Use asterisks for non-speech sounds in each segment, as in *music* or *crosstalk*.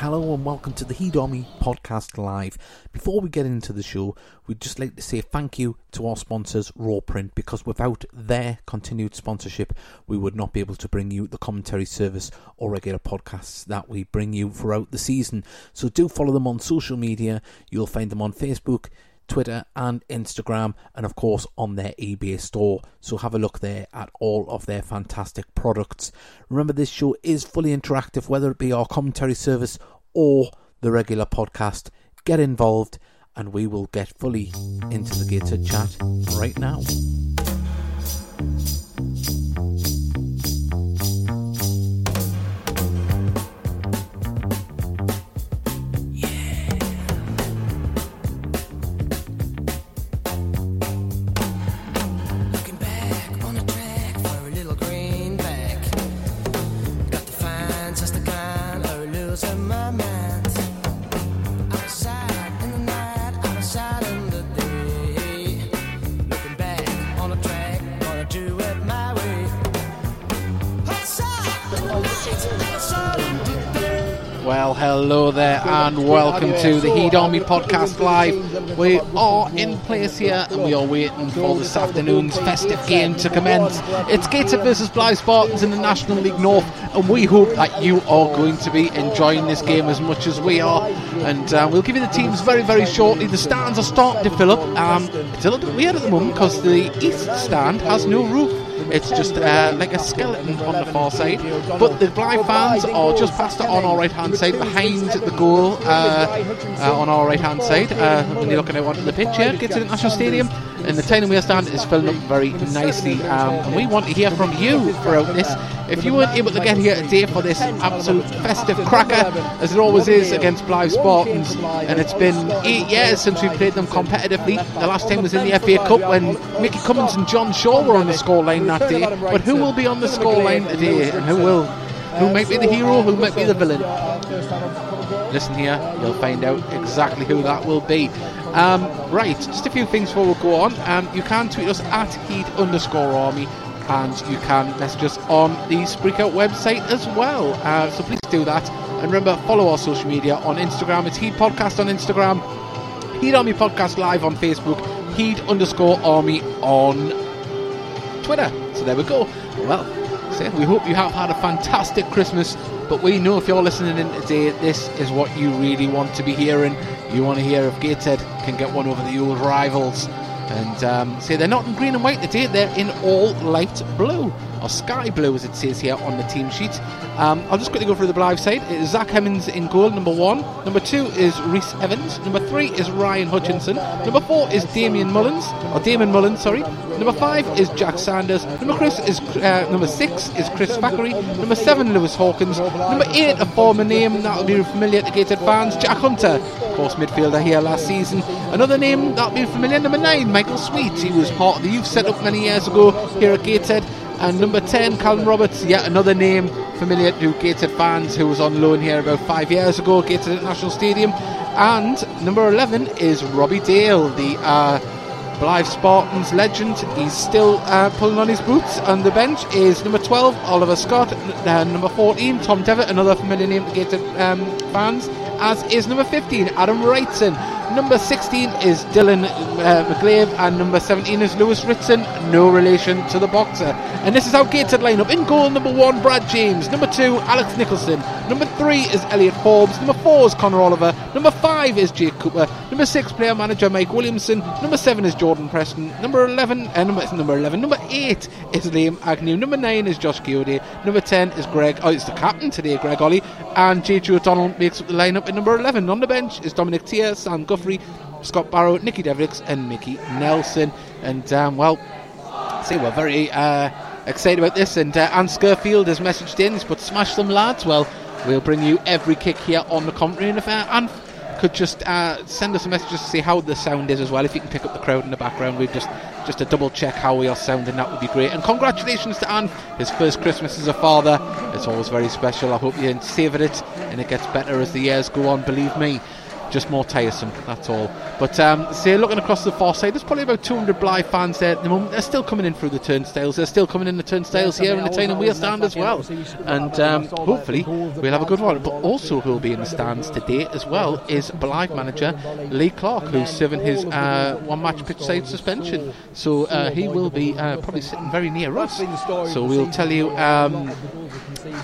Hello and welcome to the Heed Army Podcast Live. Before we get into the show, we'd just like to say thank you to our sponsors, Raw Print, because without their continued sponsorship, we would not be able to bring you the commentary service or regular podcasts that we bring you throughout the season. So do follow them on social media. You'll find them on Facebook, Twitter, and Instagram, and of course on their eBay store. So have a look there at all of their fantastic products. Remember, this show is fully interactive, whether it be our commentary service or the regular podcast. Get involved, and we will get fully into the Gated chat right now. Hello there, and welcome to the Heed Army Podcast Live. We are in place here, and we are waiting for this afternoon's festive game to commence. It's Gateshead versus Blyth Spartans in the National League North, and we hope that you are going to be enjoying this game as much as we are. And uh, we'll give you the teams very, very shortly. The stands are starting to fill up. Um, it's a little bit weird at the moment because the east stand has no roof. It's just uh, like a skeleton on the far side. But the Blyth fans are just past it on our right hand side, behind the goal uh, uh, on our right hand side. Uh, when you're looking out onto the pitch here, gets to the National Stadium. And the Tiny Wheel stand is filling up very nicely. Um, and we want to hear from you throughout this. If you weren't able to get here today for this absolute festive cracker, as it always is against Blyth Spartans, and it's been eight years since we played them competitively. The last time was in the FA Cup when Mickey Cummins and John Shaw were on the scoreline that day. But who will be on the scoreline today, and who will? Who might be the hero? Who might be the villain? Listen here, you'll find out exactly who that will be. Um, right, just a few things before we go on. Um, you can tweet us at heat underscore army and you can message us on the Spreakout website as well. Uh, so please do that. And remember, follow our social media on Instagram. It's Heat Podcast on Instagram, Heed Army Podcast Live on Facebook, Heat underscore Army on Twitter. So there we go. Well, so we hope you have had a fantastic Christmas. But we know if you're listening in today, this is what you really want to be hearing. You want to hear if Gateshead can get one over the old rivals. And um, say they're not in green and white today, they're in all light blue, or sky blue as it says here on the team sheet. Um, I'll just quickly go through the Blyth side. It is Zach Hemmings in goal, number one. Number two is Reese Evans. Number three is Ryan Hutchinson. Number four is Damien Mullins, or Damon Mullins, sorry. Number five is Jack Sanders. Number Chris is uh, number six is Chris Thackeray. Number seven, Lewis Hawkins. Number eight, a former name that'll be familiar to Gated fans, Jack Hunter, of course midfielder here last season. Another name that'll be familiar, number nine, Michael Sweet. He was part of the youth setup many years ago here at Gateshead. And number 10, Callum Roberts, yet another name familiar to Gateshead fans who was on loan here about five years ago, Gateshead International Stadium. And number 11 is Robbie Dale, the uh, Blyth Spartans legend. He's still uh, pulling on his boots. On the bench is number 12, Oliver Scott. Uh, number 14, Tom Devitt, another familiar name to Gateshead um, fans. As is number 15, Adam Wrightson. Number 16 is Dylan uh, McGlave, and number 17 is Lewis Ritson, no relation to the boxer. And this is our gated lineup. In goal, number 1, Brad James. Number 2, Alex Nicholson. Number 3 is Elliot Forbes. Number 4 is Connor Oliver. Number 5 is Jake Cooper. Number 6, player manager Mike Williamson. Number 7 is Jordan Preston. Number 11, uh, number, number 11, number 8 is Liam Agnew. Number 9 is Josh Kayode. Number 10 is Greg, oh, it's the captain today, Greg Olley. And J.J. O'Donnell makes up the lineup at number 11. On the bench is Dominic Tier, Sam Scott Barrow, Nicky Deverdics, and Mickey Nelson. And, um, well, see, we're very uh, excited about this. And uh, Anne Skirfield has messaged in, put smash them lads. Well, we'll bring you every kick here on the commentary. And if uh, Anne could just uh, send us a message just to see how the sound is as well. If you can pick up the crowd in the background, we'd just just to double check how we are sounding. That would be great. And congratulations to Anne, his first Christmas as a father. It's always very special. I hope you savoured it, and it gets better as the years go on. Believe me. Just more tiresome. That's all. But um, say looking across the far side, there's probably about 200 Blyth fans there at the moment. They're still coming in through the turnstiles. They're still coming in the turnstiles here in the Tyne and Wear stand as well. And um, hopefully we'll have a good one. But also who will be in the stands today as well is Blyth manager Lee Clark, who's serving his uh, one-match pitch side suspension. So uh, he will be uh, probably sitting very near us. So we'll tell you. Um,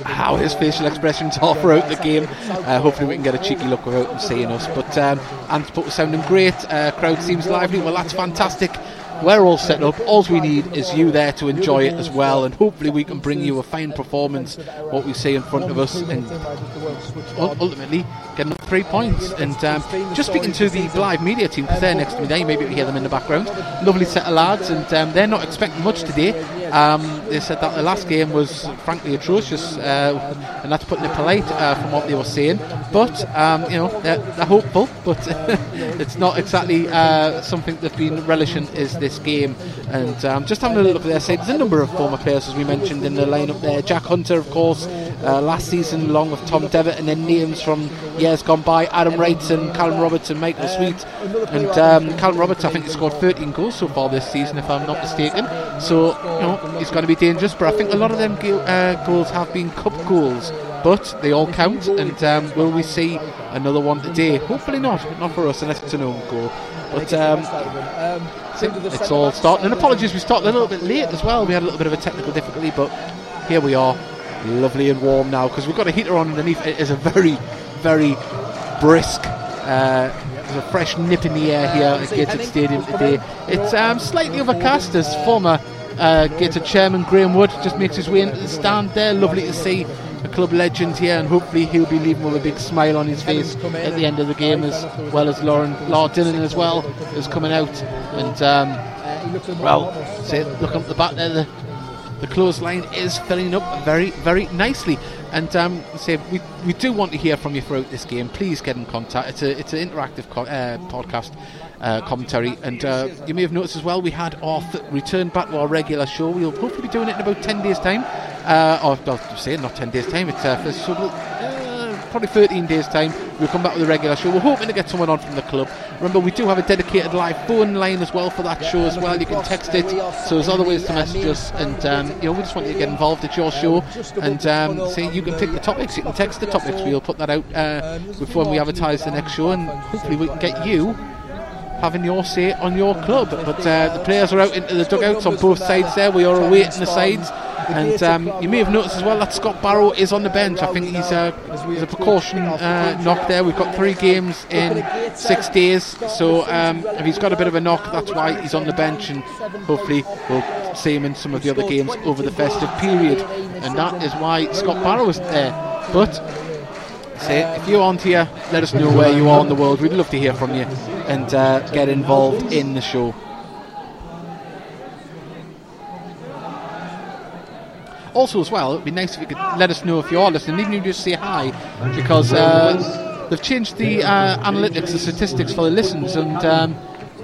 how his facial expressions are *laughs* throughout the game. Uh, hopefully, we can get a cheeky look without him seeing us. But um, was sounding great. Uh, crowd seems lively. Well, that's fantastic. We're all set up. All we need is you there to enjoy it as well, and hopefully we can bring you a fine performance. What we see in front of us, and ultimately get up three points. And um, just speaking to the live media team because they're next to me. There, maybe can hear them in the background. Lovely set of lads, and um, they're not expecting much today. Um, they said that the last game was frankly atrocious, uh, and that's putting it polite uh, from what they were saying. But um, you know they're, they're hopeful, but *laughs* it's not exactly uh, something they've been relishing is this game. And um, just having a look at their side, there's a number of former players as we mentioned in the lineup there. Jack Hunter, of course, uh, last season along with Tom Devitt, and then names from years gone by: Adam Wright and Callum Roberts and Michael Sweet. And um, Callum Roberts, I think, has scored 13 goals so far this season, if I'm not mistaken. So you know he's going to be dangerous. But I think a lot of them go- uh, goals have been cup goals. But they all count, and um, will we see another one today? Hopefully not, not for us, unless it's an own goal. But um, it's all starting. And apologies, we started a little bit late as well. We had a little bit of a technical difficulty, but here we are, lovely and warm now because we've got a heater on underneath. It is a very, very brisk. Uh, there's a fresh nip in the air here at Gated Stadium today. It's um, slightly overcast as former uh, Gated chairman Graham Wood just makes his way into the stand there. Lovely to see a club legend here, and hopefully he'll be leaving with a big smile on his face at the end of the game, as well as Lauren Law Dillon as well is coming out. And um, well, say look up the back there. The, the clothesline is filling up very, very nicely. And um, say we, we do want to hear from you throughout this game. Please get in contact. It's a it's an interactive co- uh, podcast uh, commentary, and uh, you may have noticed as well we had our th- return back to our regular show. We'll hopefully be doing it in about ten days' time. Uh, or I'll say not ten days' time. It's uh, sort of, uh, probably 13 days' time. We'll come back with a regular show. We're hoping to get someone on from the club. Remember, we do have a dedicated live phone line as well for that show as well. You can text it. So there's other ways to message us, and um, you know we just want you to get involved. It's your show, and um, say you can pick the topics. You can text the topics. We'll put that out uh, before we advertise the next show, and hopefully we can get you having your say on your club. But uh, the players are out into the dugouts on both sides there. We are awaiting the sides. And um, you may have noticed as well that Scott Barrow is on the bench. I think he's a, he's a precaution uh, knock there. We've got three games in six days. So um, if he's got a bit of a knock, that's why he's on the bench. And hopefully we'll see him in some of the other games over the festive period. And that is why Scott Barrow is there. But say if you're on here, let us know where you are in the world. We'd love to hear from you and uh, get involved in the show. Also, as well, it'd be nice if you could let us know if you are listening, even if you just say hi, because uh, they've changed the uh, analytics, the statistics for the listens, and um,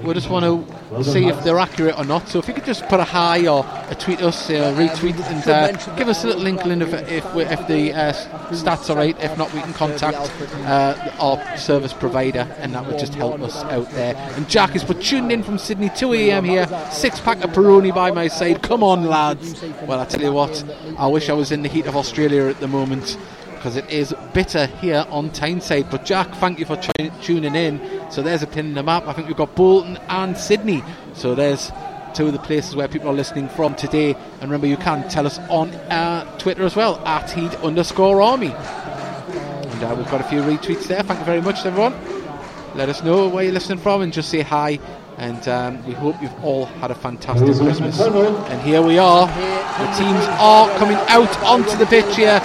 we just want to see if they're accurate or not. So if you could just put a hi or a tweet us, uh, retweet, and uh, give us a little inkling if if, if the uh, stats are right. If not, we can contact uh, our service provider, and that would just help us out there. And Jack is but tuned in from Sydney, 2 a.m. here, six pack of Peroni by my side. Come on, lads. Well, I tell you what, I wish I was in the heat of Australia at the moment because it is bitter here on Tyneside. But Jack, thank you for tu- tuning in. So there's a pin in the map. I think we've got Bolton and Sydney. So there's two of the places where people are listening from today. And remember, you can tell us on uh, Twitter as well at heat underscore army. And uh, we've got a few retweets there. Thank you very much, everyone. Let us know where you're listening from and just say hi. And um, we hope you've all had a fantastic Christmas. And here we are. The teams are coming out onto the pitch here.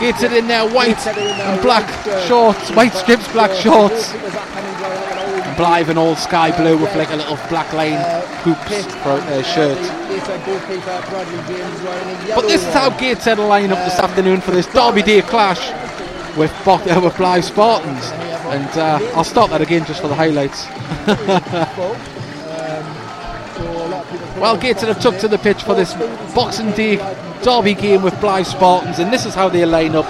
Gated in their white and black shorts, white strips, black shorts. And Blyth and all sky blue with like a little black line hoops for their shirt. But this is how Gateshead will line up this afternoon for this Derby Day clash with, Bo- uh, with Blyth Spartans. And uh, I'll start that again just for the highlights. *laughs* Well, Gateshead have took to the pitch for this Boxing Day Derby game with Blyth Spartans, and this is how they line up.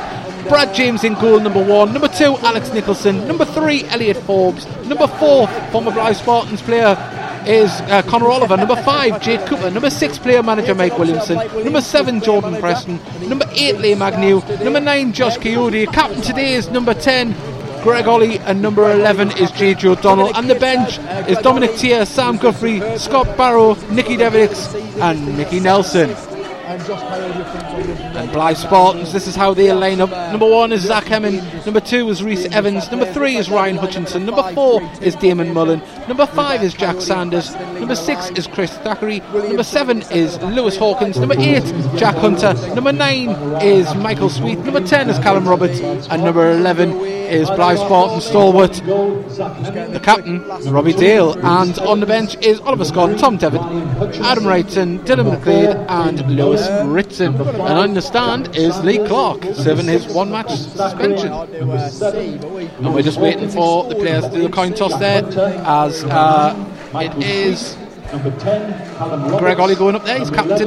Brad James in goal, number one. Number two, Alex Nicholson. Number three, Elliot Forbes. Number four, former Blyth Spartans player is uh, Connor Oliver. Number five, Jake Cooper. Number six, player manager Mike Williamson. Number seven, Jordan Preston. Number eight, Liam Agnew. Number nine, Josh Kayode. Captain today is number ten. Greg Olley and number 11 is JJ O'Donnell and the bench is Dominic Tier, Sam Guthrie, Scott Barrow, Nicky Deverdics and Nicky Nelson. And Blyth Spartans, this is how they line up. Number one is Zach Hemming. Number two is Reese Evans. Number three is Ryan Hutchinson. Number four is Damon Mullen. Number five is Jack Sanders. Number six is Chris Thackeray. Number seven is Lewis Hawkins. Number eight, Jack Hunter. Number nine is Michael Sweet. Number ten is Callum Roberts. And number 11 is Blyth Spartan stalwart, the captain, Robbie Dale. And on the bench is Oliver Scott, Tom Devitt, Adam Wrighton, Dylan McLeod, and Lewis Ritson. And on the stand is Lee Clark, serving his one match suspension. And we're just waiting for the players to do the coin toss there, as uh, it is Number 10, Greg Olley going up there, he's captain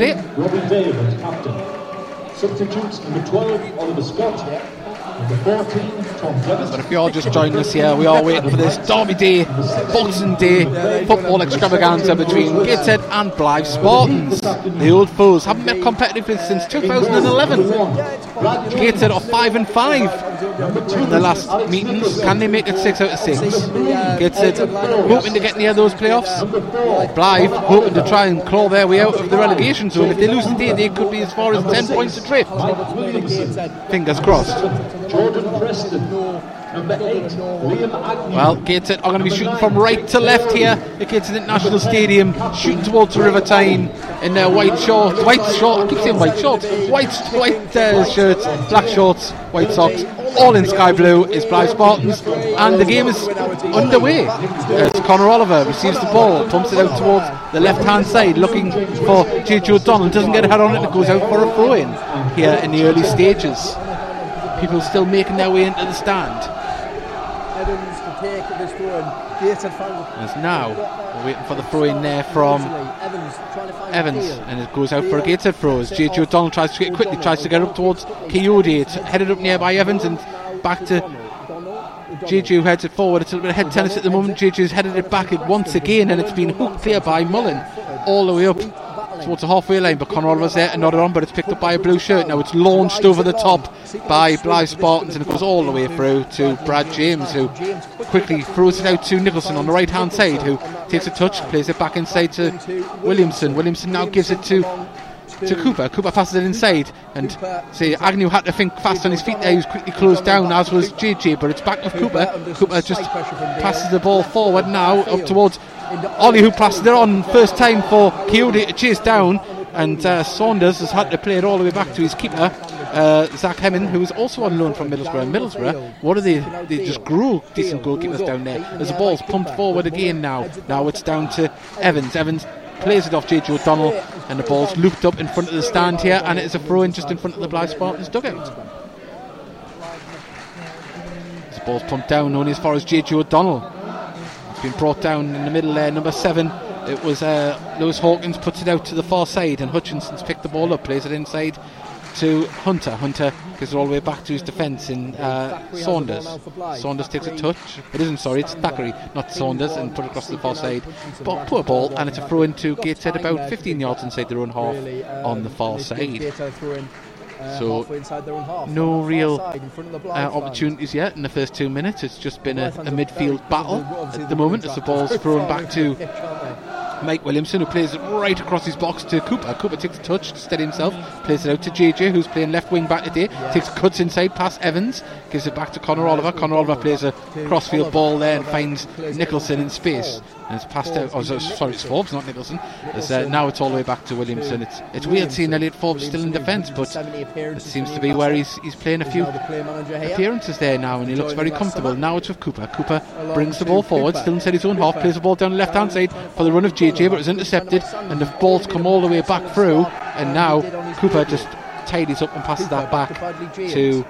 captain. Substitutes number 12, Oliver Scott. Number 14, Tom Devitt. But if you're just joining us here, we are waiting for this Derby Day, Boxing Day football extravaganza between Gateshead and Blyth Spartans. The old foes haven't met competitively since 2011. Gateshead are 5 and 5 in the last meetings. Can they make it 6 out of 6? Gateshead hoping to get near those playoffs. Blyth hoping to try and claw their way out of the relegation zone. If they lose today, they could be as far as 10 points adrift. Fingers crossed. Jordan Preston. Number 8, Liam Agnew. Well, Gateshead are going to be shooting from right to left here at Gateshead International Stadium, shooting towards the River Tyne in their white shorts, white shorts, I keep saying white shorts, white white uh, shirts, black shorts, white socks, all in sky blue is Blyth Spartans, and the game is underway. As Connor Oliver receives the ball, pumps it out towards the left-hand side, looking for JJ O'Donnell, doesn't get a head on it, it goes out for a throw-in here in the early stages. People still making their way into the stand. Evans to take this throw and Gateshead found As now we're waiting for the throw in there from Evans Evans, and it goes out for a Gateshead throw as JJ O'Donnell tries to get quickly, tries to get up towards Kayode. It's headed up near by Evans and back to JJ who heads it forward. It's a little bit of head tennis at the moment. JJ's headed it back once again, and it's been hooked there by Mullen all the way up towards the halfway line. But Conor Oliver's there and nodded on, but it's picked up by a blue shirt. Now it's launched over the top by Blyth Spartans, and it goes all the way through to Brad James, who quickly throws it out to Nicholson on the right hand side, who takes a touch, plays it back inside to Williamson. Williamson now gives it to to Cooper. Cooper passes it inside, and see Agnew had to think fast on his feet there. He was quickly closed down, as was JJ. But it's back with Cooper. Cooper just passes the ball forward now up towards Olley, who passes it on first time for Kayode to chase down, and uh, Saunders has had to play it all the way back to his keeper. Uh, Zach Hemming, who is also on loan from Middlesbrough. And Middlesbrough, what are they? They just grew decent goalkeepers down there. As the ball's pumped forward again now. Now it's down to Evans. Evans plays it off JJ O'Donnell, and the ball's looped up in front of the stand here, and it is a throw in just in front of the Blyth Spartans dugout. The ball's pumped down only as far as JJ O'Donnell. Been brought down in the middle there, number seven. It was uh, Lewis Hawkins puts it out to the far side, and Hutchinson's picked the ball up, plays it inside to Hunter. Hunter gives it all the way back to his defence in uh, Saunders. Saunders takes a touch. It isn't, sorry, it's Thackeray, not Saunders, and put it across the far side. But poor ball, and it's a throw into Gateshead about 15 yards inside their own half on the far side. So, no real uh, opportunities yet in the first two minutes. It's just been a, a midfield battle at the moment as the ball's thrown back to *laughs* Mike Williamson, who plays it right across his box to Cooper. Cooper takes a touch to steady himself, plays it out to JJ, who's playing left wing back today. Takes cuts inside past Evans, gives it back to Connor Oliver. Connor Oliver plays a crossfield ball there and finds Nicholson in space. And it's passed out. Oh, so- sorry, it's Forbes, not Nicholson. It's, uh, now it's all the way back to Williamson. It's it's weird seeing Elliot Forbes still in defence, but it seems to be where he's he's playing a few appearances there now, and he looks very comfortable. Now it's with Cooper. Cooper brings the ball forward, still inside his own half, plays the ball down the left hand side for the run of JJ, but it's intercepted, and the ball's come all the way back through, and now Cooper just tidies up and passes that back to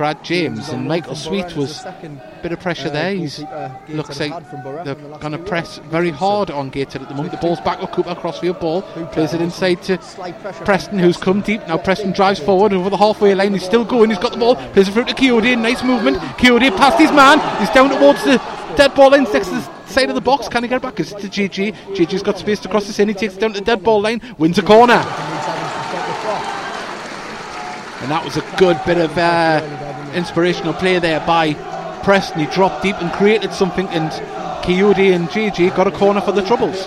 Brad James, and Michael Sweet was a bit of pressure there. He's looks like they're going to press very hard on Gated at the moment. The ball's back with Cooper, crossfield ball, plays it inside to Preston, who's come deep. Now Preston drives forward over the halfway line. He's still going. He's got the ball. Plays it through to Kayode. Nice movement. Kayode past his man. He's down towards the dead ball line next to the side of the box. Can he get it back? It's to GG. GG's got space to cross this in. He takes it down to the dead ball line. Wins a corner. And that was a good bit of uh, inspirational play there by Preston. He dropped deep and created something, and Kayode and GG got a corner for the Troubles.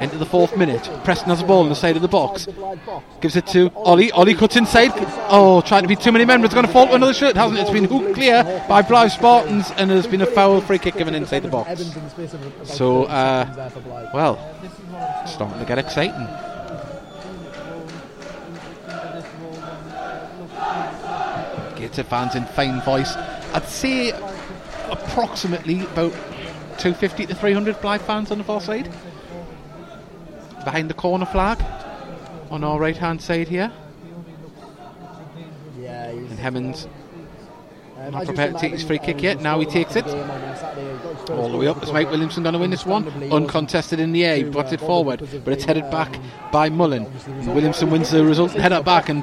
Into the fourth minute. Preston has a ball on the side of the box. Gives it to Olley. Olley cuts inside. Oh, trying to be too many men, but it's going to fall to another shirt, hasn't it? It's been hooked clear by Blyth Spartans, and there's been a foul free kick given inside the box. So, uh, well, starting to get exciting. Gator fans in fine voice. I'd say approximately about 250 to 300 Blyth fans on the far side. Behind the corner flag on our right hand side here. Yeah, And Hemmings um, not prepared to take his free kick yet. Now he takes it. All the way up. Is Mike Williamson going to win this one? Uncontested in the air. Uh, it forward, but it's headed back by Mullen. Williamson wins the result and header back. And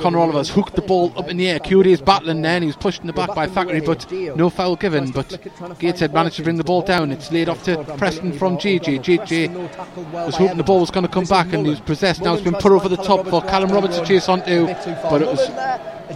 Conor Oliver's hooked the ball up in the air. Curie is battling there and he was pushed in the back by Thackeray, but no foul given. But Gateshead managed to bring the ball down. It's laid off to Preston from GG. GG was hoping the ball was going to come back and he was possessed. Now it's been put over the top for Callum Roberts to chase onto, but it was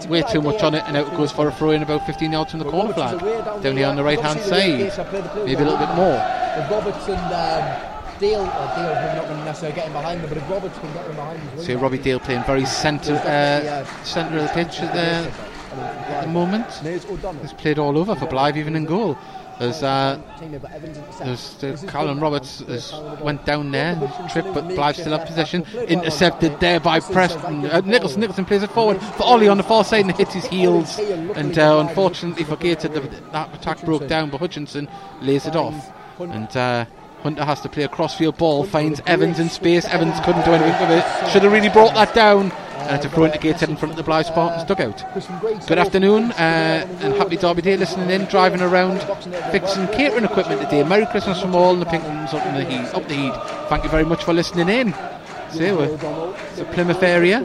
way too much on it, and out it goes for a throw in about 15 yards from the corner flag. Down here on the right hand side, maybe a little bit more. If Roberts and um, Dale, or Dale, maybe not going to necessarily get him behind them, but if Roberts can get him behind him, See Robbie Dale playing very centre uh, centre of the pitch at the, at the moment. He's played all over for Blyth, even in goal. There's uh, Team but Evans there's This the is Callum good. Roberts has went down there, trip, but Blyth still had possession. Played well on Intercepted there by Preston. Uh, Nicholson Nicholson plays it forward for Olley on the far side and hits his heels. And uh, unfortunately for the, that attack broke down, but Hutchinson lays it off. And uh, Hunter has to play a crossfield ball, finds Evans in space. Evans couldn't do anything with it. Should have really brought that down. And to throw into Gated in front of the Blyth Spartans dugout. Good afternoon uh, and happy Derby Day listening in, driving around, fixing catering equipment today. Merry Christmas from all and the Pinklins up in the heat. Up the heat. Thank you very much for listening in. See, it's the Plymouth area,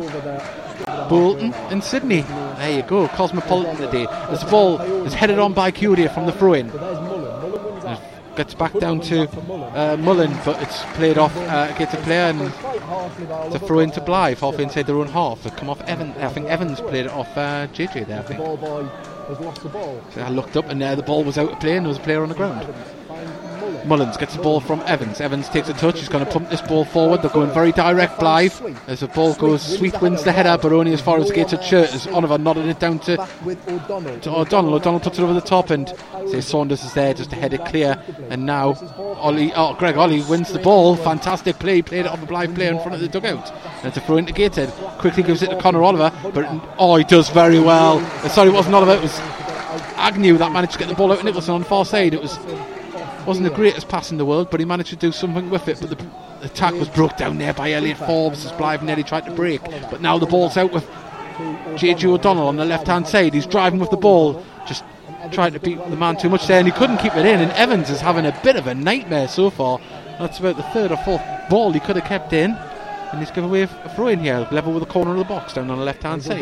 Bolton and Sydney. There you go, Cosmopolitan today. This ball is headed on by Curia from the throw-in. But there's Mullen. Mullen wins that. Gets back down to uh, Mullen, but it's played off, uh, gets a player and Quite harshly by to throw into Blyth, half inside their own half. They come off Evans. I think Evans played it off uh, JJ there, I think. ball boy has lost the ball. So I looked up and uh, the ball was out of play and there was a player on the ground. Mullins gets the ball from Evans. Evans takes a touch. He's going to pump this ball forward. They're going very direct, Blyth. As the ball goes, Sweet wins the header, but only as far as gated shirt. As Oliver nodded it down to, O'Donnell. to O'Donnell. O'Donnell puts it over the top, and say Saunders is there just to head it clear. And now Olley, oh Greg Olley wins the ball. Fantastic play. Played it off a Blyth player in front of the dugout. And it's a throw into Gated. Quickly gives it to Connor Oliver, but oh, he does very well. Uh, Sorry, it wasn't Oliver. It was Agnew that managed to get the ball out of Nicholson on far side. It was wasn't the greatest pass in the world, but he managed to do something with it. But the, the attack was broke down there by Elliot Forbes as Blyth nearly tried to break. But now the ball's out with JJ O'Donnell on the left hand side. He's driving with the ball, just trying to beat the man too much there, and he couldn't keep it in. And Evans is having a bit of a nightmare so far. That's about the third or fourth ball he could have kept in. And he's given away a throw in here, level with the corner of the box down on the left hand side.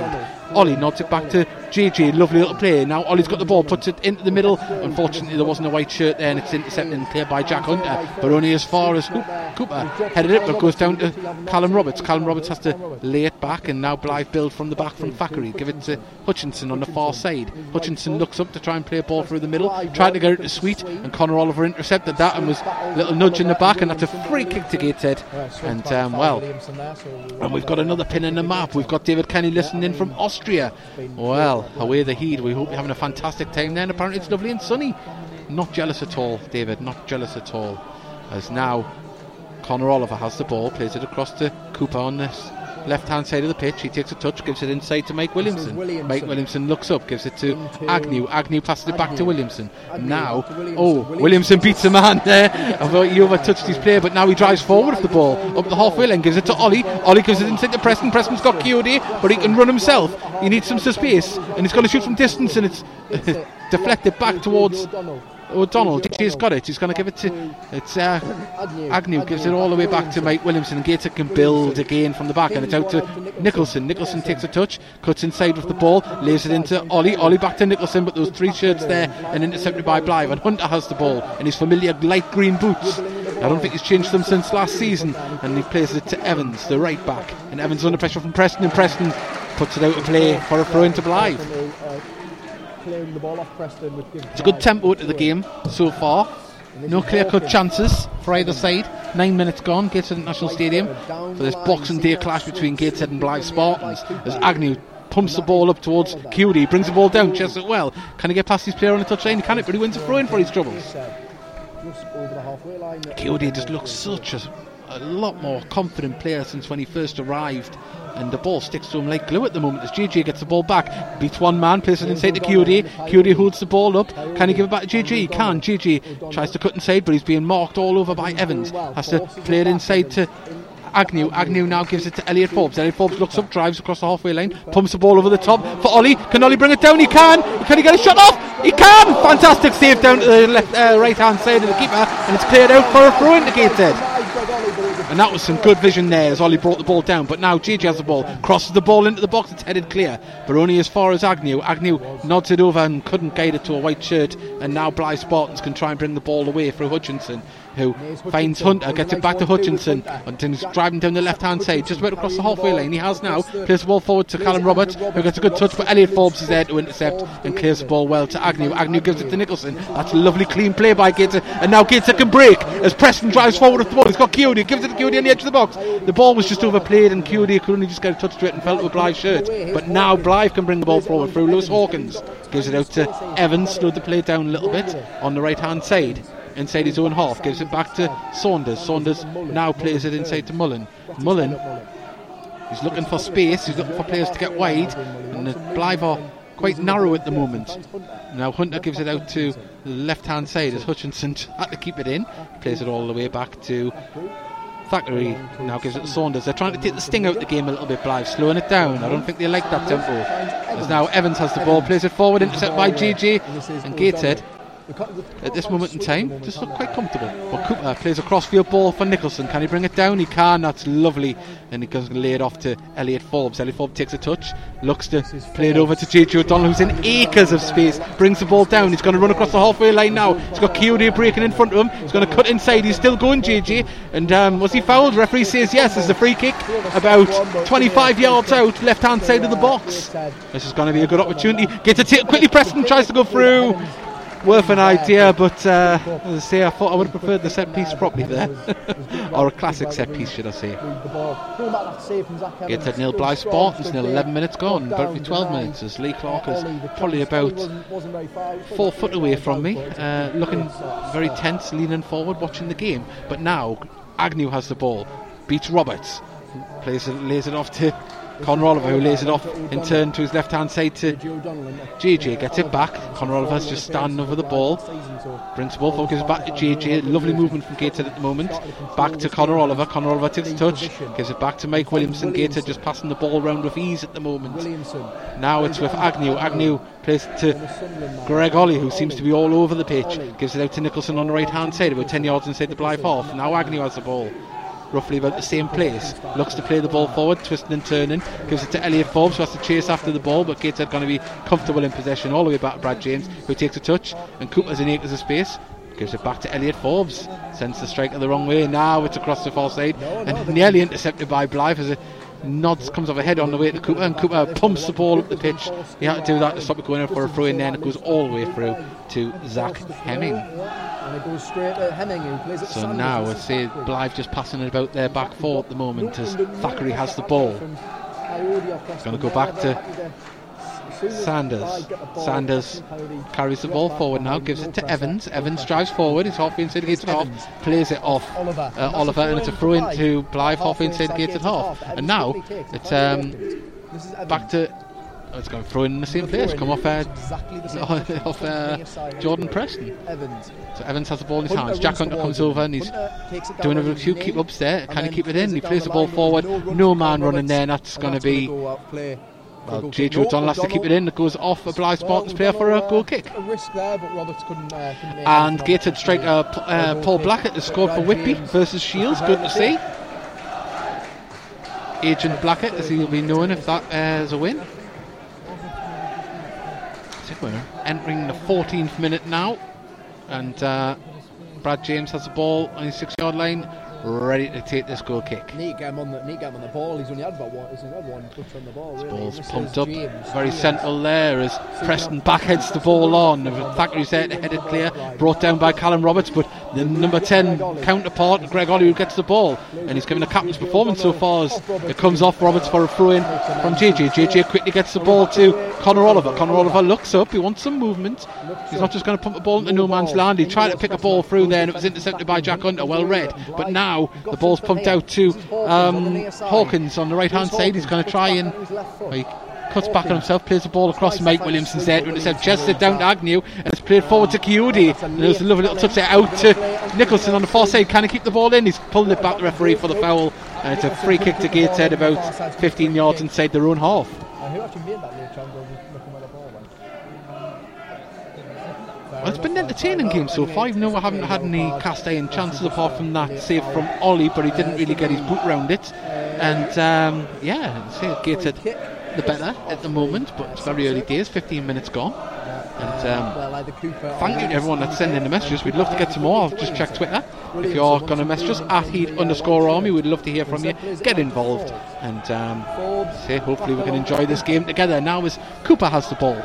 Olley nods it back to JJ, lovely little play. Now Olley's got the ball, puts it into the middle. Unfortunately, there wasn't a white shirt there, and it's intercepted and cleared by Jack Hunter, but only as far as Cooper headed it, but goes down to Callum Roberts. Callum Roberts has to lay it back, and now Blyth build from the back from Thackeray. Give it to Hutchinson on the far side. Hutchinson looks up to try and play a ball through the middle, trying to get it to Sweet, and Connor Oliver intercepted that and was a little nudge in the back, and that's a free kick to Gateshead. And um, well, and we've got another pin in the map. We've got David Kenny listening in from Austria. Well, away the heat. We hope you're having a fantastic time there. And apparently it's lovely and sunny. Not jealous at all, David. Not jealous at all. As now Connor Oliver has the ball, plays it across to Cooper on this left hand side of the pitch. He takes a touch, gives it inside to Mike Williamson. Williamson. Mike Williamson looks up, gives it to Into Agnew. Agnew passes it back to Williamson. Agnew now, to Williamson. oh, Williamson. Williamson beats a man there. I thought he overtouched his player, but now he drives forward with the ball up the halfway line, gives it to Olley. Olley gives it inside to Preston. Preston's got Kayode, but he can run himself. He needs some space, and he's going to shoot from distance, and it's *laughs* deflected back towards O'Donnell. O'Donnell. DJ's got it. He's going to give it to it's uh, Agnew. Agnew gives it all the way back to Mike Williamson Gator can build again from the back and it's out to Nicholson. Nicholson takes a touch, cuts inside with the ball, lays it into Olley. Olley back to Nicholson, but those three shirts there and intercepted by Blyth. And Hunter has the ball in his familiar light green boots. I don't think he's changed them since last season. And he plays it to Evans, the right back. And Evans under pressure from Preston, and Preston puts it out of play for a throw into Blyth. Clearing the ball off Preston, It's a good tempo to the game so far. No clear cut chances for either side. Nine minutes gone, Gateshead National Stadium for this Boxing Day clash between Gateshead and Blyth Spartans. As Agnew pumps the ball up towards Cutie, brings the ball down, chests it well. Can he get past his player on the touchline? Can it, but he wins a throw in for his troubles. Just over the halfway line. Kayode just looks such a, a lot more confident player since when he first arrived. And the ball sticks to him like glue at the moment as JJ gets the ball back. Beats one man, plays it inside to Kayode. Kayode holds the ball up. Can he give it back to JJ? He can. JJ tries to cut inside, but he's being marked all over by Evans. Has to play it inside to Agnew. Agnew now gives it to Elliot Forbes. Elliot Forbes looks up, drives across the halfway line, pumps the ball over the top for Olley. Can Olley bring it down? He can. Can he get a shot off? He can. Fantastic save down to the left, uh, right hand side of the keeper, and it's cleared out for a throw in to Gateshead. And that was some good vision there as Olley brought the ball down. But now JJ has the ball, crosses the ball into the box, it's headed clear, but only as far as Agnew. Agnew nods it over and couldn't guide it to a white shirt. And now Blyth Spartans can try and bring the ball away through Hutchinson, who finds Hunter, gets it back to Hutchinson, and he's driving down the left hand side, just about across the halfway line. He has now, plays the ball forward to Callum Roberts, who gets a good touch, but Elliot Forbes is there to intercept and clears the ball well to Agnew. Agnew gives it to Nicholson. That's a lovely clean play by Gator, and now Gator can break as Preston drives forward with the ball. He's got Kayode, gives it to Kayode on the edge of the box. The ball was just overplayed, and Kayode could only just get a touch to it and fell to a Blyth shirt. But now Blyth can bring the ball forward through Lewis Hawkins. Gives it out to Evans, slowed the play down a little bit on the right hand side. Inside his own half, gives it back to Saunders. Saunders now plays it inside to Mullen. Mullen He's looking for space. He's looking for players to get wide, and the Blyth are quite narrow at the moment. Now Hunter gives it out to the left-hand side as Hutchinson *laughs* had to keep it in. Plays it all the way back to Thackeray. Now gives it to Saunders. They're trying to take the sting out of the game a little bit. Blyth slowing it down. I don't think they like that tempo. As now Evans has the ball, plays it forward, intercept by GG, and Gateshead at this moment in time just look quite comfortable. But Cooper plays a crossfield ball for Nicholson. Can he bring it down? He can. That's lovely. And he goes to lay it off to Elliot Forbes. Elliot Forbes takes a touch, looks to play it over to JJ O'Donnell, who's in acres of space. Brings the ball down. He's going to run across the halfway line now. He's got Kayode breaking in front of him. He's going to cut inside. He's still going, JJ. And um, was he fouled? Referee says yes. There's a free kick about 25 yards out, left hand side of the box. This is going to be a good opportunity. Gets it quickly. Preston tries to go through. Worth an idea, but uh, as I say, I thought I would have preferred the set piece properly there, *laughs* or a classic set piece, should I say? Gets at nil Blyth Spartans, nil 11 minutes gone, about 12 minutes as Lee Clark is probably about four foot away from me, uh, looking very tense, leaning forward, watching the game. But now Agnew has the ball, beats Roberts, plays it, lays it off to Conor Oliver, who lays it off in turn to his left hand side to JJ, gets it back. Conor Oliver's just standing over the ball, gives it back to JJ. Lovely movement from Gateshead at the moment. Back to Conor Oliver. Conor Oliver takes touch, gives it back to Mike Williamson. Gateshead just passing the ball around with ease at the moment. Now it's with Agnew. Agnew plays to Greg Olley, who seems to be all over the pitch. Gives it out to Nicholson on the right hand side, about 10 yards inside the Blyth half. Now Agnew has the ball roughly about the same place. Looks to play the ball forward, twisting and turning. Gives it to Elliot Forbes, who has to chase after the ball, but Gateshead going to be comfortable in possession all the way back to Brad James, who takes a touch, and Cooper's in acres of space. Gives it back to Elliot Forbes. Sends the striker the wrong way. Now it's across the far side and nearly intercepted by Blyth as it nods comes off a head on the way to Cooper, and Cooper pumps the ball up the pitch. He had to do that to stop it going in for a throw in there, and it goes all the way through to Zach Hemming. And it goes straight to Hemming, who plays it So now I see Blyth just passing it about their back four at the moment as Thackeray has the ball. Gonna go back to Sanders. Clyde get the ball, Sanders carries the ball forward now, gives it to Evans. Evans drives forward, he's half inside the gated half, plays it off Oliver. uh, And Oliver, and it's a throw into Blyth, half Halfway inside inside gated gated half. half. And now it's um, This is Evans. back to. Oh, it's going to throw in the same place, come off uh, Exactly *laughs* off, uh, Jordan Preston. Evans. So Evans has the ball in his Hunter hands. Jack Hunter comes over and he's Hunter takes it down doing a few keep ups there. Can he keep it in? He plays the ball forward. no No man running there. That's and that's gonna be. Well, Goal kick. JJ No, O'Donnell has to keep it in. It goes off a Well, Spartans player for a goal uh, kick. A risk there, but Roberts couldn't. Uh, couldn't And gated it. striker uh, Paul. Blackett has scored for Whitby versus Shields. Good to see. Agent Blackett, as he'll be known if that uh, is a win. So we're entering the 14th minute now, and uh, Brad James has the ball on his six-yard line, ready to take this goal kick. Get him on the get him on the ball. He's only had about one. He's only had one touch on the ball. Really. Ball's pumped up, James. very James. central there as Preston backheads the ball on. Thackeray's there to head it clear, brought down by Callum Roberts, but the number 10 counterpart, Greg Olley, gets the ball, and he's given a captain's performance so far as it comes off Roberts for a throw in from JJ. JJ quickly gets the ball to Connor Oliver. Connor Oliver looks up, he wants some movement. He's not just going to pump the ball into no man's land. He tried to pick a ball through there, and it was intercepted by Jack Hunter. Well read, but now the ball's pumped out to um, Hawkins on the right hand side. He's going to try and well, cuts back on himself, plays the ball across to Mike Williamson's there to intercept, chests it down to Agnew, and it's played forward to Kayode. And there's a lovely little touch there out to Nicholson on the far side. Can he keep the ball in? He's pulled it back, the referee, for the foul. And it's a free kick to Gateshead about 15 yards inside their own half. Uh, who actually made that late chance? Looking where the ball went. Well, it's been an entertaining game so far. Even though we haven't had any cast iron chances apart from that save from Olley, but he didn't really get his boot round it. And um, yeah, say Gateshead the better at the moment, but it's very early days. 15 minutes gone. And um, Thank you to everyone that's sending the messages. We'd love to get some more. I've just checked Twitter. If you're going to message us at heat underscore army, we'd love to hear from you. Get involved and um, say hopefully we can enjoy this game together. Now as Cooper has the ball,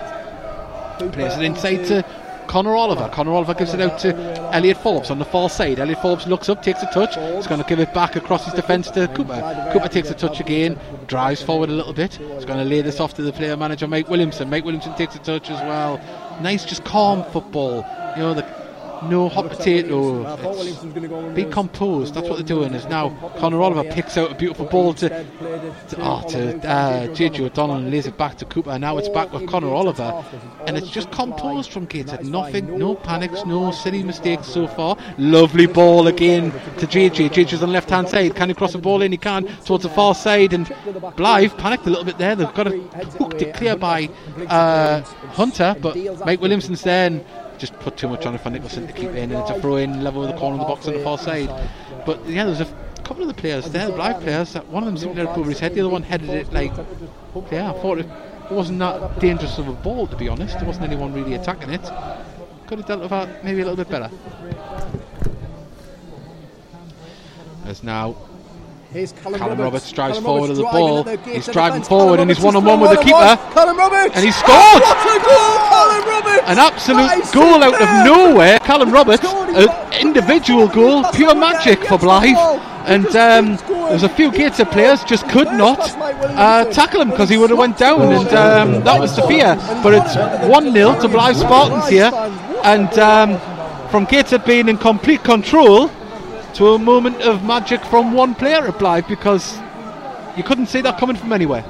plays it inside to Connor Oliver. Connor Oliver gives it out to Elliot Forbes on the far side. Elliot Forbes looks up, takes a touch. He's going to give it back across his defence to Cooper. Cooper takes a touch again, drives forward a little bit. He's going to lay this off to the player manager Mike Williamson. Mike Williamson takes a touch as well. Nice, just calm football. You know the no hot potato. Be composed. That's what they're doing. Is now Connor Oliver picks out a beautiful ball to, to, oh, to uh, JJ JJ O'Donnell and lays it back to Cooper. Now it's back with Connor Oliver, and it's just composed from Gateshead. Nothing, no panics, no silly mistakes so far. Lovely ball again to JJ. JJ's on the left hand side. Can he cross the ball in? He can towards the far side, and Blyth panicked a little bit there. They've got it hooked it clear by uh, Hunter, but Mike Williamson's there. And, just put too much on it for Nicholson to keep in, and it's a throw in level with the corner of the box on the far side. But yeah, there's a couple of the players there, the Blyth players. One of them seemed to let it over his head. The other one headed it like, yeah, I thought it, it wasn't that dangerous of a ball to be honest. There wasn't anyone really attacking it. Could have dealt with that maybe a little bit better. There's now Here's Callum, Callum Roberts drives Callum forward Roberts of the ball. He's driving forward Callum and he's one-on-one with the keeper. Roberts! And he scored! What a goal, Callum Roberts! An absolute goal out of nowhere. Callum Roberts, an individual goal, pure magic for Blyth. And um, there's a few Gateshead players just could not uh, tackle him because he would have went down, and um, that was the fear. But it's 1 0 to Blyth Spartans here, and um, from Gateshead being in complete control to a moment of magic from one player at Blyth because you couldn't see that coming from anywhere.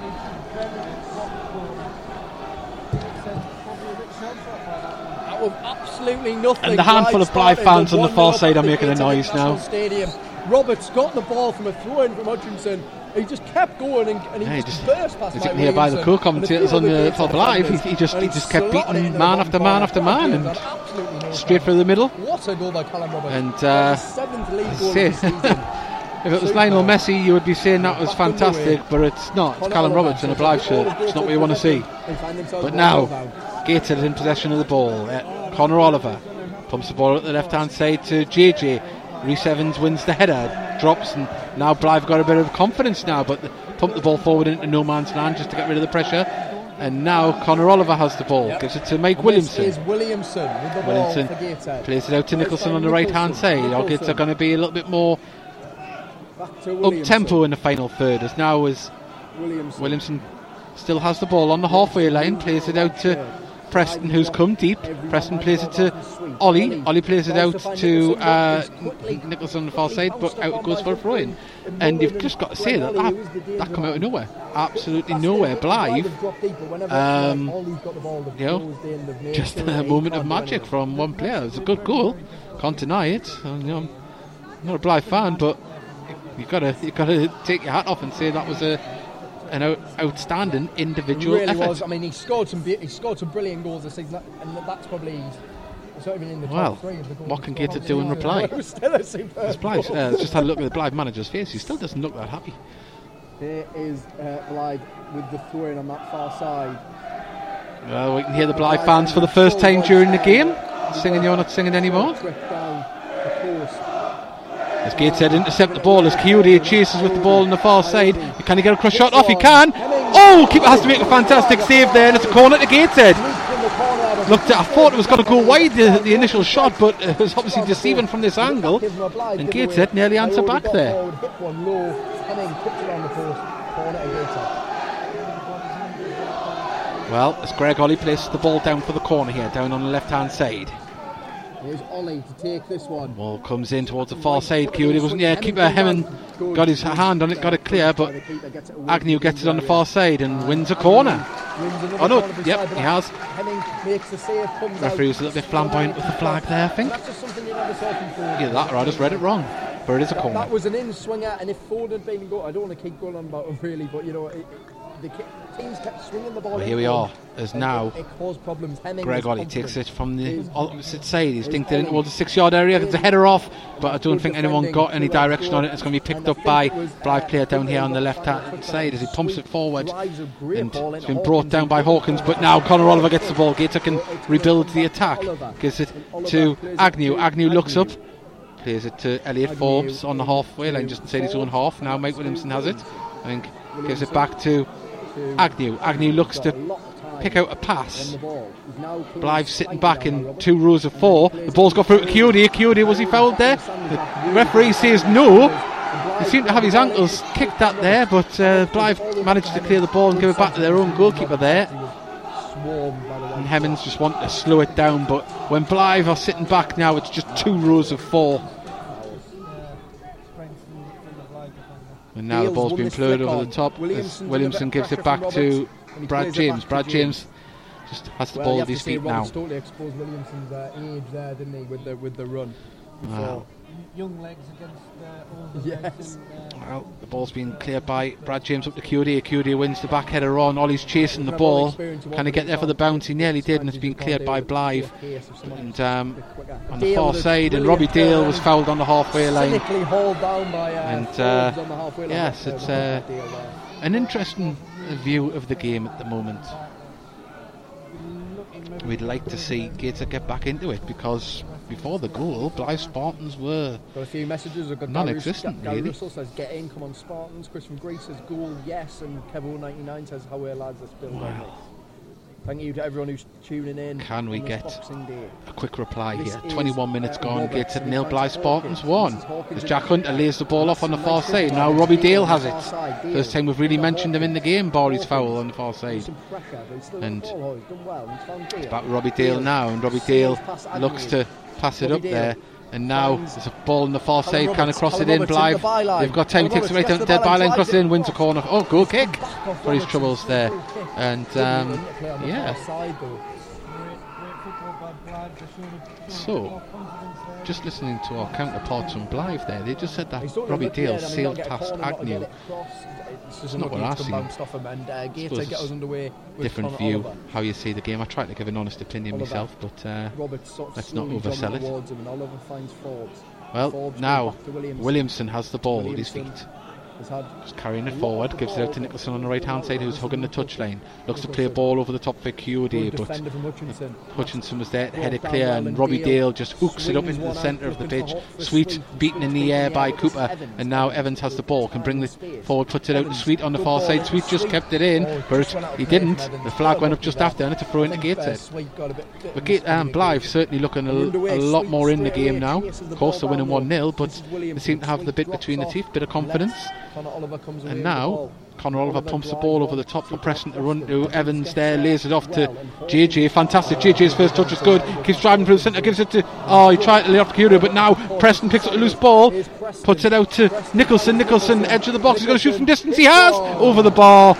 That was absolutely nothing. And the handful of Blyth fans on the far side are making a noise now. Stadium. Roberts got the ball from a throw in from Hutchinson. He just kept going and, and he Yeah, he just, just- burst past As Mike you can by the Williamson. co-commentators on the Gateshead live, he, he just he just kept beating man after man after man and straight through the middle. What a goal by Callum Roberts. And, uh, seventh league goal of the season. *laughs* If it was Lionel Messi, you would be saying that was fantastic, but it's not. It's Callum Roberts in a Blyth shirt. It's not what you want to see. But now, Gateshead in possession of the ball. Connor Oliver pumps the ball at the left hand side to JJ. Reese Evans wins the header, drops, and now Blyth got a bit of confidence now, but pump the ball forward into no man's land just to get rid of the pressure. And now Connor Oliver has the ball, gives it to Mike Williamson. This is Williamson with the Williamson plays it out to Nicholson on the right hand side. Our Gates are going to be a little bit more up tempo in the final third, as now as Williamson. Williamson still has the ball on the halfway line, plays it out to Preston, who's come deep. Preston plays it to Olley. Olley plays it out to uh, Nichols on the far side, but out it goes for in. And you've just got to say that that, that come out of nowhere. Absolutely nowhere. Blyth, um, you know, just a moment of magic from one player. It's a good goal. Can't deny it. And, you know, I'm not a Blyth fan, but you've gotta you gotta take your hat off and say that was a an out, outstanding individual really effort. was. I mean, he scored some be- he scored some brilliant goals this season, and that's probably it's not even in the top Well, three of the goals what can *laughs* he Gator scored. do in reply? Still a superb. It's Blyth. Uh, just had a look at the *laughs* Blyth manager's face. He still doesn't look that happy. There is uh, Blyth with the throw in on that far side. Well, we can hear the Blyth fans for the first time during the game singing. You're not singing anymore. Trick down the course. As Gateshead intercept the ball, as Kiyuri chases with the ball on the far side. Can he get a cross shot off? He can. Oh, keeper has to make a fantastic save there, and it's a corner to Gateshead. Looked, at, I thought it was going to go wide the, the initial shot, but it was obviously deceiving from this angle. And Gateshead nearly answered back there. Well, as Greg Olley places the ball down for the corner here, down on the left hand side. Here's Olley to take this one. Ball comes in towards the far side. Kayode wasn't yeah, keeper Hemming got his hand on it, got it clear, but Agnew gets it on the far side and ah, wins a corner. Oh no, yep, he has. Henning makes the save, comes Referee was a little bit flamboyant with the flag there, I think. That's just something you never saw from Ford. Either that or I just read it wrong. But it is a corner. that was an in swinger, and if Ford had been go, I don't want to keep going on about him really, but you know, it, it, the teams kept swinging the ball. Well, here we are, as now it, it caused problems. Henning Greg Olley takes it from the opposite side. He's dinked it in Olley. towards the six yard area. It's a header off, but I don't think anyone got any direction on it. It's going to be picked up by Blyth uh, player down here on the left-hand side as he pumps it forward. Drives a great And it's been brought down by Hawkins, but now Conor Oliver gets the ball. Gator can rebuild the attack. Gives it to Agnew. Agnew looks up, plays it to Elliot Forbes on the halfway line, just inside his own half. Now Mike Williamson has it. I think gives it back to Agnew. Agnew looks to pick out a pass. Blyth sitting back in two rows of four. The ball's got through to Kayode. Kayode, was he fouled there? The referee says no. He seemed to have his ankles kicked that there, but uh, Blyth managed to clear the ball and give it back to their own goalkeeper there. And Hemmings just wanted to slow it down, but when Blyth are sitting back now, it's just two rows of four. And now the ball's been played over on. the top. as Williamson Williamson did a bit of gives it back to Roberts, and he Brad James. Brad James just has the Well, ball you at his feet now. Roberts totally exposed Williamson's uh, age there, didn't he, with the with the run. Wow. young legs against older Yes. Well, the ball's been cleared by Brad James up to Curie. Curie wins the back header on. Olley's chasing the Can have all ball. experience of what Can he get there for the bounce? He nearly did, and it's been cleared by Blyth. the pace of someone And um, on the far side, and Robbie Dale was fouled on the halfway line. Cynically hauled down by uh, And, uh, on the halfway line. yes, it's, uh. An interesting view of the game at the moment. We'd like to see Gator get back into it because before the goal, Blyth Spartans were Got a few messages. I've got Non-existent, Gary really. Russell says, "Get in, come on, Spartans." Chris from Greece says, "Goal, yes." And Kevo ninety nine says, "How are lads? Let's build on this." Thank you to everyone who's tuning in. Can we get a quick reply This here. is, 21 minutes uh, gone. And nil. he Spartans one. This is Hawkins As Jack Hunter lays the ball off on the far side. Now Robbie Dale has it. side, First time we've really mentioned him in the game. Barry's foul on the far side. Pressure, but he's still And got the ball. He's done well. He's found Dale. Back with Robbie Dale Dale now, and Robbie Dale looks to pass it up Dale there. And now there's a ball in the far side, kind of cross it in. Blyth, the they've got time, Callum takes it right down the the dead byline, crosses in, wins a corner. Oh, goal kick for his troubles there. And um, run to play on the yeah, So, a lot of confidence there. just listening to our counterparts from Blyth there, they just said that He's done a Robbie Dale I sailed not get a past corner, not to get Agnew. It's not what I've it's come seen. bounced off him, and uh, Gator get us underway with Different view, Oliver. how you see the game. I try to give an honest opinion Oliver. myself, but uh, Roberts sort of Let's not oversell it. towards him, and Oliver finds Forbes. well, Forbes now Williamson. Williamson has the ball at his feet. Had Just carrying it forward, gives it out to Nicholson on the right hand side, who's hugging the touchline. Looks to play a ball over the top for QD, good but Hutchinson. Hutchinson was there, headed down clear, and and Robbie Dale just hooks it up into the centre of the pitch. for Hawk for Sweet beaten in the air by Cooper, and now Evans has the ball, can bring the Space. forward, puts it out to Sweet on the far side. Sweet just kept it in, Oh, but just went out of he didn't. The flag went up just after, and it's a throw into Gateshead. A bit- bit But Gate, um. Blyth certainly looking a, a lot more in the game now. Of course, they're winning 1 0, but they seem to have the bit between the teeth, bit of confidence. Connor Oliver comes away And now. Connor Oliver pumps the ball over the top for Preston to run to. Evans there, lays it off to JJ. Fantastic. JJ's first touch is good. Keeps driving through the centre, gives it to. Oh, he tried to lay off Kayode, but now Preston picks up the loose ball, puts it out to Nicholson. Nicholson, edge of the box. He's going to shoot from distance. He has! Over the bar.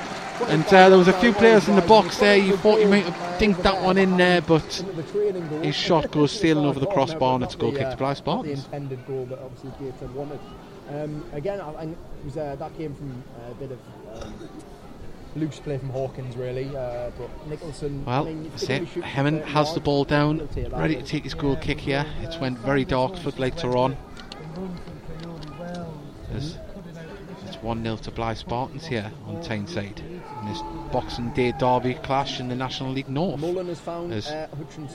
And uh, there was a few players in the box there. You thought you might have dinked that one in there, but The his shot goes *laughs* sailing over the crossbar and it's a goal kick to Blyth Not the Spartans. intended goal, but obviously Gateshead wanted. Um, again, I, I, it was uh, that came from uh, a bit of um, loose play from Hawkins, really. Uh, but Nicholson. Well, I mean, that's it. Has the ball down, ready to take his goal kick here. It's went very dark for later on. 1-0 to Blyth Spartans here on Tyneside in this Boxing Day derby clash in the National League North. As uh,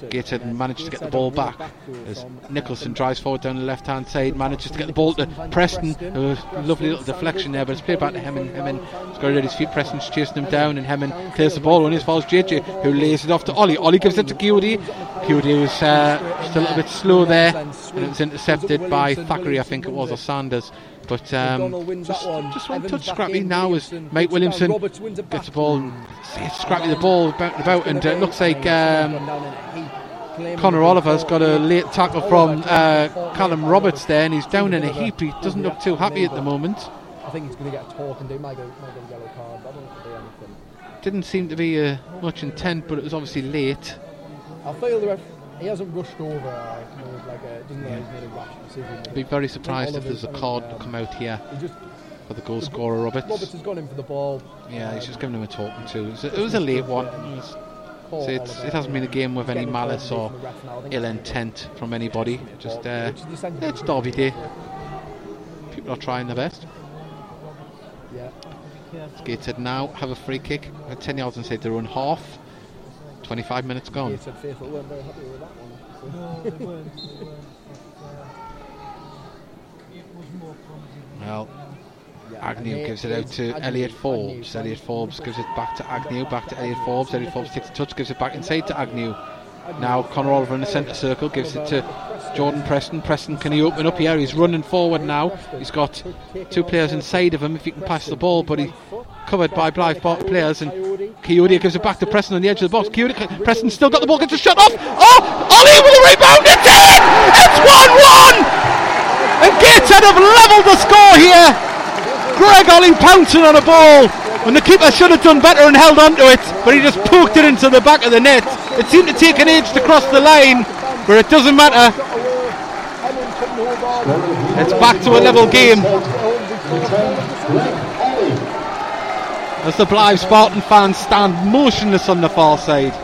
Gated managed to get the ball back as Nicholson drives forward down the left-hand side, manages to get the ball to Preston. A lovely little deflection there, but it's played back to Hemming. Hemming has got it at his feet. Preston's chasing him down, and Hemming clears the ball and his falls JJ, who lays it off to Olley. Olley gives it to Kayode. Kayode was uh, just a little bit slow there, and it was intercepted by Thackeray, I think it was, or Sanders. But um, just, just one Evans touch scrappy now as Mike puts it down. Williamson gets the ball, scrappy the ball about, about and uh, it looks like um, Connor Oliver's got a late tackle from uh, Callum Roberts there, and he's down in a heap. He doesn't look too happy at the moment. I think he's going to get a talk and do might get, might get a yellow card. but I don't think it'll anything. Didn't seem to be uh, much intent, but it was obviously late. I feel the ref, he hasn't rushed over. Uh, like a, doesn't know he's made a rash decision. I'd be very surprised if there's a card to come out here just for the goal scorer Roberts. Roberts has gone in for the ball. Yeah, he's just giving him a talking to. It was a, it was a late one. It, so it's, it hasn't been a game with any getting a call malice or from the ref now. I think ill intent from anybody. Just uh, essentially- it's Derby Day. People are trying their best. Yeah. Gateshead now have a free kick at 10 yards inside their own half. 25 minutes gone. Gateshead faithful weren't very happy with that one. No, they weren't. They weren't. Uh, it was more promising. Well, Yeah, Agnew gives it it out to Agnew- Elliot Forbes. trying Elliot Forbes gives it back to Agnew, back to Elliot Forbes. Elliot Forbes takes a touch, gives it back inside to Agnew. Now Conor Oliver in the centre circle gives it to Jordan Preston. Preston, can he open up here? He's running forward now. He's got two players inside of him if he can pass the ball, but he's covered by Blyth players. And Kayode gives it back to Preston on the edge of the box. Kayode, Preston still got the ball, gets a shot off. Oh, Olley with a rebound. It's in! It's 1 1! And Gateshead have levelled the score here. Greg Olley pouncing on a ball and the keeper should have done better and held on to it, but he just poked it into the back of the net. It seemed to take an age to cross the line, but it doesn't matter. It's back to a level game as the Blyth Spartan fans stand motionless on the far side.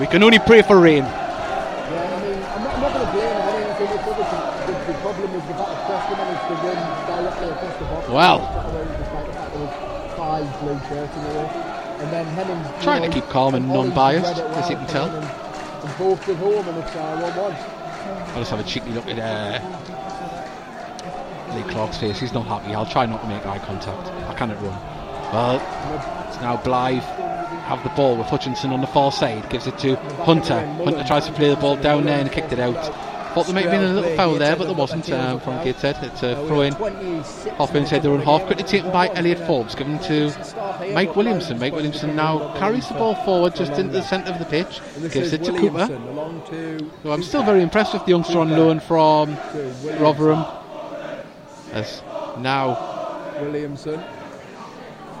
We can only pray for rain. Yeah, I mean, I'm not, I'm not going to blame him. I mean, I think it's obviously the, the problem is the fact that Preston managed to run directly across the box. Well. Despite the fact there was five blue shirts in row. And then Hemmings... Trying to keep calm and non-biased, as you can tell. And, both home and it's uh, 1-1. I'll just have a cheeky look at uh, Clark's face. He's not happy. I'll try not to make eye contact. I cannot run. Well, it's now Blyth. Have the ball with Hutchinson on the far side. Gives it to Hunter. Hunter tries to play the ball down there and kicked it out. Thought there might have been a little foul there, but there wasn't um, from Gateshead. It's a throw in. Half inside their own half. Quickly taken by Elliot Forbes. Given to Mike Williamson. Mike Williamson now carries the ball forward just into the centre of the pitch. Gives it to Cooper. I'm still very impressed with the youngster on loan from Rotherham. As now Williamson.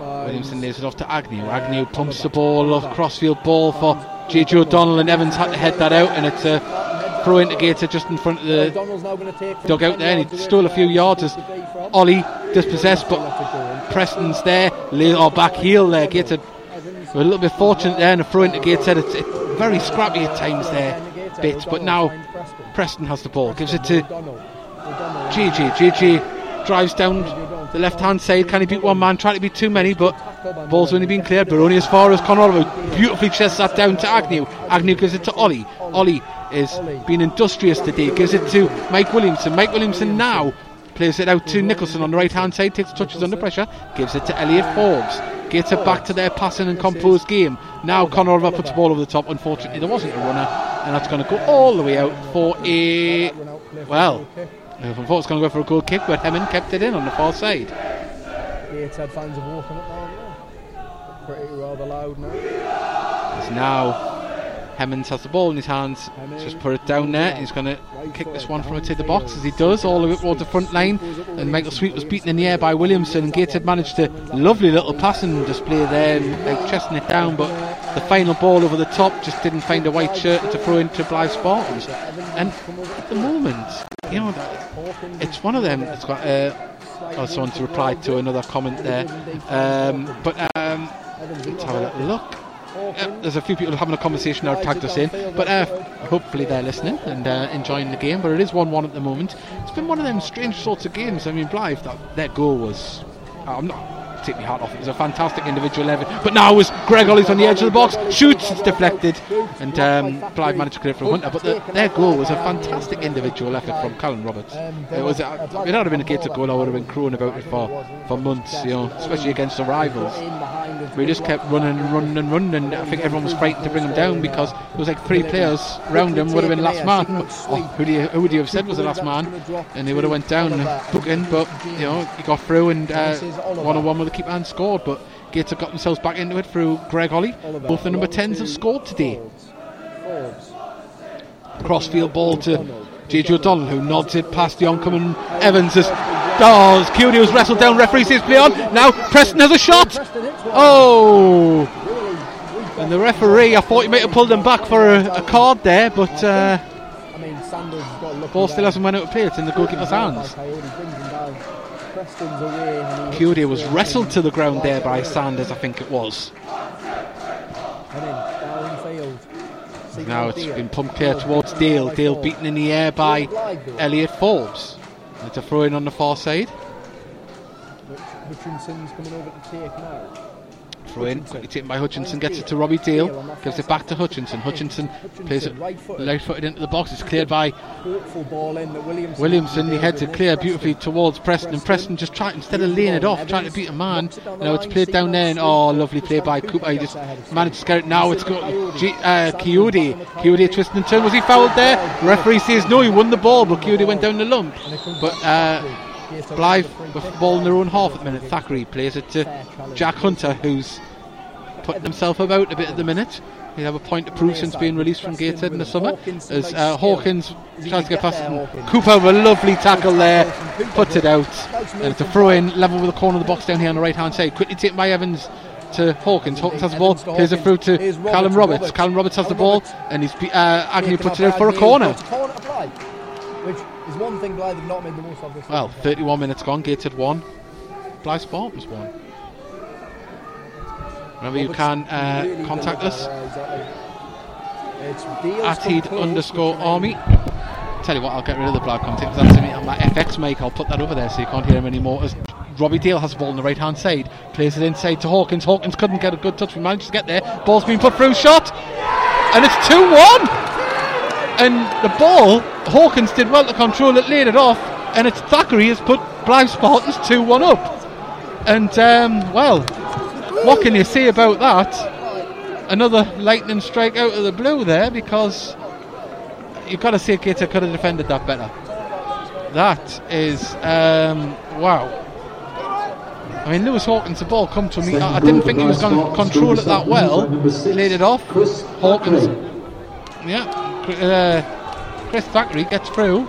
Williamson lays it off to Agnew. Agnew pumps the ball, a crossfield ball for JJ O'Donnell, and Evans had to head that out, and it's uh, a throw into Gator just in front of the O'Donnell's now going to take from dug out there, and he stole a few yards as was supposed to be from. Olley dispossessed, but Left it going. Preston's there, lay or back heel there. Gator were a little bit fortunate there, and a throw into Gateshead. It's it, very scrappy at times there, bits, but now Preston has the ball, gives it to O'Donnell. O'Donnell. Drives down the left hand side. Can he beat one man? Trying to beat too many, but ball's only been cleared, but only as far as Conor beautifully chests that down to Agnew. Agnew gives it to Olley. Olley is being industrious today, gives it to Mike Williamson. Mike Williamson now plays it out to Nicholson on the right hand side, takes touches under pressure, gives it to Elliot Forbes. Gets it back to their passing and composed game. Now Conor puts the ball over the top. Unfortunately, there wasn't a runner, and that's going to go all the way out for a well, I thought it was going to go for a goal kick, but Hemming kept it in on the far side. Gateshead fans have woken up now. yeah. Pretty rather loud now. It's now Hemmings has the ball in his hands. Just put it down there. He's going to kick this one from outside the box as he does, all the way towards the front line. And Michael Sweet was beaten in the air by Williamson. And Gateshead managed to lovely little passing display there, and, like chesting it down. But the final ball over the top just didn't find a white shirt to throw into Blyth Spartans. And at the moment, you know, it's one of them. It's got. Uh, I was on to reply to another comment there, um, but um, let's have a look. Yeah, there's a few people having a conversation now tagged us in, but uh, hopefully they're listening and uh, enjoying the game. But it is 1 1 at the moment. It's been one of them strange sorts of games. I mean, Blyth, that, their goal was. I'm not. Take my hat off. It was a fantastic individual effort. But now was Greg Olley's on the edge of the box, shoots, it's deflected, and um, managed to clear it from Hunter. But the, their goal was a fantastic individual effort from Callum Roberts. It was. Uh, it have been a Gator goal. I would have been crowing about it for, for months, you know, especially against the rivals. We just kept running and running and running, and I think everyone was frightened to bring him down because there was like three players round him would have been last man. Oh, who do you who would you have said was the last man? And he would have went down and book in, but you know he got through and uh, one on one with the keeper and scored. But Gator got themselves back into it through Greg Olley. Both the number tens have scored today. Crossfield ball to JJ O'Donnell, who nods it past the oncoming Evans as Oh, Cutie was wrestled down. Referee says play on. Now Preston has a shot. Oh, and the referee, I thought he might have pulled him back for a, a card there, but uh, I mean, Sanders got to look ball still hasn't went out of play. It's in the goalkeeper's hands. Kayode brings him down. Preston's away. and he Cutie hits was wrestled to the ground there by Sanders, I think it was. And then downfield. Seagull Now it's been pumped here towards Dale. Dale beaten in the air by Elliot Forbes. It's a throw in on the far side. Hutchinson's coming over to take now. Throw in, taken by Hutchinson, gets it to Robbie Dale, gives it back to Hutchinson. Hutchinson plays it light footed into the box. It's cleared by Williamson. He heads it clear beautifully towards Preston, and Preston just trying instead of laying it off, trying to beat a man. Now it's played down there, and oh, lovely play by Cooper. He just managed to get it. Now it's got G- uh, Kayode. Kayode and turn. Was he fouled there? Referee says no. He won the ball, but Kayode went down the lump. But uh, Blyth with the ball in their own half at the minute. Thackeray plays it to Jack Hunter, who's putting himself about a bit at the minute. He'll have a point to prove since being released from Gateshead in the summer. As uh, Hawkins tries to get past him. Cooper with a lovely tackle there, puts it out. And it's a throw in, level with the corner of the box down here on the right hand side. Quickly taken by Evans to Hawkins. Hawkins has the ball, plays it through to Here's Callum Roberts. Callum Roberts has the ball, and he's uh, Agnew puts it out for a corner. Puts Corner to Blyth, which is one thing Blyth have not made the most of this Well, season. 31 minutes gone, Gateshead 1. Blyth Spartans 1. Remember, you can uh, really contact us exactly. At underscore army. Tell you what, I'll get rid of the content because that's on my FX mic. I'll put that over there so you can't hear him anymore. As Robbie Dale has the ball on the right hand side, plays it inside to Hawkins. Hawkins couldn't get a good touch. We managed to get there. Ball's been put through, shot, and it's 2 1. And the ball, Hawkins did well to control it, laid it off, and it's Thackeray has put Blyth Spartans 2 1 up. And, um, well, what can you say about that? Another lightning strike out of the blue there because you've got to say Gator could have defended that better. That is, um, wow. I mean, Lewis Hawkins, the ball come to me. I, I didn't think he was going to control it that well. Laid it off. Hawkins, yeah. Uh, Chris Thackeray gets through,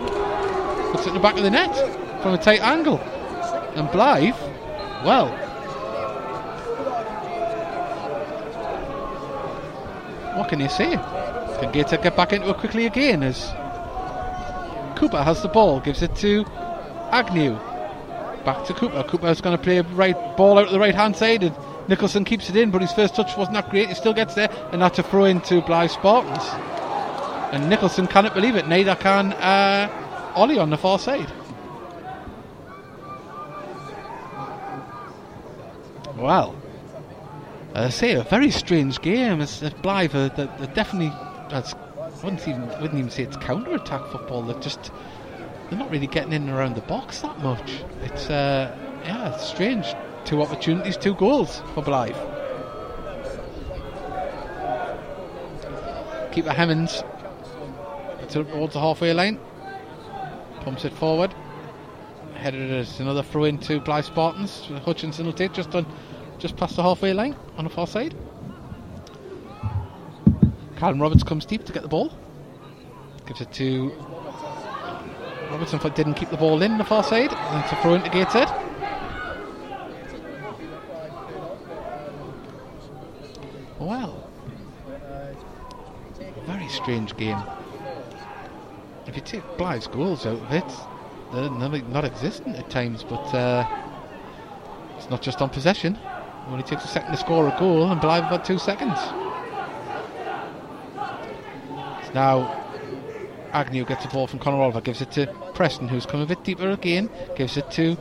puts it in the back of the net from a tight angle. And Blyth, well, what can you say? Can Gator get back into it quickly again as Cooper has the ball, gives it to Agnew. Back to Cooper. Cooper's going to play a right ball out to the right hand side, and Nicholson keeps it in, but his first touch wasn't that great. He still gets there, and that's a throw into Blyth Spartans. And Nicholson cannot believe it. Neither can uh, Olley on the far side. Well, I say, a very strange game. It's, it's Blyth, uh, they're, definitely. That's, wouldn't even, wouldn't even say it's counter attack football. They're just. They're not really getting in and around the box that much. It's, uh, yeah, it's strange. Two opportunities, two goals for Blyth. Keeper Hemmings towards the halfway line. Pumps it forward. Headed as another throw into Blyth Spartans. Hutchinson will take just on, just past the halfway line on the far side. Callum Roberts comes deep to get the ball. Gives it to Robertson didn't keep the ball in the far side. And it's a throw into Gateshead. Well, very strange game. If you take Blyth's goals out of it, they're not, existent at times, but uh, it's not just on possession. It only takes a second to score a goal, and Blyth about two seconds. Now Agnew gets the ball from Conor Oliver, gives it to Preston, who's come a bit deeper again, gives it to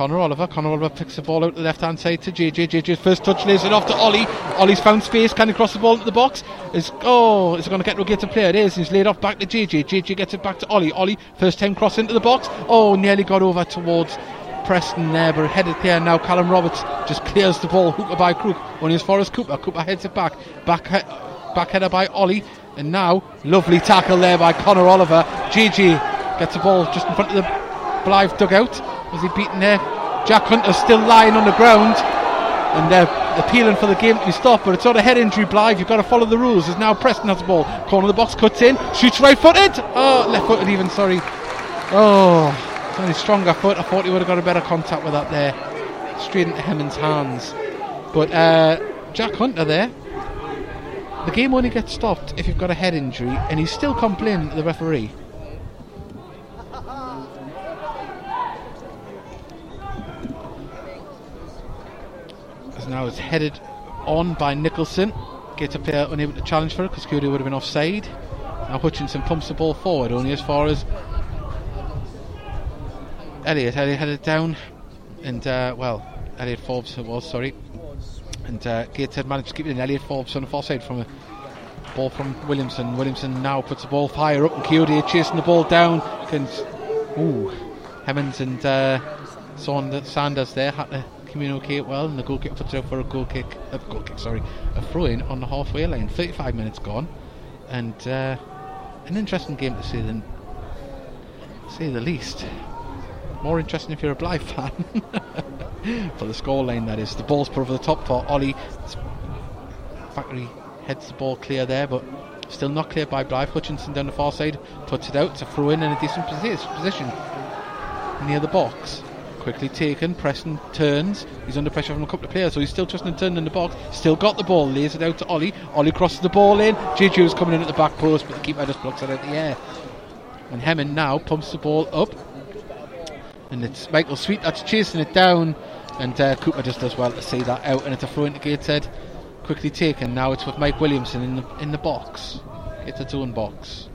Conor Oliver. Conor Oliver picks the ball out to the left hand side to JJ. JJ's first touch lays it off to Olley. Olley's found space, can he cross the ball into the box? Is oh, is it going to get to a Gator player? It is. He's laid off back to JJ. JJ gets it back to Olley. Olley, first time cross into the box. Oh, nearly got over towards Preston there, but headed clear now. Callum Roberts just clears the ball, hooker by Crook. Only as far as Cooper. Cooper heads it back. Back, he- back header by Olley. And now, lovely tackle there by Conor Oliver. JJ gets the ball just in front of the Blyth dugout. Was he beaten there? Jack Hunter's still lying on the ground. And they're appealing for the game to be stopped, but it's not a head injury, Blyth. You've got to follow the rules. As now Preston has the ball. Corner of the box, cuts in, shoots right footed. Oh, left footed even, sorry. Oh, it's only stronger foot. I thought he would have got a better contact with that there. Straight into Hemming's hands. But uh, Jack Hunter there. The game only gets stopped if you've got a head injury, and he's still complaining to the referee. Now it's headed on by Nicholson. Gets a player unable to challenge for it because Kayode would have been offside. Now Hutchinson pumps the ball forward only as far as Elliot. Elliot headed down, and uh, well, Elliot Forbes it was sorry, and uh, Gateshead managed to keep it in. Elliot Forbes on the far side from a ball from Williamson. Williamson now puts the ball higher up, and Kayode chasing the ball down. Can ooh, Hemmings and uh, Saund- Sanders there had to communicate well, and the goal kick puts out for a goal kick. A goal kick, sorry, a throw in on the halfway line. 35 minutes gone, and uh, an interesting game to say than say the least. More interesting if you're a Blyth fan. *laughs* for the scoreline, that is. The ball's put over the top for Olley. Thackeray heads the ball clear there, but still not cleared by Blyth. Hutchinson down the far side puts it out. to throw in in a decent posi- position near the box. Quickly taken. Preston turns. He's under pressure from a couple of players, so he's still trusting and turning in the box. Still got the ball. Lays it out to Olley. Olley crosses the ball in. Juju's coming in at the back post, but the keeper just blocks it out of the air. And Hemming now pumps the ball up. And it's Michael Sweet that's chasing it down. And uh, Cooper just does well to see that out. And it's a throw into Gateshead. Quickly taken. Now it's with Mike Williamson in the, in the box. Gateshead's own box.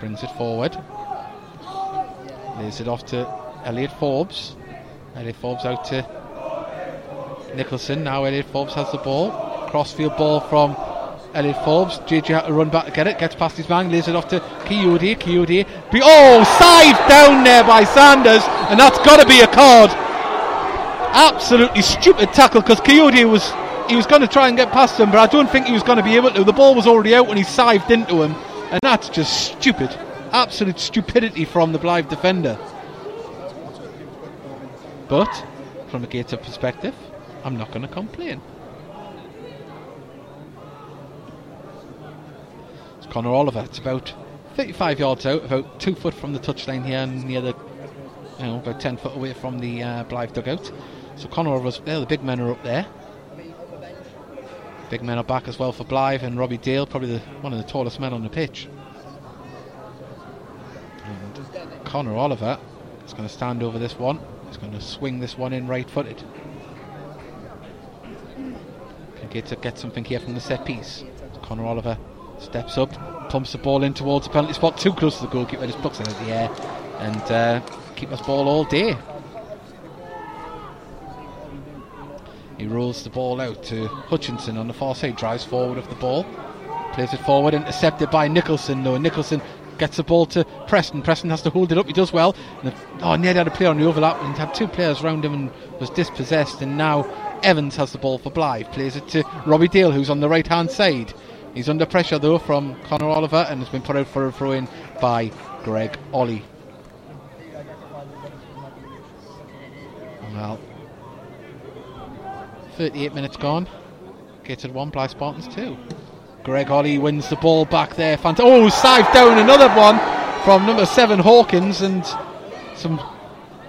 Brings it forward. Lays it off to Elliot Forbes. Elliot Forbes out to Nicholson. Now Elliot Forbes has the ball. Crossfield ball from Elliot Forbes. JJ had to run back to get it. Gets past his man. Lays it off to Kayode. Kayode. Be- oh, side down there by Sanders. And that's got to be a card. Absolutely stupid tackle because Kayode was. He was going to try and get past him, but I don't think he was going to be able to. The ball was already out when he sived into him, and that's just stupid. Absolute stupidity from the Blyth defender. But from a Gator perspective, I'm not going to complain. It's Conor Oliver. It's about 35 yards out, about two foot from the touchline here, near the, you know, about 10 foot away from the uh, Blyth dugout. So Conor Oliver's there. The big men are up there. Big men are back as well for Blyth and Robbie Dale, probably the, one of the tallest men on the pitch. And Conor Oliver is going to stand over this one. He's going to swing this one in right footed. Can to get something here from the set piece. Connor Oliver steps up, pumps the ball in towards the penalty spot, too close to the goalkeeper, just plucks it of the air, and uh, us ball all day. He rolls the ball out to Hutchinson on the far side, drives forward of the ball, plays it forward, intercepted by Nicholson. though. Nicholson gets the ball to Preston. Preston has to hold it up. He does well. And oh, nearly had a player on the overlap and had two players round him and was dispossessed. And now Evans has the ball for Blyth. Plays it to Robbie Dale, who's on the right hand side. He's under pressure though from Connor Oliver and has been put out for a throw in by Greg Olley. Well, 38 minutes gone. Gated 1, Blyth Spartans 2. Greg Olley wins the ball back there. Fant- oh, side down another one from number 7 Hawkins and some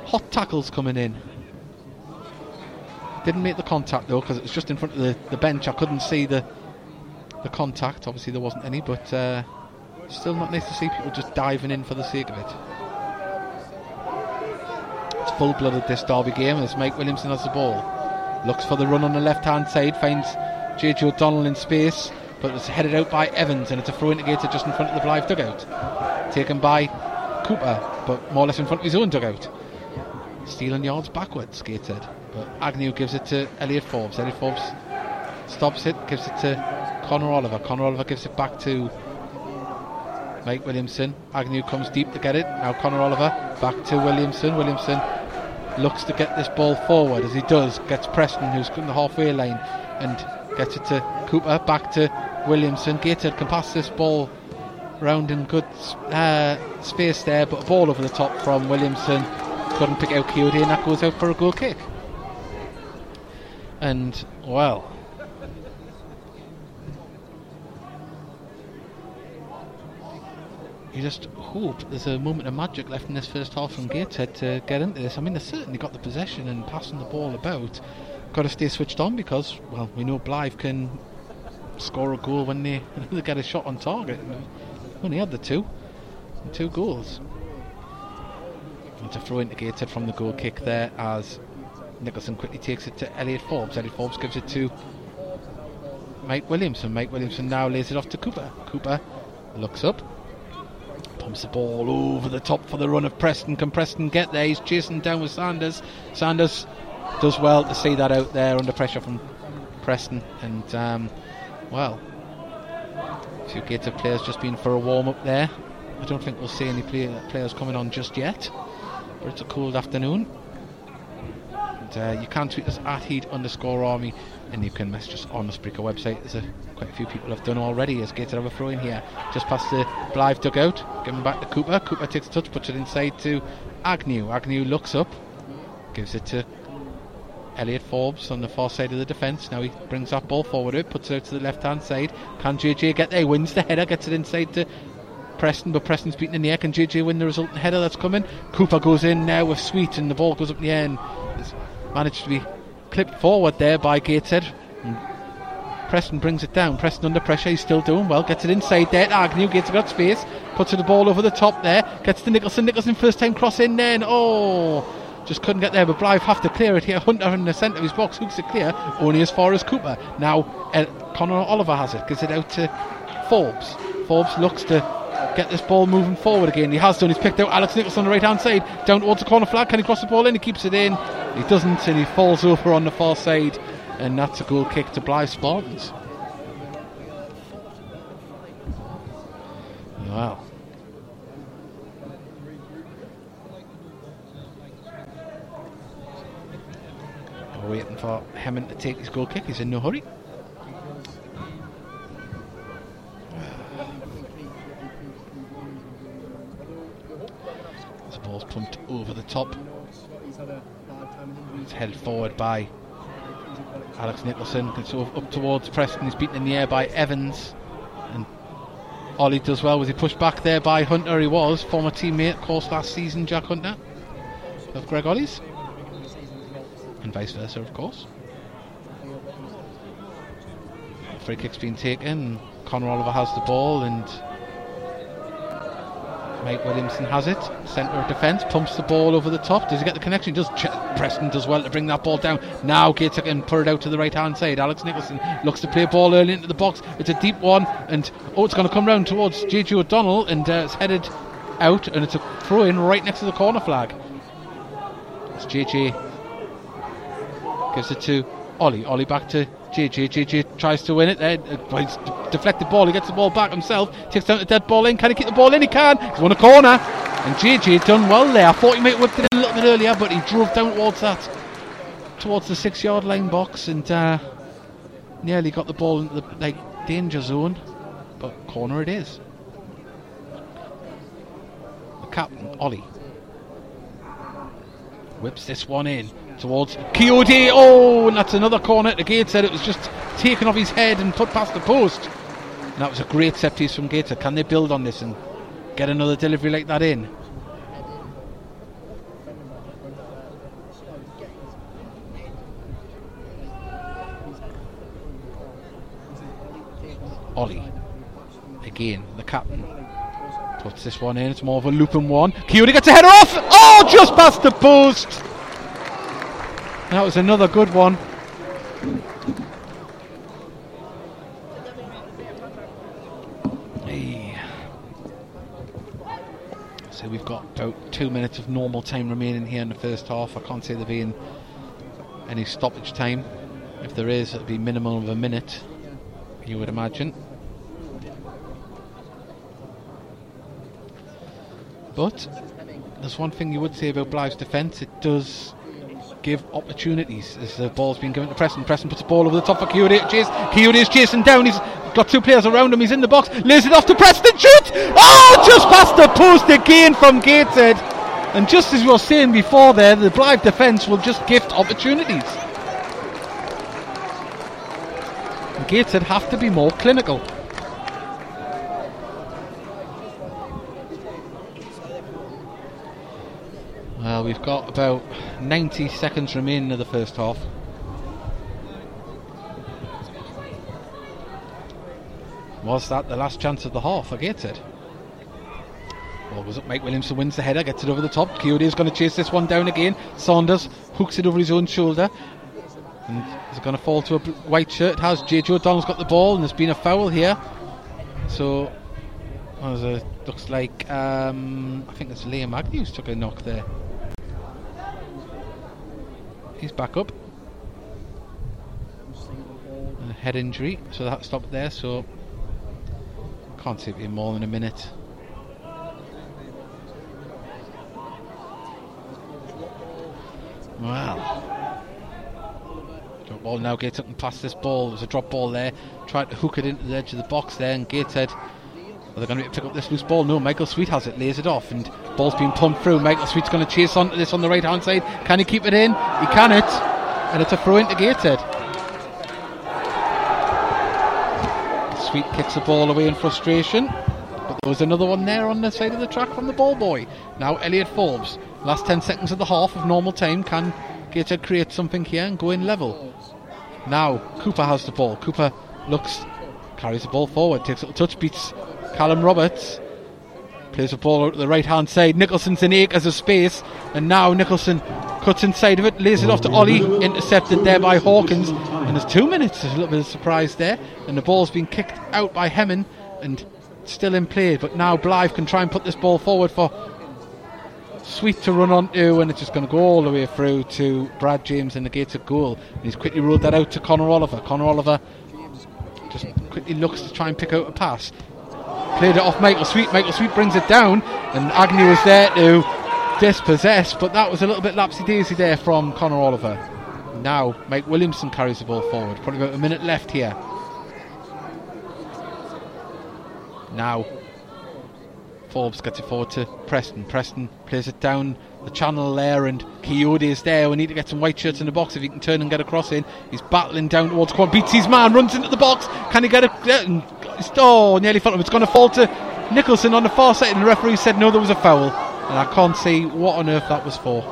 hot tackles coming in. Didn't make the contact though because it was just in front of the, the bench. I couldn't see the the contact. Obviously, there wasn't any, but uh, still not nice to see people just diving in for the sake of it. It's full blooded this derby game as Mike Williamson has the ball. Looks for the run on the left hand side, finds JJ O'Donnell in space, but it's headed out by Evans and it's a throw indicator just in front of the Blyth dugout. Taken by Cooper, but more or less in front of his own dugout. Stealing yards backwards, skated. But Agnew gives it to Elliot Forbes. Elliot Forbes stops it, gives it to Connor Oliver. Connor Oliver gives it back to Mike Williamson. Agnew comes deep to get it. Now Connor Oliver back to Williamson. Williamson looks to get this ball forward as he does. Gets Preston, who's in the halfway line, and gets it to Cooper. Back to Williamson. Gated can pass this ball round in good uh, space there, but a ball over the top from Williamson. Couldn't pick out Kayode, and that goes out for a goal kick. And, well. You just hope there's a moment of magic left in this first half from Gateshead to get into this. I mean, they certainly got the possession and passing the ball about. Got to stay switched on because, well, we know Blyth can score a goal when they, *laughs* they get a shot on target. Only had the two, two goals. And to throw into Gateshead from the goal kick there as Nicholson quickly takes it to Elliot Forbes. Elliot Forbes gives it to Mike Williamson. Mike Williamson now lays it off to Cooper. Cooper looks up, pumps the ball over the top for the run of Preston. Can Preston get there? He's chasing down with Sanders. Sanders does well to see that out there under pressure from Preston. And, um, well, a few Gateshead players just been for a warm up there. I don't think we'll see any play- players coming on just yet. But it's a cold afternoon. And, uh, you can tweet us at Heed underscore army and you can message us on the Spreaker website. There's a, quite a few people have done already as Gated have a throw in here. Just past the Blyth dugout. Giving back to Cooper. Cooper takes a touch, puts it inside to Agnew. Agnew looks up, gives it to Elliot Forbes on the far side of the defence. Now he brings that ball forward, it puts it out to the left hand side. Can JJ get there? He wins the header, gets it inside to Preston, but Preston's beaten in the air. Can JJ win the resultant header that's coming? Cooper goes in now with Sweet, and the ball goes up the and it's managed to be clipped forward there by Gateshead. Preston brings it down. Preston under pressure, he's still doing well. Gets it inside there Agnew. Gateshead got space, puts the ball over the top there. Gets to Nicholson. Nicholson first time cross in there, and oh, just couldn't get there. But Blyth have to clear it here. Hunter in the centre of his box hooks it clear, only as far as Cooper. Now uh, Connor Oliver has it, gives it out to Forbes. Forbes looks to get this ball moving forward again. He has done. He's picked out Alex Nicholson on the right hand side, down towards the corner flag. Can he cross the ball in? He keeps it in. He doesn't, and he falls over on the far side, and that's a goal kick to Blyth Spartans. Wow. Waiting for Hemming to take his goal kick. He's in no hurry. The ball's pumped over the top. It's held forward by Alex Nicholson. Gets up towards Preston. He's beaten in the air by Evans. And Olley does well. Was he pushed back there by Hunter? He was. Former teammate, of course, last season, Jack Hunter of Greg Olley's. And vice versa, of course. Free kick's been taken. Conor Oliver has the ball and Mike Williamson has it. Centre of defence, pumps the ball over the top. Does he get the connection? Does Ch- Preston does well to bring that ball down. Now Gates can put it out to the right hand side. Alex Nicholson looks to play a ball early into the box. It's a deep one, and oh, it's going to come round towards JJ O'Donnell, and uh, it's headed out, and it's a throw in right next to the corner flag. It's JJ gives it to Olley. Olley back to JJ. JJ tries to win it. Uh, he's deflected ball. He gets the ball back himself. Takes down the dead ball in. Can he keep the ball in? He can. He's won a corner. And JJ done well there. I thought he might have whipped it a little bit earlier, but he drove down towards that, towards the six-yard line box, and uh, nearly got the ball into the like danger zone. But corner it is. The captain, Olley, whips this one in. Towards Kayode. Oh, and that's another corner to said It was just taken off his head and put past the post. And that was a great set piece from Gateshead. Can they build on this and get another delivery like that in? Olley. Again, the captain. Puts this one in. It's more of a looping one. Kayode gets a header off. Oh, just past the post. That was another good one. Hey. So we've got about two minutes of normal time remaining here in the first half. I can't see there being any stoppage time. If there is, it'll be minimum of a minute, you would imagine. But there's one thing you would say about Blyth's defence, it does give opportunities as the ball's been given to Preston. Preston puts the ball over the top for Kayode. Chase. Is chasing down. He's got two players around him. He's in the box. Lays it off to Preston. Shoot! Oh, just past the post again from Gateshead. And just as we were saying before there, the Blyth defence will just gift opportunities. Gateshead have to be more clinical. Well, we've got about 90 seconds remaining of the first half. Was that the last chance of the half? I get it. Ball goes up. Mike Williamson wins the header, gets it over the top. Kayode is going to chase this one down again. Saunders hooks it over his own shoulder. And is it going to fall to a white shirt? It has. J. Joe O'Donnell's got the ball, and there's been a foul here. So, was it? looks like, um, I think it's Liam Agnews took a knock there. He's back up. A head injury, so that stopped there. So can't see it being more than a minute. Well, drop ball now. Gates up and past this ball. There's a drop ball there. Tried to hook it into the edge of the box there, and Gateshead are they going to pick up this loose ball? No, Michael Sweet has it, lays it off, and ball's being pumped through. Michael Sweet's going to chase onto this on the right hand side. Can he keep it in? He can it, and it's a throw into Gateshead. Sweet kicks the ball away in frustration, but there was another one there on the side of the track from the ball boy. Now Elliot Forbes. Last 10 seconds of the half of normal time. Can Gateshead create something here and go in level? Now Cooper has the ball. Cooper looks, carries the ball forward, takes a touch, beats Callum Roberts plays the ball out to the right hand side. Nicholson's in acres of space, and now Nicholson cuts inside of it, lays it off to Olley, intercepted there by Hawkins. And there's two minutes. There's a little bit of surprise there, and the ball's been kicked out by Hemming and still in play. But now Blyth can try and put this ball forward for Sweet to run onto, and it's just going to go all the way through to Brad James in the gates of goal. And he's quickly ruled that out to Connor Oliver. Connor Oliver just quickly looks to try and pick out a pass. Played it off Michael Sweet. Michael Sweet brings it down, and Agnew was there to dispossess, but that was a little bit lapsy daisy there from Connor Oliver. Now, Mike Williamson carries the ball forward. Probably about a minute left here. Now, Forbes gets it forward to Preston. Preston plays it down the channel there, and Kayode is there. We need to get some white shirts in the box if he can turn and get across in. He's battling down towards Quan, beats his man, runs into the box. Can he get it? It's- Oh, nearly fell. It's going to fall to Nicholson on the far side, and the referee said no, there was a foul. And I can't see what on earth that was for.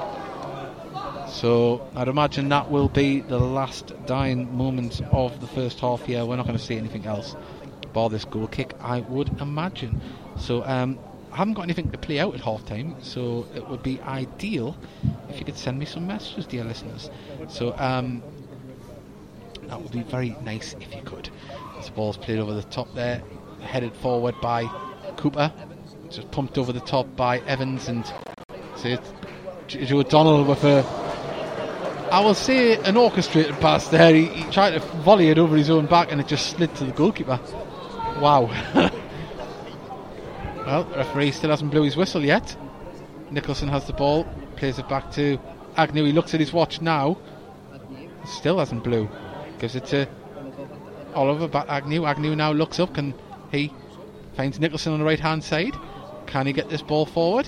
So I'd imagine that will be the last dying moment of the first half here. We're not going to see anything else bar this goal kick, I would imagine. So um, I haven't got anything to play out at half time, so it would be ideal if you could send me some messages, dear listeners. So um, that would be very nice if you could. The ball's played over the top there, headed forward by Cooper, just pumped over the top by Evans, and see it, Joe O'Donnell with a I will say an orchestrated pass there. He, he tried to volley it over his own back and it just slid to the goalkeeper. Wow. *laughs* well, referee still hasn't blew his whistle yet. Nicholson has the ball, plays it back to Agnew. He looks at his watch now. Still hasn't blew. Gives it to Oliver back Agnew. Agnew now looks up. Can he finds Nicholson on the right hand side? Can he get this ball forward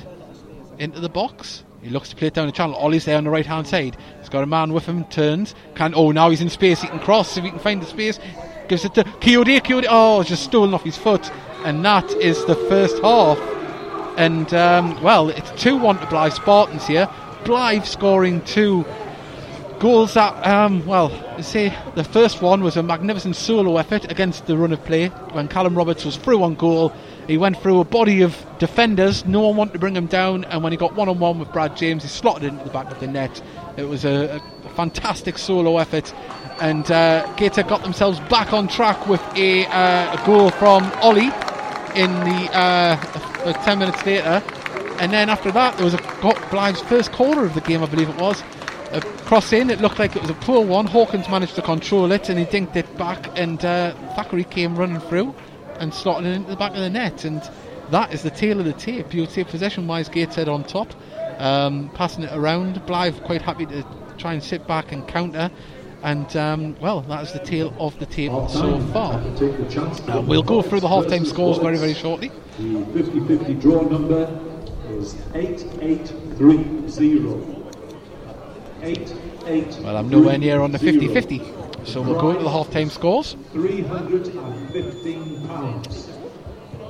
into the box? He looks to play it down the channel. Olley's there on the right hand side. He's got a man with him, turns. Can oh now he's in space. He can cross if he can find the space. Gives it to Kayode. Kayode. Oh, just stolen off his foot. And that is the first half. And um, well, it's two one to Blyth Spartans here. Blyth scoring two goals that um, well you say the first one was a magnificent solo effort against the run of play when Callum Roberts was through on goal. He went through a body of defenders. No one wanted to bring him down. And when he got one on one with Brad James he slotted into the back of the net. It was a, a fantastic solo effort. And uh, Gator got themselves back on track with a, uh, a goal from Olley in the uh, 10 minutes later. And then after that there was a got Blyth's first corner of the game I believe it was a cross in. It looked like it was a poor one. Hawkins managed to control it and he dinked it back, and uh, Thackeray came running through and slotted it into the back of the net. And that is the tail of the tape. You would say possession wise, Gateshead on top, um, passing it around. Blyth quite happy to try and sit back and counter. And um, well, that is the tail of the tape so far. Take the chance. Uh, we'll go through the half-time scores very, very shortly. The 50-50 draw number is 8830. 8830. Well, I'm nowhere near on the 50-50, so we'll go into the half-time scores. 315 pounds.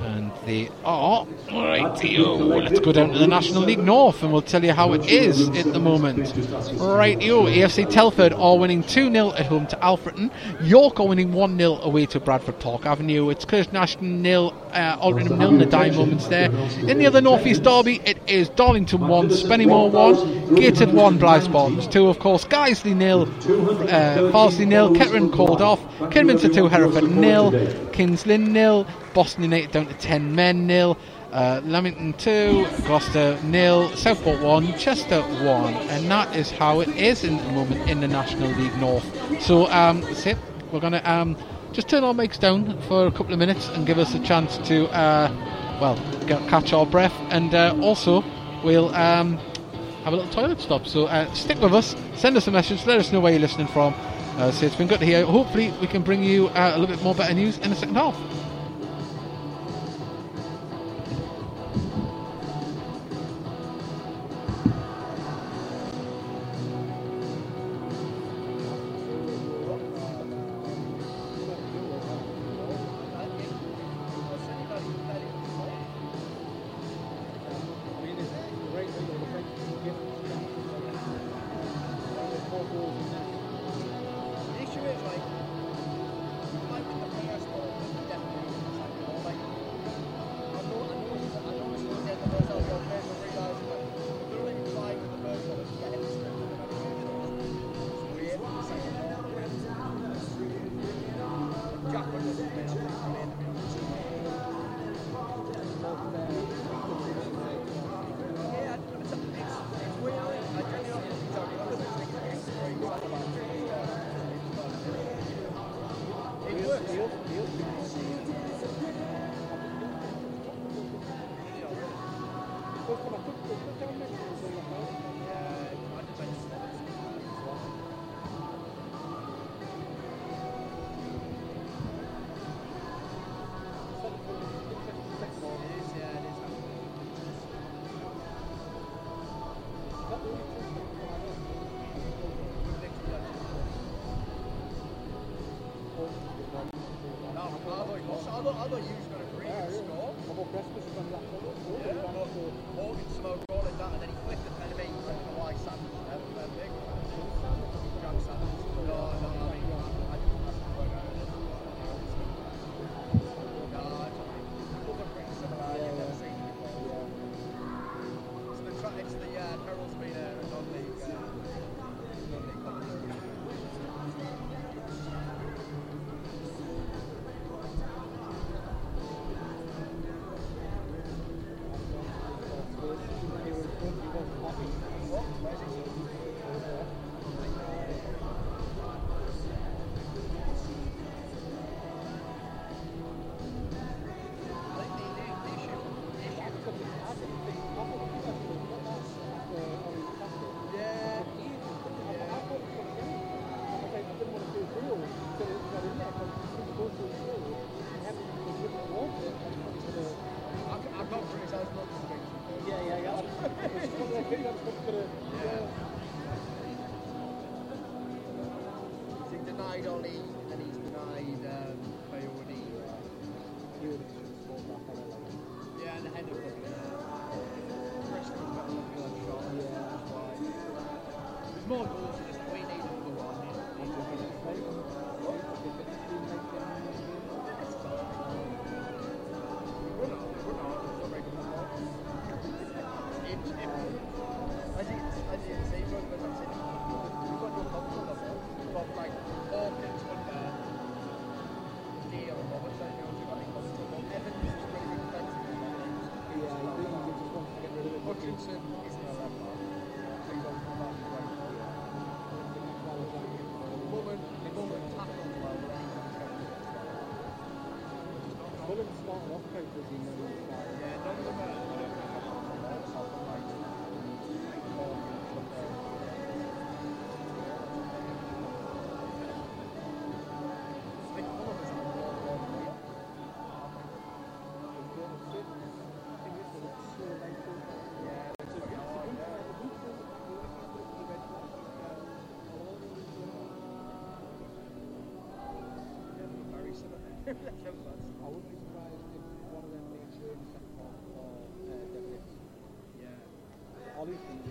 And they are right. Let's go down to the National League North and we'll tell you how it is at the moment. Right, AFC Telford are winning 2 0 at home to Alfreton. York are winning 1 0 away to Bradford Park Avenue. It's Curzon Ashton nil, uh, Altrincham nil in the dying moments there. In the other North East Derby, it is Darlington 1, Spennymoor 1, Gated 1, Blyth Spartans 2, of course, Guiseley nil, uh, Farsley nil, Kettering called off, Kidderminster 2, Hereford nil, Kings Lynn nil, Boston United down to 10 men nil. Uh, Leamington 2, Gloucester nil, Southport 1, Chester 1, and that is how it is in the moment in the National League North. So, um, that's it. We're going to um, just turn our mics down for a couple of minutes and give us a chance to, uh, well, get, catch our breath, and uh, also we'll um, have a little toilet stop. So, uh, stick with us, send us a message, let us know where you're listening from. Uh, so, it's been good to hear. Hopefully, we can bring you uh, a little bit more better news in the second half. Very similar. I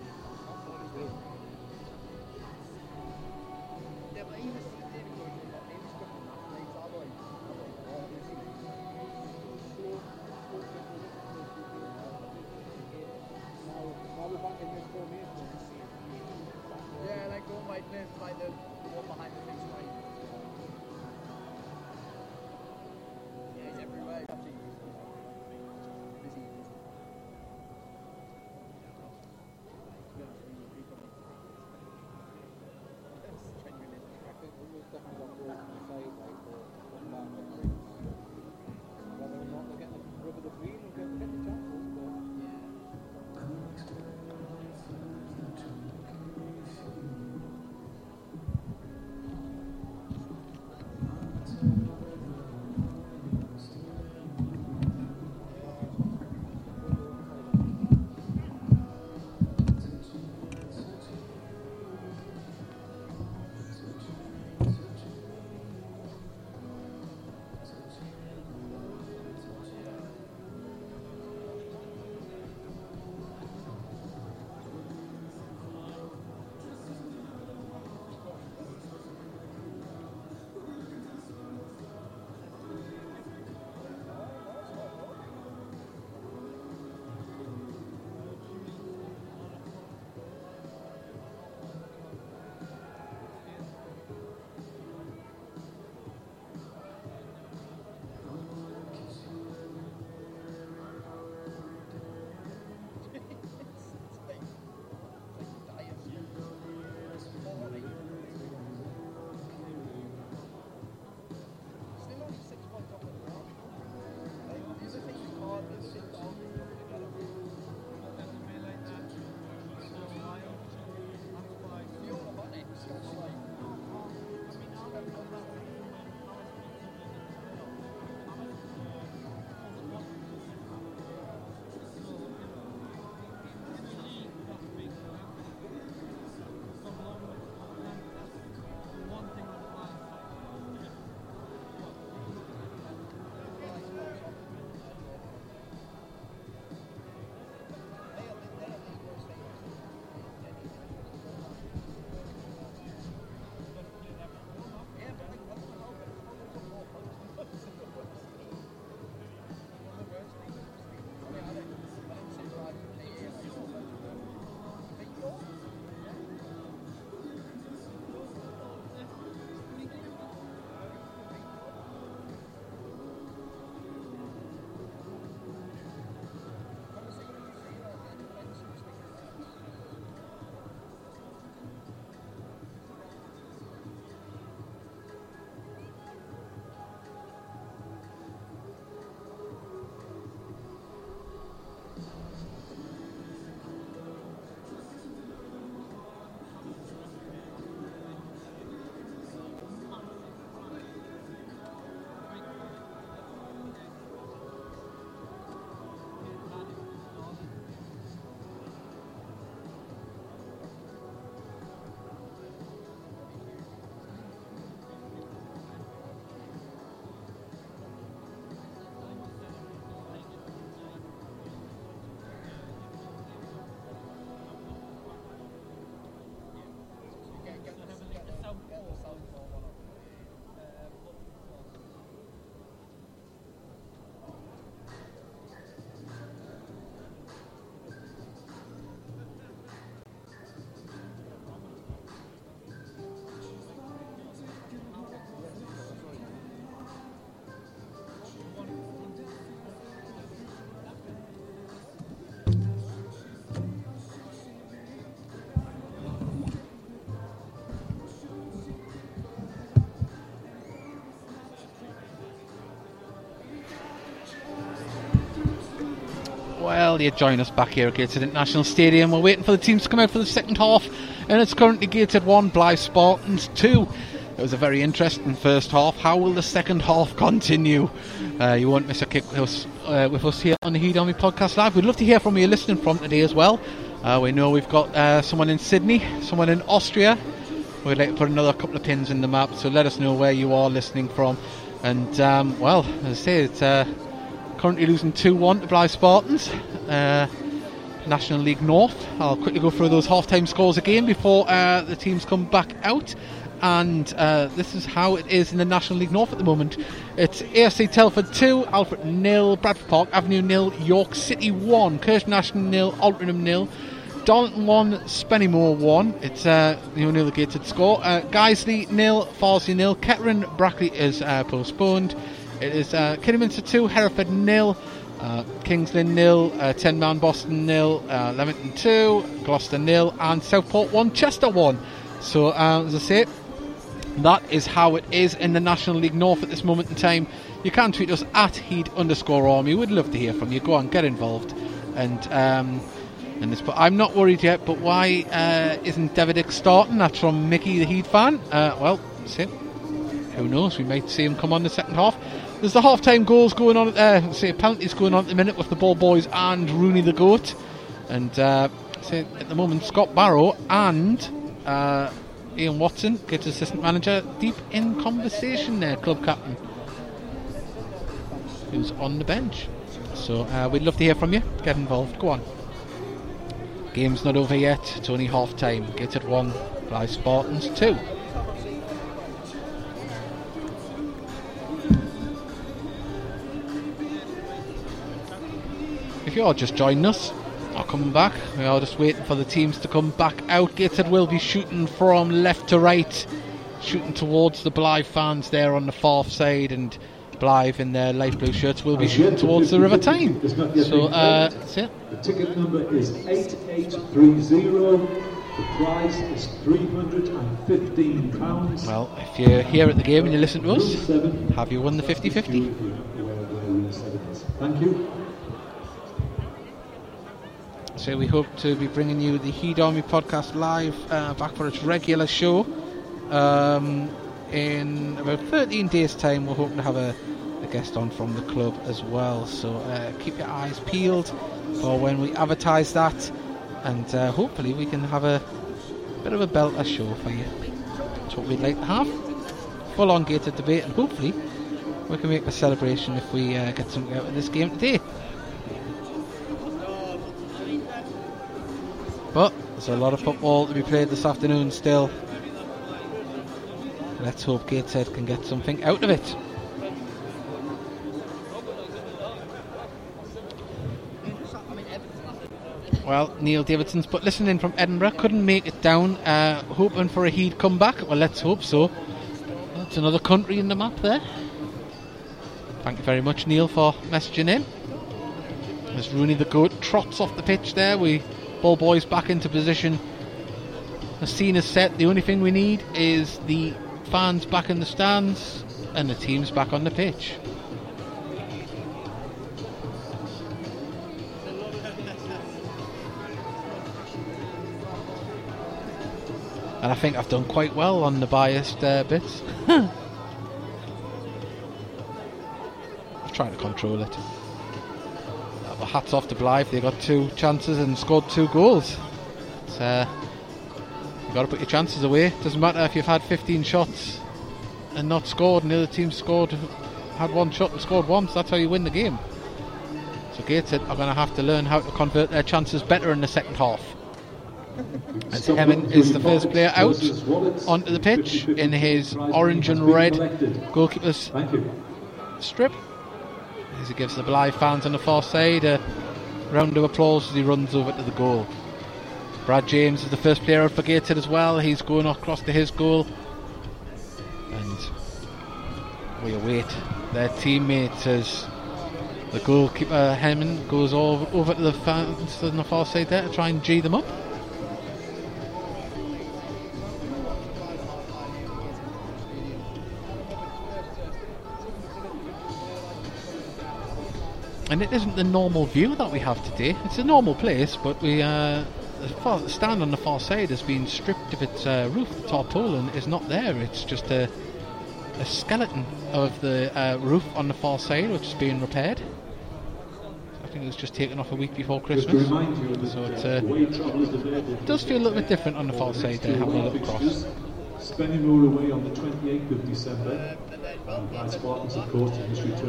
Well, you join us back here at Gateshead International Stadium. We're waiting for the teams to come out for the second half, and it's currently Gated 1, Blyth Spartans 2. It was a very interesting first half. How will the second half continue? Uh, you won't miss a kick with us, uh, with us here on the Heed Army Podcast Live. We'd love to hear from you listening from today as well. Uh, we know we've got uh, someone in Sydney, someone in Austria. We'd like to put another couple of pins in the map, so let us know where you are listening from. And, um, well, as I say, it's uh, currently losing 2 1 to Blyth Spartans. Uh, National League North. I'll quickly go through those half-time scores again before uh, the teams come back out. And uh, this is how it is in the National League North at the moment. It's AFC Telford 2, Alfred nil, Bradford Park Avenue nil, York City 1, Curzon Ashton nil, Altrincham nil, Darlington 1, Spennymoor 1. It's uh, the only gated score. Uh, nil, Farsley nil, Kettering Brackley is uh, postponed. It is uh, Kidderminster 2, Hereford nil, uh, Kings Lynn nil, uh, 10 Man Boston nil, uh, Leamington 2, Gloucester nil, and Southport 1, Chester 1. So, uh, as I say, that is how it is in the National League North at this moment in time. You can tweet us at heed underscore army. We'd love to hear from you. Go on, get involved. And um, and this, but I'm not worried yet. But why uh, isn't Deverdics starting? That's from Mickey, the Heed fan. Uh, well, see, who knows? We might see him come on the second half. There's the half-time goals going on. Uh, say penalties going on at the minute with the Ball Boys and Rooney the Goat. And uh, say at the moment, Scott Barrow and uh, Ian Watson, Kids assistant manager, deep in conversation there, club captain, who's on the bench. So uh, we'd love to hear from you. Get involved. Go on. Game's not over yet. It's only half time. Gated one, Blyth Spartans two. If you're just joining us, are coming back. We are just waiting for the teams to come back out. Gateshead will be shooting from left to right, shooting towards the Blyth fans there on the far side, and Blyth in their light blue shirts will be shooting towards the River Tyne. So, uh, that's it. The ticket number is 8830. The prize is £315. Well, if you're here at the game and you listen to us, have you won the 50 50? Thank you. So we hope to be bringing you the Heed Army podcast live uh, back for its regular show. Um, in about 13 days' time, we're hoping to have a, a guest on from the club as well. So uh, keep your eyes peeled for when we advertise that, and uh, hopefully we can have a bit of a belter show for you. That's what we'd like to have. Full on gated debate, and hopefully we can make a celebration if we uh, get something out of this game today. But there's a lot of football to be played this afternoon still. Let's hope Gateshead can get something out of it. Well, Neil Davidson's but listening from Edinburgh couldn't make it down, uh, hoping for a Heed comeback. Well, let's hope so. That's another country in the map there. Thank you very much, Neil, for messaging in. As Rooney the goat trots off the pitch there, we ball boys back into position. The scene is set. The only thing we need is the fans back in the stands and the teams back on the pitch. And I think I've done quite well on the biased uh, bits. *laughs* I'm trying to control it. Hats off to Blyth. They got two chances and scored two goals. It's, uh, you got to put your chances away. Doesn't matter if you've had 15 shots and not scored, and the other team scored, had one shot and scored once. That's how you win the game. So Gateshead are going to have to learn how to convert their chances better in the second half. *laughs* As Hemming is the first player out onto the pitch in his orange and red goalkeeper's strip. As he gives the Blyth fans on the far side a round of applause as he runs over to the goal. Brad James is the first player out for Gateshead as well. He's going across to his goal. And we await their teammates as the goalkeeper Hemming goes over, over to the fans on the far side there to try and G them up. And it isn't the normal view that we have today. It's a normal place, but we uh, the stand on the far side has been stripped of its uh, roof. The tarpaulin is not there. It's just a a skeleton of the uh, roof on the far side, which is being repaired. I think it was just taken off a week before Christmas. So uh, uh, away travel is available. It does feel a little bit different on the far side there, having a little cross. Spennymoor away on the 28th of December.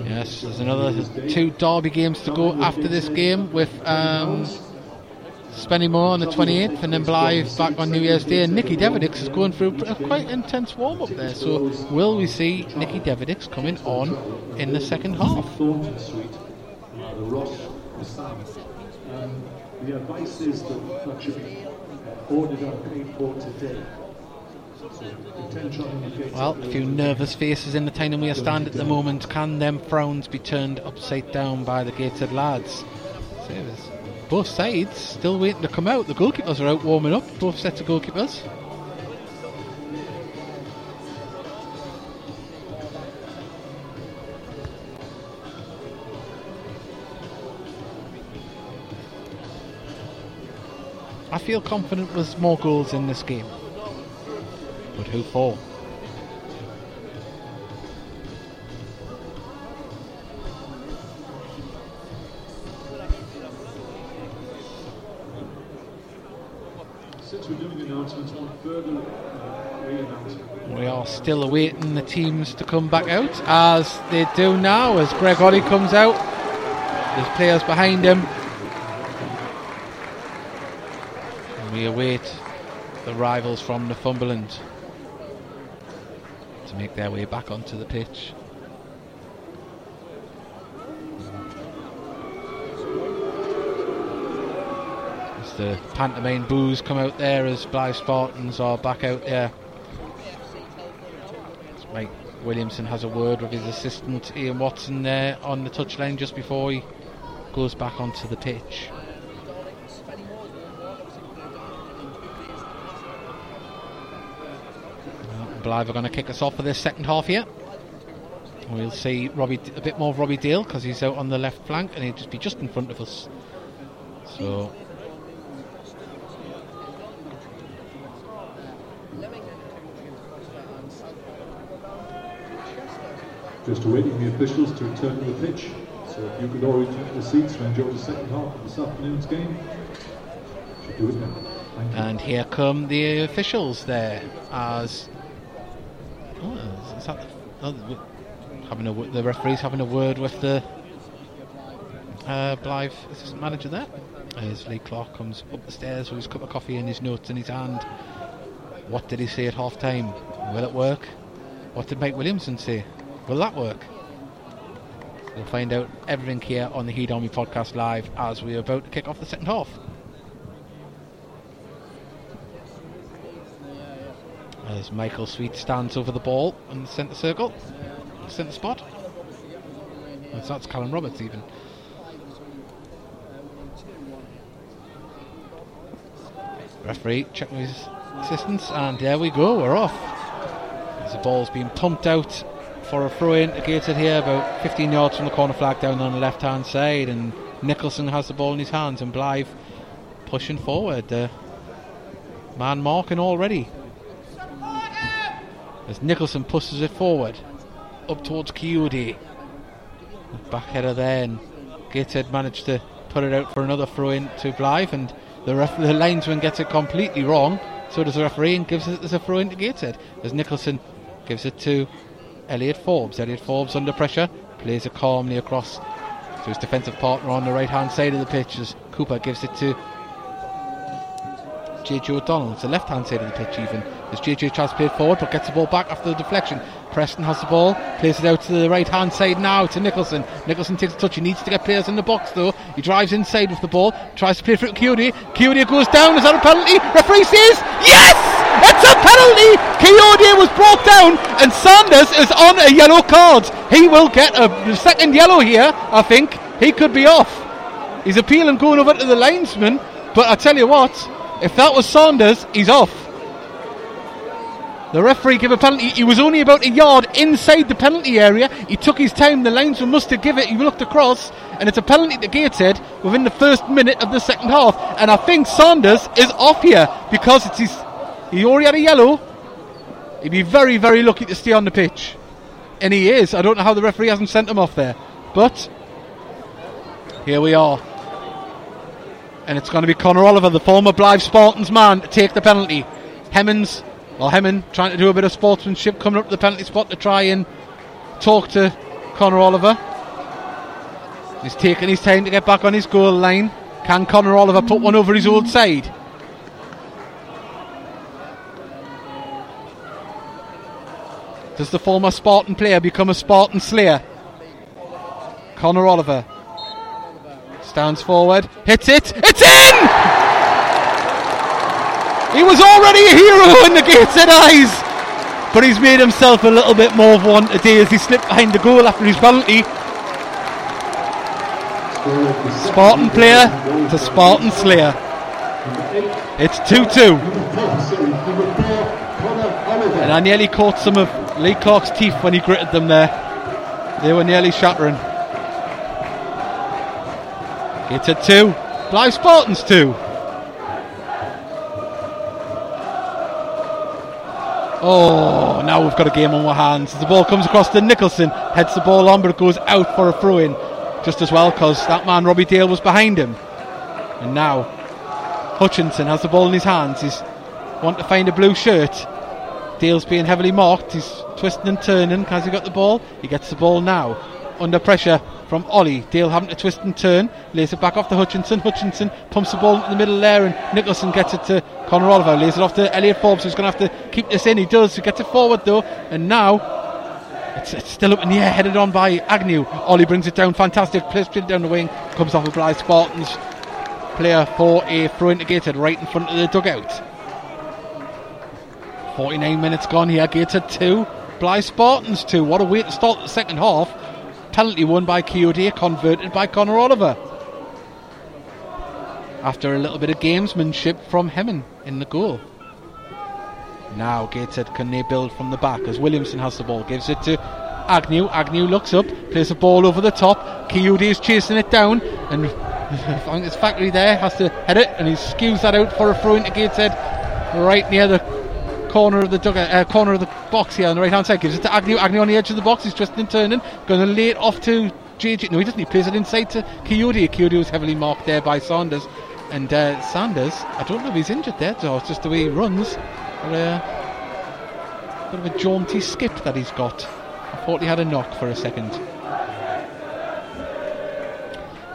Yes, there's another two derby games to go after this game with um, Spennymoor on the 28th and then Blyth back on New Year's Day. And Nicky Deverdics is going through a quite intense warm up there. So, will we see Nicky Deverdics coming on in the second half? Um, the advice is that that should be ordered and paid for today. So intend trying to get Well, a few nervous faces in the Tyne and Wear stand at the moment. Can them frowns be turned upside down by the Gateshead lads? Both sides still waiting to come out. The goalkeepers are out warming up, both sets of goalkeepers. I feel confident there's more goals in this game. But who for? Since we're doing announcements, one further uh, re-announcement. We are still awaiting the teams to come back out, as they do now, as Greg Olley comes out. There's players behind him. And we await the rivals from Northumberland to make their way back onto the pitch. As the pantomime boos come out there as Blyth Spartans are back out there. Mike Williamson has a word with his assistant Ian Watson there on the touchline just before he goes back onto the pitch. Well, Blyth are going to kick us off for this second half here. We'll see Robbie a bit more of Robbie Dale because he's out on the left flank and he'll just be just in front of us. So Just awaiting the officials to return to the pitch. So if you could all return to the seats to enjoy the second half of this afternoon's game, should do it now. And here come the officials there as. Oh, is- is that the, oh, the- having a, the referee's having a word with the uh, Blyth assistant manager there. As Lee Clark comes up the stairs with his cup of coffee and his notes in his hand. What did he say at half time? Will it work? What did Mike Williamson say? Will that work? We'll find out everything here on the Heed Army podcast live as we're about to kick off the second half. As Michael Sweet stands over the ball in the centre circle, centre spot. That's, that's Callum Roberts even. Referee checking his assistants, and there we go, we're off. As the ball's being pumped out for a throw in to Gateshead here, about 15 yards from the corner flag down on the left hand side, and Nicholson has the ball in his hands, and Blyth pushing forward. Uh, man marking already. As Nicholson pushes it forward up towards Kayode. Back header there, and Gateshead managed to put it out for another throw in to Blyth, and the, ref- the linesman gets it completely wrong. So does the referee and gives it as a throw in to Gateshead. As Nicholson gives it to Elliot Forbes. Elliot Forbes under pressure plays it calmly across to his defensive partner on the right hand side of the pitch as Cooper gives it to JJ O'Donnell. It's the left hand side of the pitch even. As JJ tries to play forward but gets the ball back after the deflection. Preston has the ball, plays it out to the right hand side now to Nicholson. Nicholson takes a touch. He needs to get players in the box though. He drives inside with the ball, tries to play for Kayode. Kayode goes down. Is that a penalty? Referee says yes! It's a penalty! Kayode was brought down and Sanders is on a yellow card. He will get a second yellow here, I think. He could be off. He's appealing going over to the linesman, but I tell you what, if that was Saunders, he's off. The referee gave a penalty. He was only about a yard inside the penalty area. He took his time. The linesman must have given it. He looked across, and it's a penalty to Gateshead within the first minute of the second half. And I think Saunders is off here because it's his. He already had a yellow. He'd be very, very lucky to stay on the pitch, and he is. I don't know how the referee hasn't sent him off there, but here we are. And it's going to be Connor Oliver, the former Blyth Spartans man, to take the penalty. Hemmons, well, Hemmon trying to do a bit of sportsmanship, coming up to the penalty spot to try and talk to Connor Oliver. He's taking his time to get back on his goal line. Can Connor Oliver put one over his old side? Does the former Spartan player become a Spartan slayer? Connor Oliver stands forward, hits it, it's in! He was already a hero *laughs* in the Gateshead eyes, but he's made himself a little bit more of one today as he slipped behind the goal after his penalty. Spartan player to Spartan slayer. It's 2 2. And I nearly caught some of Lee Clark's teeth when he gritted them there. They were nearly shattering. It's a 2. Blyth Spartans 2. Oh, now we've got a game on our hands. The ball comes across to Nicholson, heads the ball on, but it goes out for a throw in. Just as well because that man, Robbie Dale, was behind him. And now, Hutchinson has the ball in his hands. He's want to find a blue shirt. Dale's being heavily marked. He's twisting and turning. Has he got the ball? He gets the ball now. Under pressure from Olley. Dale having to twist and turn. Lays it back off to Hutchinson. Hutchinson pumps the ball into the middle there and Nicholson gets it to Conor Oliver. Lays it off to Elliot Forbes who's going to have to keep this in. He does. He gets it forward though. And now it's, it's still up in the air, headed on by Agnew. Olley brings it down, fantastic. Plays straight down the wing. Comes off a Blyth Spartans player for a throw into Gateshead right in front of the dugout. 49 minutes gone here. Gateshead 2, Blyth Spartans 2. What a way to start the second half. Penalty won by Kayode, converted by Connor Oliver. After a little bit of gamesmanship from Hemmon in the goal. Now Gateshead can they build from the back as Williamson has the ball, gives it to Agnew. Agnew looks up, plays the ball over the top. Kayode is chasing it down, and I *laughs* think it's Thackeray there has to head it, and he skews that out for a throw into Gateshead, right near the corner of the dugout, uh, corner of the box here on the right hand side. Gives it to Agnew. Agnew on the edge of the box. He's twisting and turning, going to lay it off to JJ. No, he doesn't. He plays it inside to Kayode. Kayode was heavily marked there by Saunders, and uh, Sanders. I don't know if he's injured there, or it's just the way he runs. But, uh, bit of a jaunty skip that he's got. I thought he had a knock for a second.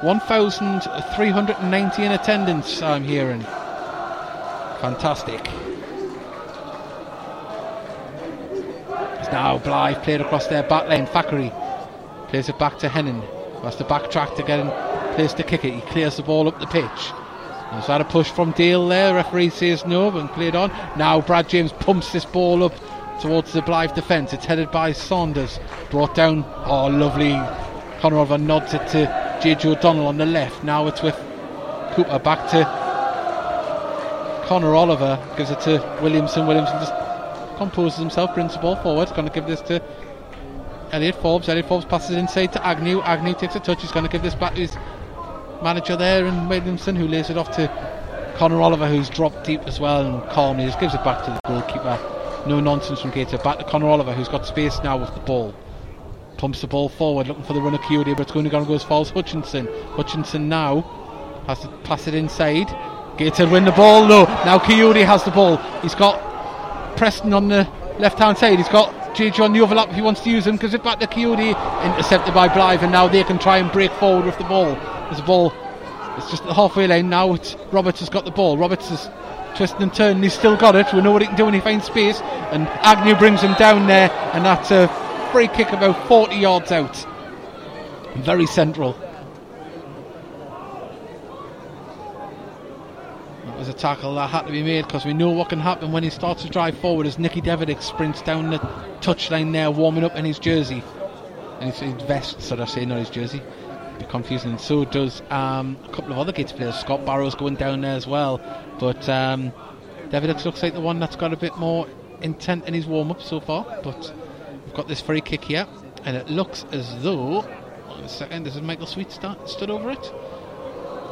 1,390 in attendance, I'm hearing. Fantastic. It's now Blyth played across their back lane. Thackeray plays it back to Hennon. Has to backtrack to get in place to kick it. He clears the ball up the pitch. There's had a push from Dale there. Referee says no, but cleared on. Now Brad James pumps this ball up towards the Blyth defence. It's headed by Saunders. Brought down. Oh, lovely. Conor Oliver nods it to JJ O'Donnell on the left. Now it's with Cooper back to Conor Oliver. Gives it to Williamson. Williamson just composes himself, brings the ball forward. Going to give this to Elliot Forbes. Elliot Forbes passes inside to Agnew. Agnew takes a touch. He's going to give this back to his manager there and Williamson who lays it off to Connor Oliver who's dropped deep as well and calmly just gives it back to the goalkeeper. No nonsense from Gator. Back to Conor Oliver who's got space now with the ball. Pumps the ball forward looking for the runner Kayode but it's going to go as far as Hutchinson. Hutchinson now has to pass it inside. Gator win the ball. No, now Kayode has the ball. He's got Preston on the left hand side. He's got JJ on the overlap if he wants to use him. Gives it back to Kayode. Intercepted by Blyth and now they can try and break forward with the ball. There's a ball. It's just at the halfway line now. It's Roberts has got the ball. Roberts is twisting and turning. He's still got it. We know what he can do when he finds space. And Agnew brings him down there, and that's a free kick about 40 yards out. Very central. A tackle that had to be made because we know what can happen when he starts to drive forward as Nicky Deverdics sprints down the touchline there, warming up in his jersey. And his, vest, should I say, not his jersey bit confusing. And so does um, a couple of other Gates players. Scott Barrow's going down there as well. But um, looks like the one that's got a bit more intent in his warm up so far, but we've got this free kick here, and it looks as though. One second, this is Michael Sweet start, stood over it.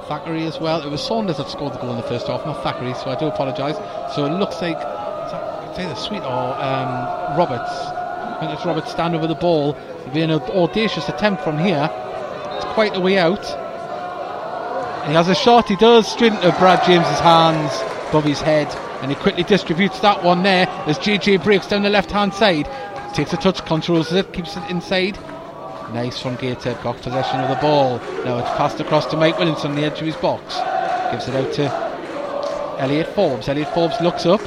Thackeray as well. It was Saunders that scored the goal in the first half, not Thackeray, so I do apologise. So it looks like it's either Sweet or um, Roberts. I think it's Roberts stand over the ball. It'll be an audacious attempt from here. It's quite a way out. He has a shot, he does, straight into Brad James's hands, above his head, and he quickly distributes that one there as JJ breaks down the left hand side. Takes a touch, controls it, keeps it inside. Nice from Gator, got possession of the ball. Now it's passed across to Mike Williamson on the edge of his box. Gives it out to Elliot Forbes. Elliot Forbes looks up,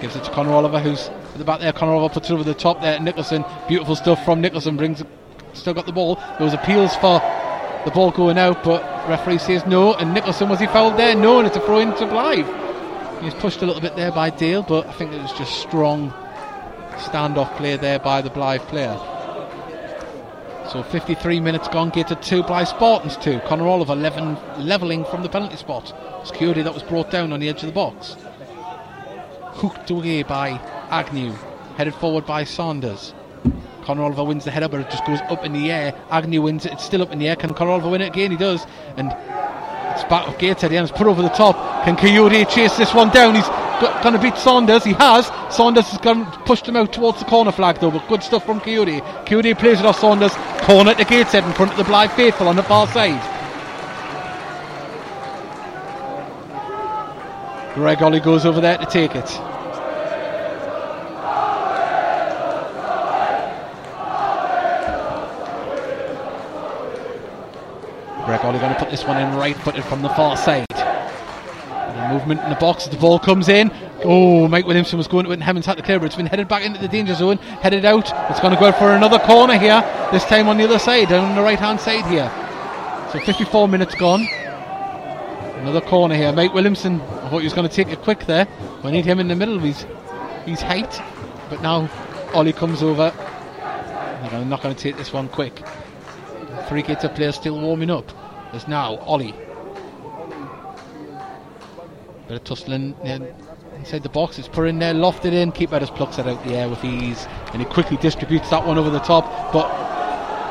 gives it to Conor Oliver, who's at the back there. Conor Oliver puts it over the top there. Nicholson, beautiful stuff from Nicholson, brings it, still got the ball. There was appeals for the ball going out, but referee says no. And Nicholson, was he fouled there? No, and it's a throw into Blyth. He was pushed a little bit there by Dale, but I think it was just strong standoff play there by the Blyth player. So 53 minutes gone, Gator 2, Blyth Spartans 2. Conor Oliver 11, levelling from the penalty spot. Kayode that was brought down on the edge of the box. Hooked away by Agnew, headed forward by Saunders. Conor Oliver wins the header, but it just goes up in the air. Agnew wins it, it's still up in the air. Can Conor Oliver win it again? He does. And it's back with the end. It's put over the top. Can Kayode chase this one down? He's going to beat Saunders. He has. Saunders has gone, pushed him out towards the corner flag, though, but good stuff from Kayode. Kayode plays it off Saunders. Corner to Gateshead in front of the Blyth faithful on the far side. Greg Olley goes over there to take it. Greg Olley going to put this one in right footed from the far side. Movement in the box as the ball comes in. Oh, Mike Williamson was going to it Hemmings had to clear, but it's been headed back into the danger zone, headed out. It's going to go for another corner here, this time on the other side, on the right hand side here. So 54 minutes gone. Another corner here. Mike Williamson, I thought he was going to take it quick there. We need him in the middle of his, his height. But now Olley comes over. They're not going to take this one quick. Three Gator players still warming up. There's now Olley. Bit of tussling in- inside the box. It's put in there, lofted in. Keeper just plucks it out the air with ease. And he quickly distributes that one over the top. But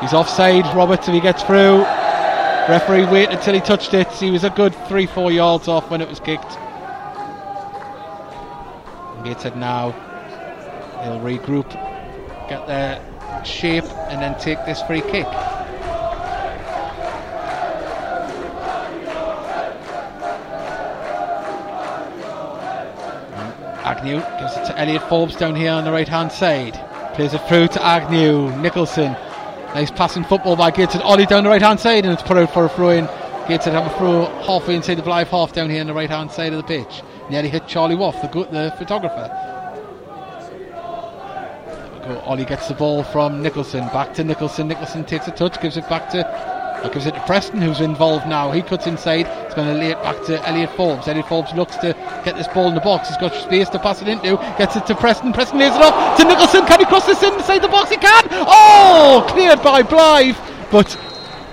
he's offside. Roberts, if he gets through. Referee waited until he touched it. He was a good three, four yards off when it was kicked. Gateshead now. They'll regroup, get their shape, and then take this free kick. Agnew gives it to Elliot Forbes down here on the right hand side. Plays it through to Agnew. Nicholson. Nice passing football by Gateshead. Olley down the right hand side and it's put out for a throw in. Gateshead have a throw halfway inside the Blyth half down here on the right hand side of the pitch. Nearly hit Charlie Woff, the, the photographer. Go. Olley gets the ball from Nicholson. Back to Nicholson. Nicholson takes a touch, gives it back to uh, gives it to Preston, who's involved now. He cuts inside. He's going to lay it back to Elliot Forbes. Elliot Forbes looks to get this ball in the box. He's got space to pass it into. Gets it to Preston. Preston lays it off to Nicholson. Can he cross this inside the box? He can. Oh, cleared by Blyth. But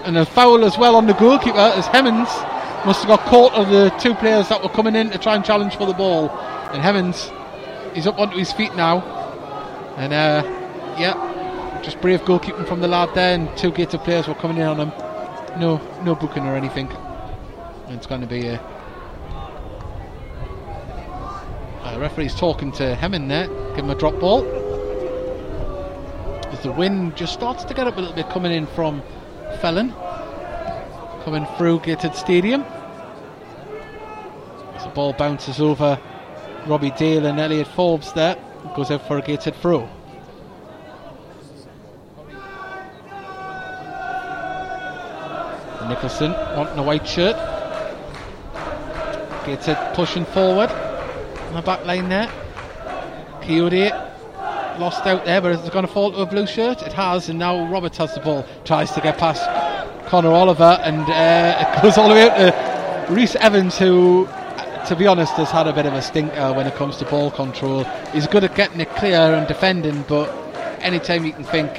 and a foul as well on the goalkeeper as Hemmings must have got caught of the two players that were coming in to try and challenge for the ball. And Hemmings, he's up onto his feet now. And uh, yeah, just brave goalkeeping from the lad there. And two Gator players were coming in on him. No, no booking or anything. It's going to be a. Uh, referee's talking to Hemming there. Give him a drop ball. As the wind just starts to get up a little bit coming in from Felling. Coming through Gated Stadium. As the ball bounces over Robbie Dale and Elliot Forbes there. Goes out for a Gated throw. Nicholson wanting a white shirt. Gets it pushing forward on the back line there. Kayode lost out there, but is it going to fall to a blue shirt? It has, and now Roberts has the ball. Tries to get past Connor Oliver, and uh, it goes all the way out to Reese Evans, who, to be honest, has had a bit of a stinker when it comes to ball control. He's good at getting it clear and defending, but anytime you can think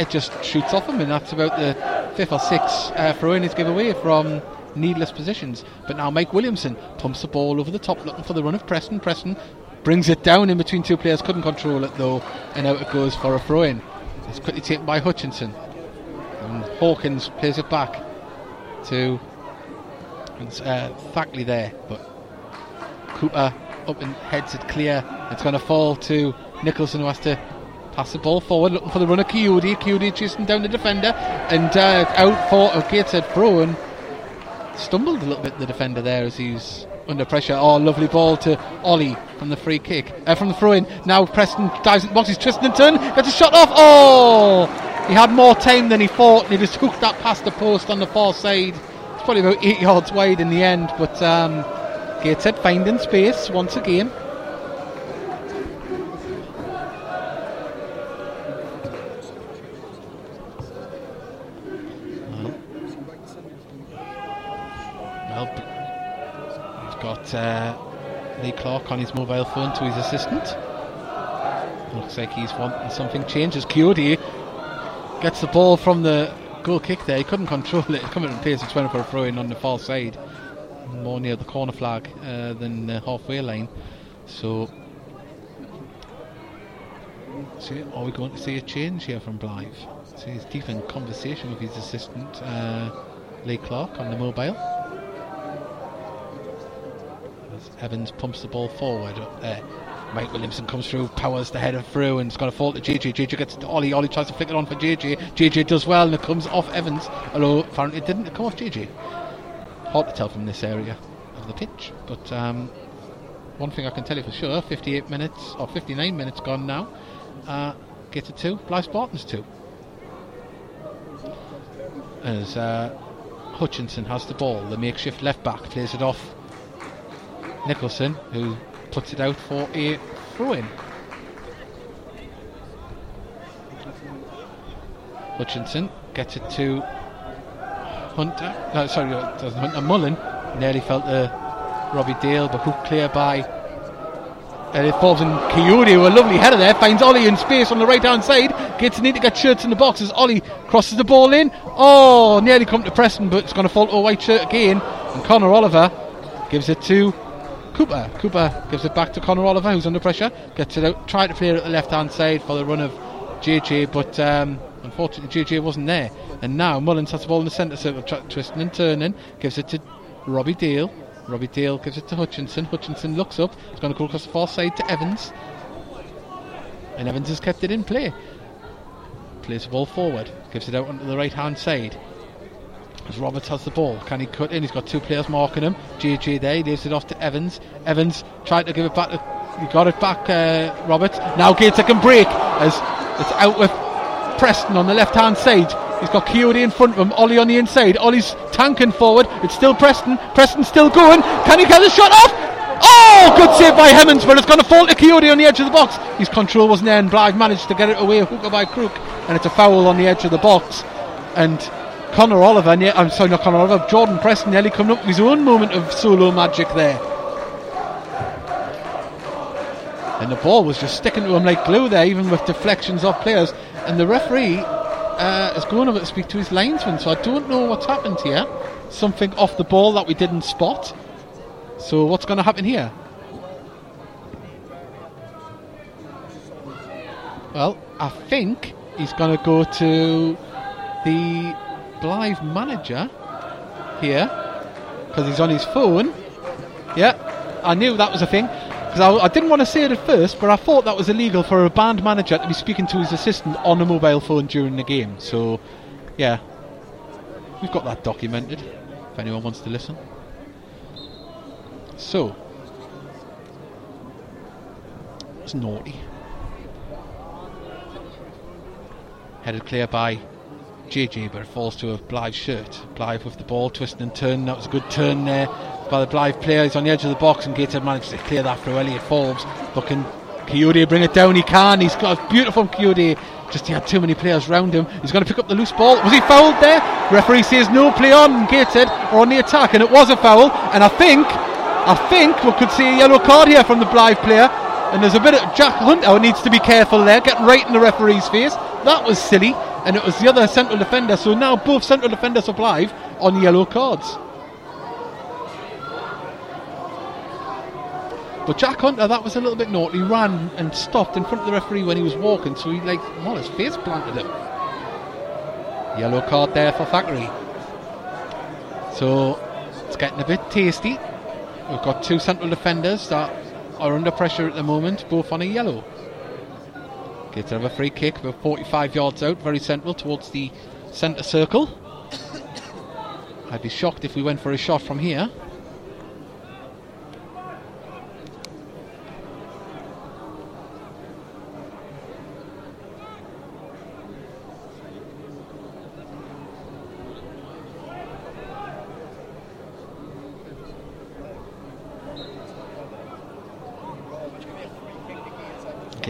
it just shoots off him, and that's about the fifth or sixth uh, throw in he's given away from needless positions. But now Mike Williamson pumps the ball over the top, looking for the run of Preston. Preston brings it down in between two players, couldn't control it though, and out it goes for a throw in. It's quickly taken by Hutchinson. And Hawkins plays it back to uh, Thackeray there, but Cooper up and heads it clear. It's going to fall to Nicholson who has to pass the ball forward, looking for the runner Kayode. Kayode chasing down the defender and uh, out for Gateshead throw and stumbled a little bit the defender there as he's under pressure. Oh, lovely ball to Olley from the free kick, uh, from the throw in. Now Preston dives in the box. He's and turn, gets a shot off. Oh, he had more time than he thought, and he just hooked that past the post on the far side. It's probably about eight yards wide in the end, but um, Gateshead finding space once again. Uh, Lee Clark on his mobile phone to his assistant. Looks like he's wanting something changes. Kayode gets the ball from the goal kick there. He couldn't control it. Coming in place, it's went for a throw in on the far side, more near the corner flag uh, than the halfway line. So, see, are we going to see a change here from Blyth? So he's deep in conversation with his assistant, uh, Lee Clark, on the mobile. As Evans pumps the ball forward up there. Mike Williamson comes through, powers the header through, and it's going to fall to JJ. JJ gets to Olley. Olley tries to flick it on for JJ. JJ does well, and it comes off Evans. Although apparently it didn't come off JJ. Hard to tell from this area of the pitch, but um, one thing I can tell you for sure: 58 minutes or 59 minutes gone now. Uh, get it two. Blyth Spartans two. As uh, Hutchinson has the ball, the makeshift left back plays it off Nicholson, who puts it out for a throw in. Hutchinson gets it to Hunter. No, sorry, uh, doesn't Hunter. Mullen nearly felt to Robbie Dale, but hooked clear by. And it falls in Kayode with a lovely header there. Finds Olley in space on the right hand side. Gets need to get shirts in the box as Olley crosses the ball in. Oh, nearly come to Preston, but it's going to fall to a white shirt again. And Connor Oliver gives it to Cooper. Cooper gives it back to Connor Oliver, who's under pressure. Gets it out, tried to play it at the left hand side for the run of JJ, but um, unfortunately JJ wasn't there. And now Mullins has the ball in the centre circle, tra- twisting and turning. Gives it to Robbie Dale. Robbie Dale gives it to Hutchinson. Hutchinson looks up. It's going to go across the far side to Evans. And Evans has kept it in play. Plays the ball forward. Gives it out onto the right hand side. As has the ball, can he cut in? He's got two players marking him. JJ there, he leaves it off to Evans. Evans tried to give it back. He got it back, uh, Roberts. Now Gator can break as it's out with Preston on the left hand side. He's got Kayode in front of him, Olley on the inside. Olley's tanking forward. It's still Preston. Preston's still going. Can he get the shot off? Oh, good save by Hemmings, but it's going to fall to Kayode on the edge of the box. His control wasn't there, and Blyth managed to get it away, hooker by crook, and it's a foul on the edge of the box. And Connor Oliver, ne- I'm sorry, not Connor Oliver, Jordan Preston nearly coming up with his own moment of solo magic there. And the ball was just sticking to him like glue there, even with deflections off players. And the referee uh, is going over to speak to his linesman, so I don't know what's happened here. Something off the ball that we didn't spot. So what's going to happen here? Well, I think he's going to go to the Blyth manager here because he's on his phone. Yeah, I knew that was a thing because I, I didn't want to say it at first, but I thought that was illegal for a band manager to be speaking to his assistant on a mobile phone during the game. So, yeah, we've got that documented if anyone wants to listen. So, it's naughty. Headed clear by JJ, but it falls to a Blyth shirt. Blyth with the ball, twisting and turning. That was a good turn there by the Blyth player. He's on the edge of the box, and Gateshead managed to clear that through Elliot Forbes. But can Kayode bring it down? He can. He's got a beautiful Kayode. Just he had too many players round him. He's going to pick up the loose ball. Was he fouled there? Referee says no play on Gateshead or on the attack, and it was a foul. And I think, I think we could see a yellow card here from the Blyth player. And there's a bit of Jack Hunter oh, needs to be careful there, getting right in the referee's face. That was silly, and it was the other central defender. So now both central defenders of Blyth on yellow cards. But Jack Hunter, that was a little bit naughty. Ran and stopped in front of the referee when he was walking, so he like, well, his face planted him. Yellow card there for Thackeray. So it's getting a bit tasty. We've got two central defenders that are under pressure at the moment, both on a yellow. Gets have a free kick, about 45 yards out, very central towards the centre circle. *coughs* I'd be shocked if we went for a shot from here.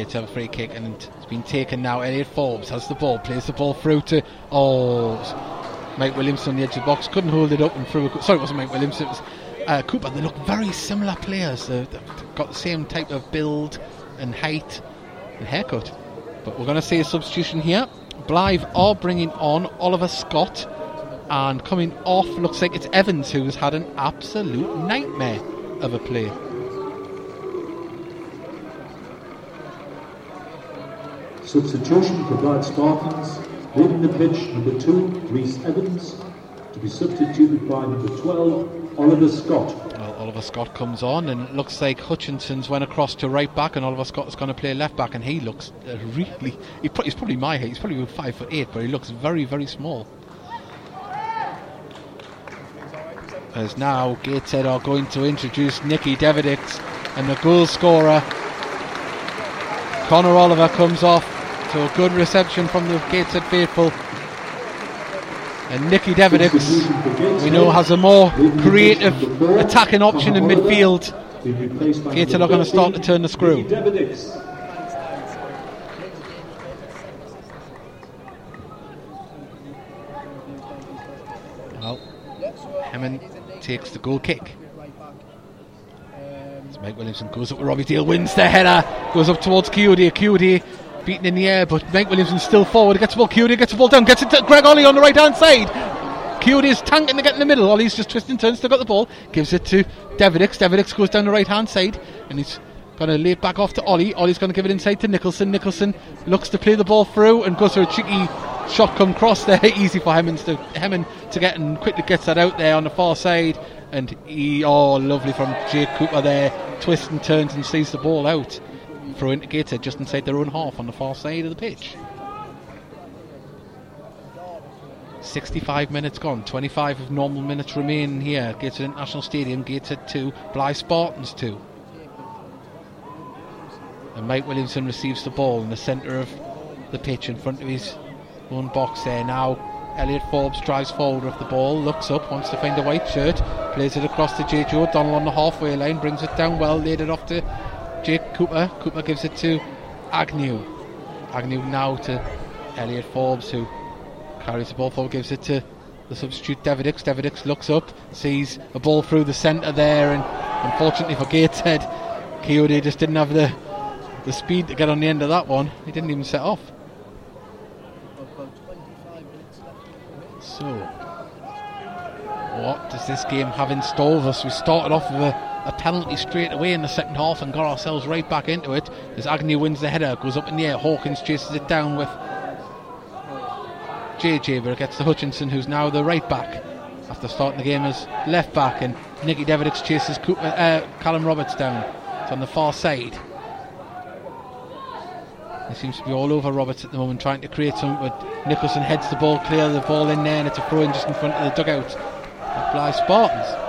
Okay, to have a free kick, and it's been taken now. Elliot Forbes has the ball, plays the ball through to oh, Mike Williamson on the edge of the box, couldn't hold it up and threw. A, sorry, it wasn't Mike Williamson, it was uh, Cooper. They look very similar players. They've, got the same type of build and height and haircut. But we're going to see a substitution here. Blyth are bringing on Oliver Scott, and coming off looks like it's Evans who's had an absolute nightmare of a play. Substitution for Blyth Spartans. Leaving the pitch, number two, Reese Evans. To be substituted by number 12, Oliver Scott. Well, Oliver Scott comes on, and it looks like Hutchinson's went across to right back, and Oliver Scott is going to play left back, and he looks uh, really. He's probably my height. He's probably five foot eight, but he looks very, very small. As now Gateshead are going to introduce Nicky Deverdics, and the goal scorer Connor Oliver comes off a good reception from the Gateshead faithful. And Nicky Substitution we know, has a more Leaving the pitch, creative attacking option in midfield. Being replaced by Gateshead are going to start to turn the screw. Well, Hammond takes the goal kick. As Mike Williamson goes up with Robbie Dale, wins the header, goes up towards Kayode. Kayode beaten in the air, but Mike Williamson still forward. Gets the ball, Kayode gets the ball down, gets it to Greg Olley on the right hand side. Is tanking to get in the middle. Olley's just twisting turns, still got the ball, gives it to Deverdics. Deverdics goes down the right hand side, and he's going to lay it back off to Olley. Olley's going to give it inside to Nicholson. Nicholson looks to play the ball through and goes for a cheeky shot come cross there. *laughs* Easy for Hemmond to, Hemmond to get and quickly gets that out there on the far side. And he, oh, lovely from Jake Cooper there. Twists and turns and sees the ball out. Into Gateshead just inside their own half on the far side of the pitch. 65 minutes gone, 25 of normal minutes remain here. Gateshead International Stadium, Gateshead 2, Blyth Spartans 2. And Mike Williamson receives the ball in the centre of the pitch in front of his own box there. Now Elliot Forbes drives forward with the ball, looks up, wants to find a white shirt, plays it across to J. Joe Donald on the halfway line, brings it down well, laid it off to Jake Cooper. Cooper gives it to Agnew. Agnew now to Elliot Forbes, who carries the ball forward, gives it to the substitute Deverdics. Deverdics looks up, sees a ball through the centre there, and unfortunately for Gateshead, Kayode just didn't have the the speed to get on the end of that one. He didn't even set off. about 25 minutes left. So, what does this game have in store for us? We started off with a, a penalty straight away in the second half and got ourselves right back into it. As Agnew wins the header, goes up in the air. Hawkins chases it down with JJ, but it gets to Hutchinson, who's now the right back after starting the game as left back. And Nicky Deverdics chases Cooper, uh, Callum Roberts down. It's on the far side. He seems to be all over Roberts at the moment, trying to create something. But Nicholson heads the ball clear, the ball in there, and it's a throw in just in front of the dugout. of Spartans.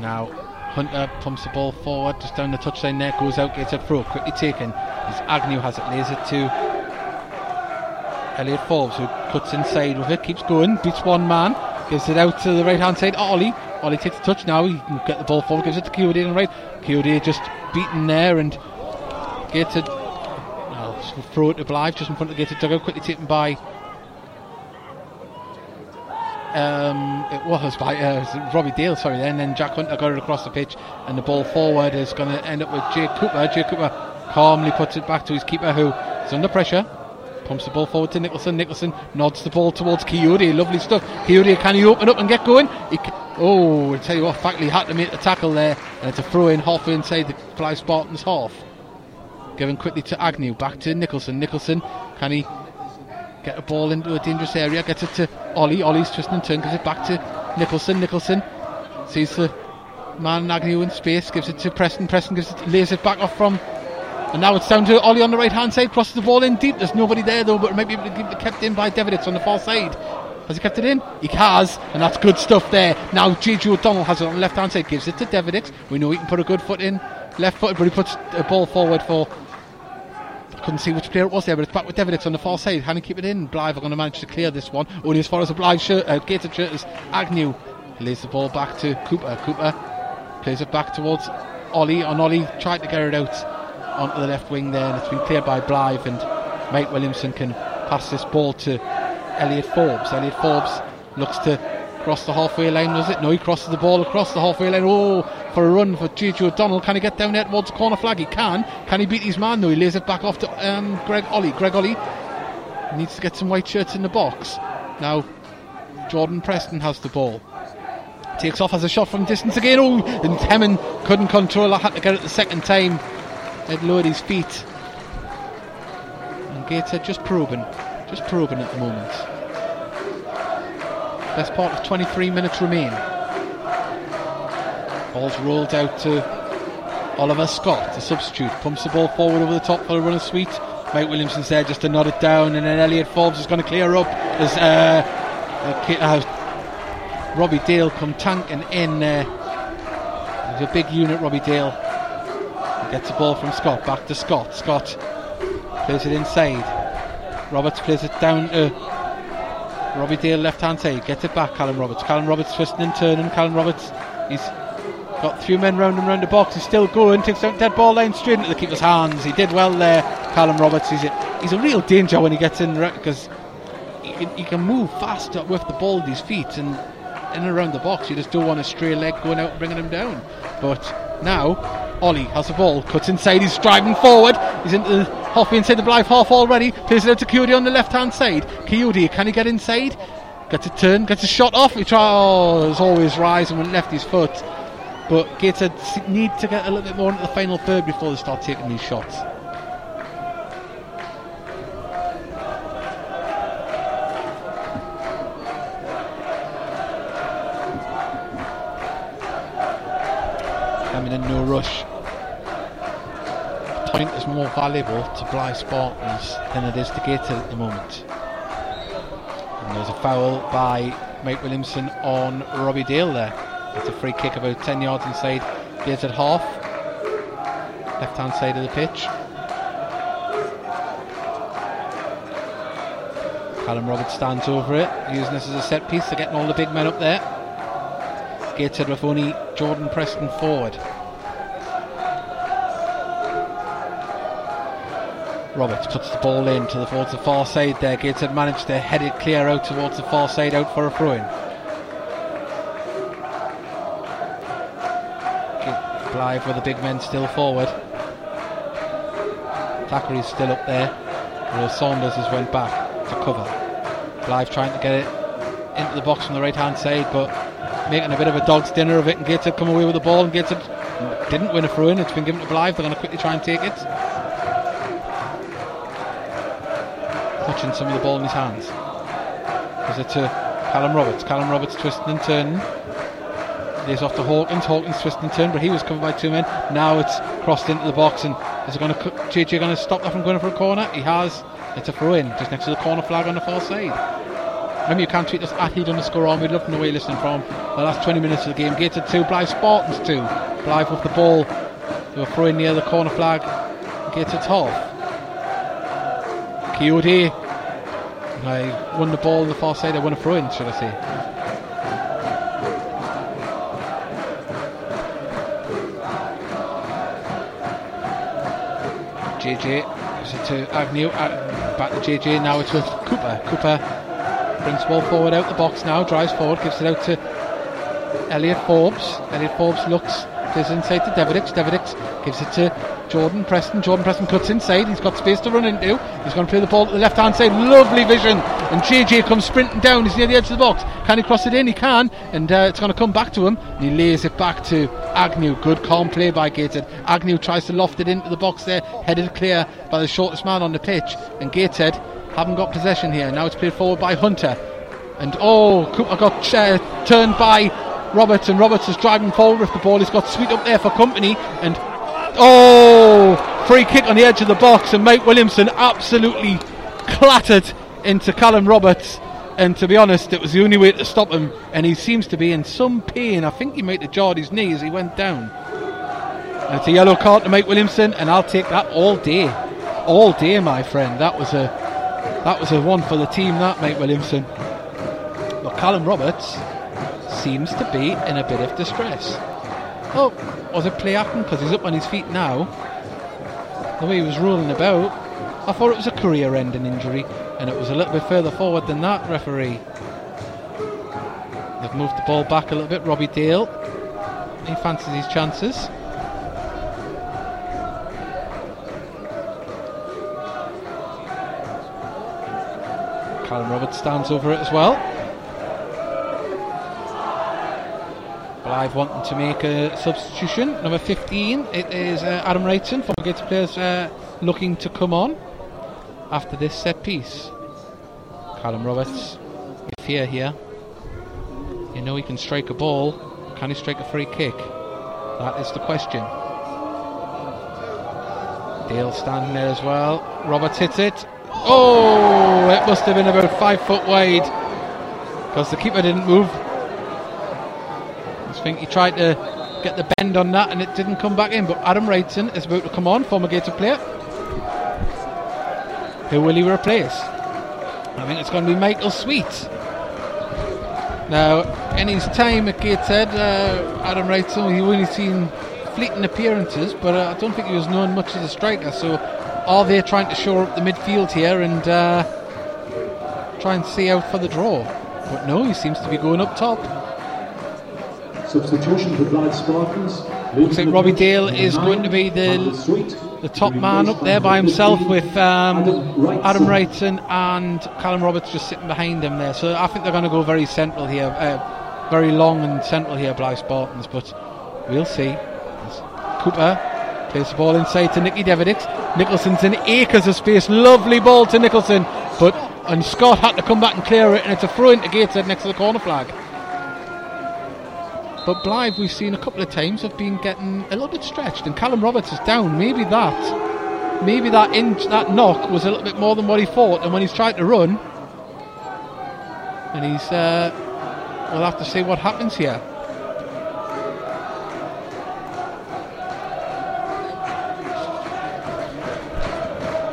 Now Hunter pumps the ball forward, just down the touchline there, goes out, gets it through, quickly taken. As Agnew has it, lays it to Elliot Forbes, who cuts inside with it, keeps going, beats one man, gives it out to the right hand side. Olley, Olley takes the touch now. He can get the ball forward, gives it to the right. Kayode just beaten there and gets it. Well, throw it to Blyth just in front of the gated dugout, quickly taken by. Um, it was by uh, Robbie Dale, sorry, then. Then Jack Hunter got it across the pitch, and the ball forward is going to end up with Jake Cooper. Jake Cooper calmly puts it back to his keeper, who is under pressure. Pumps the ball forward to Nicholson. Nicholson nods the ball towards Kayode. Lovely stuff. Kayode, can he open up and get going? He ca- oh, I tell you what, Thackeray had to make the tackle there. And it's a throw in halfway inside the Blyth Spartans half. Given quickly to Agnew. Back to Nicholson. Nicholson, can he get a ball into a dangerous area? Gets it to Olley. Olley's twisting and turn. Gives it back to Nicholson. Nicholson sees the man Agnew in space. Gives it to Preston. Preston gives it, lays it back off from and now it's down to Olley on the right hand side, crosses the ball in deep. There's nobody there though, but it might be kept in by Deverdics on the far side. Has he kept it in? He has, and that's good stuff there. Now JJ O'Donnell has it on the left hand side, gives it to Deverdics. We know he can put a good foot in, left foot, but he puts a ball forward for. Couldn't see which player it was there, but it's back with Deverdics on the far side. He keep it in? Blyth are going to manage to clear this one. Only as far as the Blyth shirt, uh, gated shirt is Agnew. Lays the ball back to Cooper. Cooper plays it back towards Olley, and Olley tried to get it out onto the left wing there, and it's been cleared by Blyth, and Mike Williamson can pass this ball to Elliot Forbes. Elliot Forbes looks to cross the halfway line, was it? No, he crosses the ball across the halfway line. Oh, for a run for JJ O'Donnell. Can he get down there towards corner flag? He can. Can he beat his man? No, he lays it back off to um, Greg Olley. Greg Olley needs to get some white shirts in the box. Now, Jordan Preston has the ball. Takes off as a shot from distance again. Oh, and Hemming couldn't control. I had to get it the second time. Had lowered his feet. And Gateshead just probing. Just probing at the moment. Best part of 23 minutes remain. Ball's rolled out to Oliver Scott, the substitute. Pumps the ball forward over the top for a run of Sweet. Mike Williamson's there just to nod it down, and then Elliot Forbes is going to clear up as uh, uh, Robbie Dale come tanking in. Uh, he's a big unit, Robbie Dale. He gets the ball from Scott, back to Scott. Scott plays it inside. Roberts plays it down to Robbie Dale, left hand side. Gets it back, Callum Roberts. Callum Roberts twisting and turning. Callum Roberts, he's got three men round him round the box. He's still going. Takes out dead ball line straight into the keeper's hands. He did well there, Callum Roberts. He's a, he's a real danger when he gets in because he, can- he can move fast with the ball at his feet and in and around the box. You just don't want a stray leg going out and bringing him down. But now, Olley has the ball, cuts inside, he's driving forward. He's into the halfway inside the Blythe half already. Plays it out to on the left hand side. Kayode, can he get inside? Gets a turn, gets a shot off. He tries. Oh, always rising when left his foot. But Gateshead s- need to get a little bit more into the final third before they start taking these shots. Coming in no rush. Point is more valuable to Blyth Spartans than it is to Gateshead at the moment. And there's a foul by Mike Williamson on Robbie Dale there. It's a free kick about 10 yards inside Gateshead half. Left hand side of the pitch. Callum Roberts stands over it, using this as a set piece. They're getting all the big men up there. Gateshead with only Jordan Preston forward. Roberts puts the ball in to the towards the far side there. Gateshead managed to head it clear out towards the far side out for a throw in. Blyth with the big men still forward. Thackeray's still up there. Whereas Saunders has went back to cover. Blyth trying to get it into the box from the right hand side, but making a bit of a dog's dinner of it. And Gateshead come away with the ball, and Gateshead didn't win a throw in. It's been given to Blyth. They're going to quickly try and take it. Some of the ball in his hands. Gives it to Callum Roberts. Callum Roberts twisting and turning. Lays off to Hawkins. Hawkins twisting and turning, but he was covered by two men. Now it's crossed into the box, and is it going to JJ going to stop that from going for a corner? He has. It's a throw in just next to the corner flag on the far side. Remember, you can tweet us at Heed underscore on. We'd love to know where you're listening from. The last 20 minutes of the game. Gated 2, Blyth Spartans 2. Blyth with the ball. They were throwing near the corner flag. Gated half. Kayode. I won the ball on the far side. I won a throw in, should I say. JJ gives it to Agnew. Uh, back to JJ. Now it's with Cooper. Cooper brings the ball forward out the box now. Drives forward. Gives it out to Elliot Forbes. Elliot Forbes looks. Plays inside to Deverdics. Deverdics gives it to Jordan Preston. Jordan Preston cuts inside. He's got space to run into. He's going to play the ball to the left hand side. Lovely vision. And JJ comes sprinting down. He's near the edge of the box. Can he cross it in? He can. And uh, it's going to come back to him. And he lays it back to Agnew. Good calm play by Gateshead. Agnew tries to loft it into the box there. Headed clear by the shortest man on the pitch. And Gateshead haven't got possession here. Now it's played forward by Hunter. And oh, Cooper got uh, turned by Roberts, and Roberts is driving forward with the ball. He's got Sweet up there for company, and oh, free kick on the edge of the box, and Mike Williamson absolutely clattered into Callum Roberts. And to be honest, it was the only way to stop him, and he seems to be in some pain. I think he might have jarred his knee as he went down. It's a yellow card to Mike Williamson, and I'll take that all day, all day, my friend. That was a that was a one for the team. That Mike Williamson. But Callum Roberts seems to be in a bit of distress. Oh, was it play acting? Because he's up on his feet now. The way he was rolling about, I thought it was a career-ending injury, and it was a little bit further forward than that. Referee. They've moved the ball back a little bit. Robbie Dale. He fancies his chances. Callum Roberts stands over it as well. Blyth wanting to make a substitution. Number 15, it is uh, Adam Wrightson, former Gates players, uh, looking to come on after this set piece. Callum Roberts, you fear here. You know he can strike a ball. Can he strike a free kick? That is the question. Dale standing there as well. Roberts hits it. Oh, it must have been about five foot wide because the keeper didn't move. I think he tried to get the bend on that and it didn't come back in. But Adam Wrightson is about to come on, former Gator player. Who will he replace? I think it's going to be Michael Sweet. Now, in his time at Gateshead, uh, Adam Wrightson, he only seen fleeting appearances, but uh, I don't think he was known much as a striker. So, are they trying to shore up the midfield here and uh, try and see out for the draw? But no, he seems to be going up top. Substitution for Blyth Spartans. Looks like Robbie Dale is going to be the the top man up there by himself with um, Adam Wrightson and Callum Roberts just sitting behind him there. So I think they're going to go very central here, uh, very long and central here, Blyth Spartans. But we'll see. Cooper plays the ball inside to Nicky Deverdics. Nicholson's in acres of space. Lovely ball to Nicholson, but and Scott had to come back and clear it, and it's a throw into Gateshead next to the corner flag. But Blyth, we've seen a couple of times, have been getting a little bit stretched, and Callum Roberts is down. Maybe that, maybe that inch, that knock was a little bit more than what he thought, and when he's trying to run, and he's, uh, we'll have to see what happens here.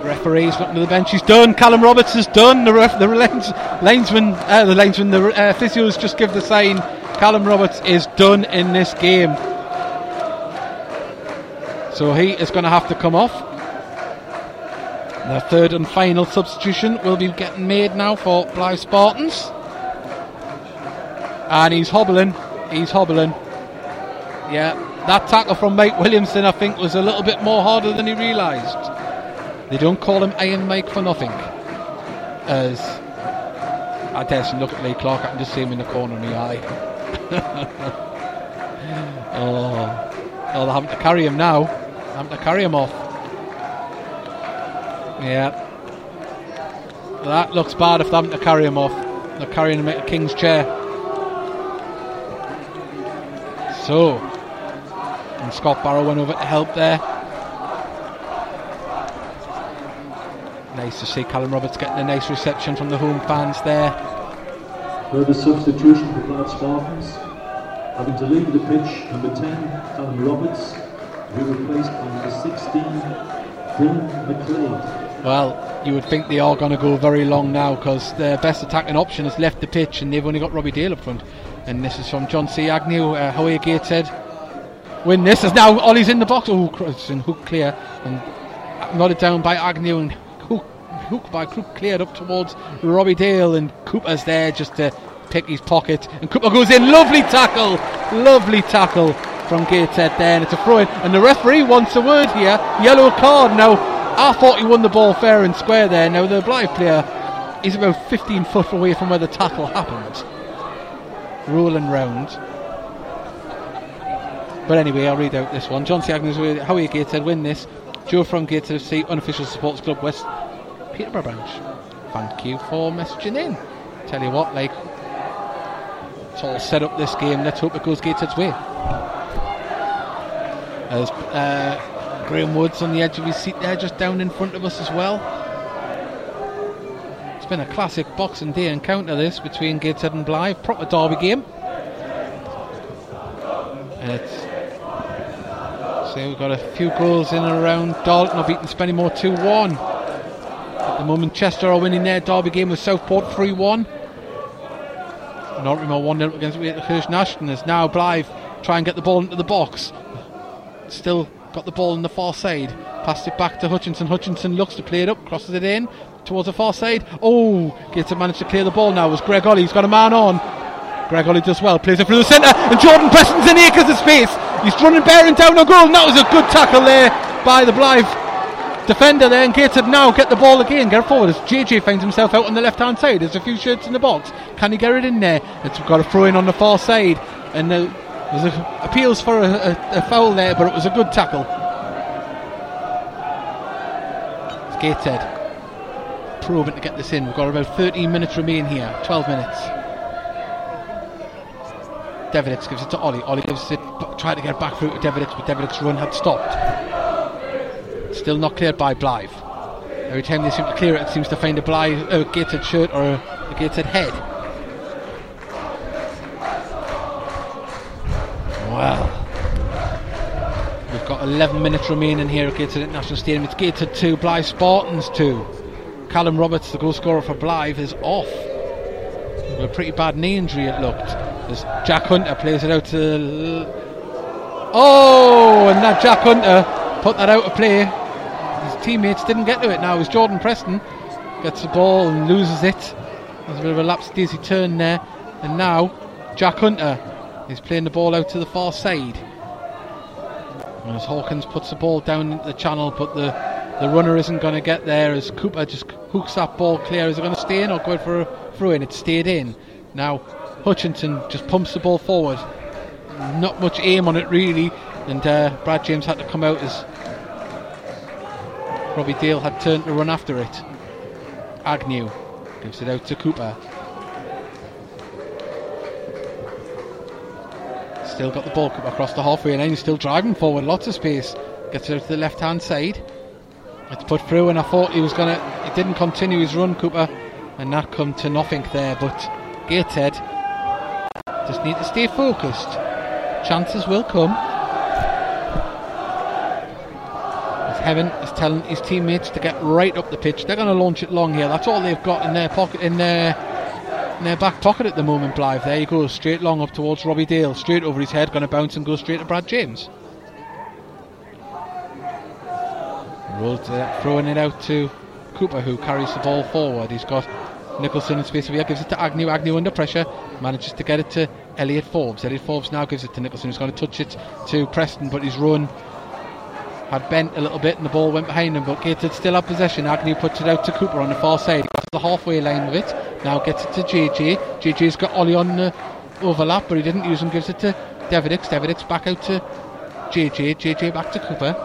Referees looking to the bench. He's done. Callum Roberts is done. The ref, the lanes, linesman, uh, the linesman, the uh, physios just give the sign. Callum Roberts is done in this game. So he is going to have to come off. The third and final substitution will be getting made now for Blyth Spartans. And he's hobbling. He's hobbling. Yeah, that tackle from Mike Williamson, I think, was a little bit more harder than he realised. They don't call him Iron Mike for nothing. As I dare look at Lee Clark, I can just see him in the corner of my eye. Oh, oh, they're having to carry him now. They're having to carry him off. Yeah. That looks bad if they're having to carry him off. They're carrying him at king's chair. So, and Scott Barrow went over to help there. Nice to see Callum Roberts getting a nice reception from the home fans there. Further substitution for Blyth Spartans. Having to leave the pitch, number 10, Callum Roberts, who replaced by number 16, Finn McLeod. Well, you would think they are going to go very long now because their best attacking option has left the pitch and they've only got Robbie Dale up front. And this is from John C. Agnew, uh, Howie Gateshead. Win this is now Olley's in the box. Oh, Christ, and hook clear and nodded down by Agnew and hook, by Crook cleared up towards Robbie Dale and Cooper's there just to pick his pocket and Cooper goes in. Lovely tackle, lovely tackle from Gateshead there, and it's a throw in. And the referee wants a word here. Yellow card. Now, I thought he won the ball fair and square there. Now, the Blyth player is about 15 foot away from where the tackle happened. Rolling round. But anyway, I'll read out this one. John C. Agnews with Howie Gateshead win this. Joe from Gateshead FC, unofficial supporters club West Peterborough branch. Thank you for messaging in. Tell you what, like, it's all set up this game. Let's hope it goes Gateshead's way. There's uh, Graham Woods on the edge of his seat there, just down in front of us as well. It's been a classic Boxing Day encounter this between Gateshead and Blyth. Proper derby game. So we've got a few goals in and around. Dalton are beating Spennymoor 2 1. The moment, Chester are winning their derby game with Southport 3 1. And Altrincham 1 0 against Curzon Ashton as now Blyth try and get the ball into the box. Still got the ball on the far side. Passed it back to Hutchinson. Hutchinson looks to play it up, crosses it in towards the far side. Oh, gets to manage to clear the ball now. As Greg Olley, he's got a man on. Greg Olley does well, plays it through the centre, and Jordan Preston's in acres of space. He's running bearing down a goal, and that was a good tackle there by the Blyth defender there. And Gateshead now get the ball again, get forward as JJ finds himself out on the left hand side. There's a few shirts in the box. Can he get it in there? It's got a throw in on the far side, and there's a, appeals for a, a, a foul there, but it was a good tackle. It's Gateshead probing to get this in. We've got about 13 minutes remaining here, 12 minutes. Deverdics gives it to Olley. Olley gives it, trying to get back through to Deverdics, but Deverdics's run had stopped. Still not cleared by Blyth. Every time they seem to clear it, it seems to find a Blyth, a gated shirt or a, gated head. Well, we've got 11 minutes remaining here at Gateshead International Stadium. It's Gateshead 2, Blyth Spartans 2. Callum Roberts, the goal scorer for Blyth, is off. With a pretty bad knee injury, it looked. As Jack Hunter plays it out to. Oh, and that Jack Hunter put that out of play. His teammates didn't get to it now. As Jordan Preston gets the ball and loses it. There's a bit of a lapse daisy turn there. And now Jack Hunter is playing the ball out to the far side. As Hawkins puts the ball down the channel, but the, the runner isn't going to get there as Cooper just hooks that ball clear. Is it going to stay in or go for a throw in? It stayed in. Now Hutchinson just pumps the ball forward. Not much aim on it really, and uh, Brad James had to come out as Robbie Dale had turned to run after it. Agnew gives it out to Cooper. Still got the ball across the halfway line, still driving forward, lots of space. Gets it out to the left hand side. It's put through, and I thought he was gonna. He didn't continue his run, Cooper, and that come to nothing there. But Gateshead just need to stay focused. Chances will come. As Heaven is telling his teammates to get right up the pitch. They're going to launch it long here. That's all they've got in their pocket, in their in their back pocket at the moment. Blyth. There he goes, straight long up towards Robbie Dale, straight over his head, going to bounce and go straight to Brad James. Rolls it, throwing it out to Cooper, who carries the ball forward. He's got Nicholson in space here, gives it to Agnew. Agnew under pressure, manages to get it to Elliot Forbes. Elliot Forbes now gives it to Nicholson, who's going to touch it to Preston, but he's run had bent a little bit and the ball went behind him. But Gates had still had possession. Agnew puts it out to Cooper on the far side. Got to the halfway line with it. Now gets it to JJ. JJ's got Olley on the overlap, but he didn't use him. Gives it to Deverdics. Deverdics back out to JJ. JJ back to Cooper.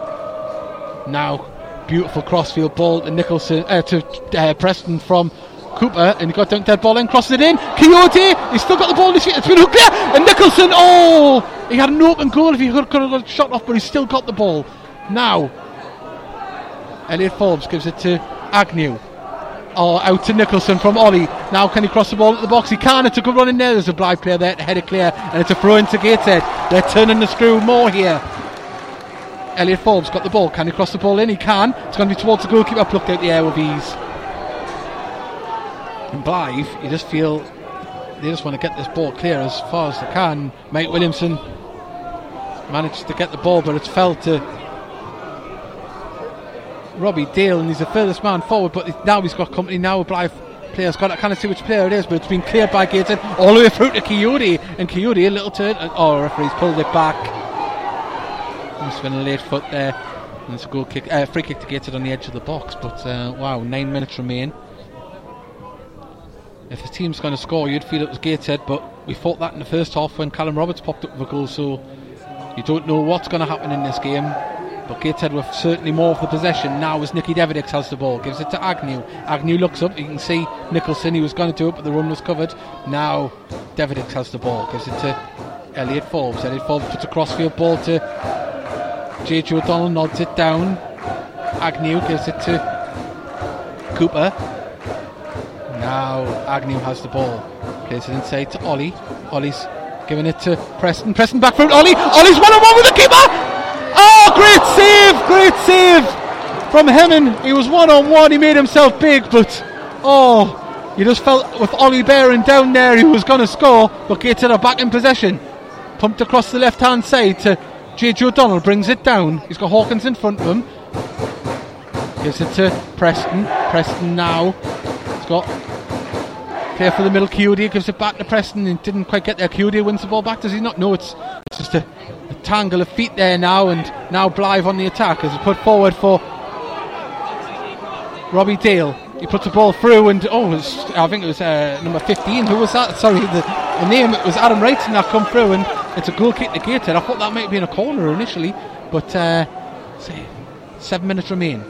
Now beautiful crossfield ball to Nicholson uh, to uh, Preston from Cooper, and he got down dead ball and crosses it in. Kayode, he's still got the ball in his feet. It's been hooked there, and Nicholson. Oh, he had an open goal if he could, could have got shot off, but he's still got the ball. Now, Elliot Forbes gives it to Agnew. Oh, out to Nicholson from Olley. Now can he cross the ball at the box? He can. It's a good run in there. There's a Blyth player there to head it clear, and it's a throw into Gateshead. They're turning the screw more here. Elliot Forbes got the ball. Can he cross the ball in? He can. It's going to be towards the goalkeeper. Plucked out the air with ease. And Blyth, you just feel they just want to get this ball clear as far as they can. Mike Williamson managed to get the ball, but it's fell to Robbie Dale, and he's the furthest man forward. But now he's got company. Now a Blyth player's got. I can't see which player it is, but it's been cleared by Gateshead all the way through to Kayode, and Kayode a little turn. Oh, referee's pulled it back. Must have been a late foot there. And it's a goal kick, uh, free kick to Gateshead on the edge of the box. But uh, wow, nine minutes remain. If the team's going to score, you'd feel it was Gateshead, but we fought that in the first half when Callum Roberts popped up with a goal. So you don't know what's going to happen in this game. But Gateshead with certainly more of the possession now as Nicky Deverdics has the ball, gives it to Agnew. Agnew looks up, you can see Nicholson, he was going to do it, but the run was covered. Now Deverdics has the ball, gives it to Elliot Forbes. Elliot Forbes puts a crossfield ball to JJ O'Donnell, nods it down. Agnew gives it to Cooper. Now Agnew has the ball, plays it inside to Olley. Olley's giving it to Preston. Preston back from Olley. Olley's one on one with the keeper. Great save! Great save from Hemming. He was one on one. He made himself big, but oh, you just felt with Ollie Barron down there, he was going to score. But Gateshead are back in possession. Pumped across the left hand side to JJ O'Donnell. Brings it down. He's got Hawkins in front of him. Gives it to Preston. Preston now. He's got Clear for the middle, Kayode gives it back to Preston and didn't quite get there. Kayode wins the ball back, does he not? No, it's, it's just a, a tangle of feet there now, and now Blyth on the attack as put forward for Robbie Dale. He puts the ball through, and oh, was, I think it was uh, number 15. Who was that? Sorry, the, the name it was Adam Wrightson that come through, and it's a goal kick to Gateshead. I thought that might be in a corner initially, but uh, seven minutes remain.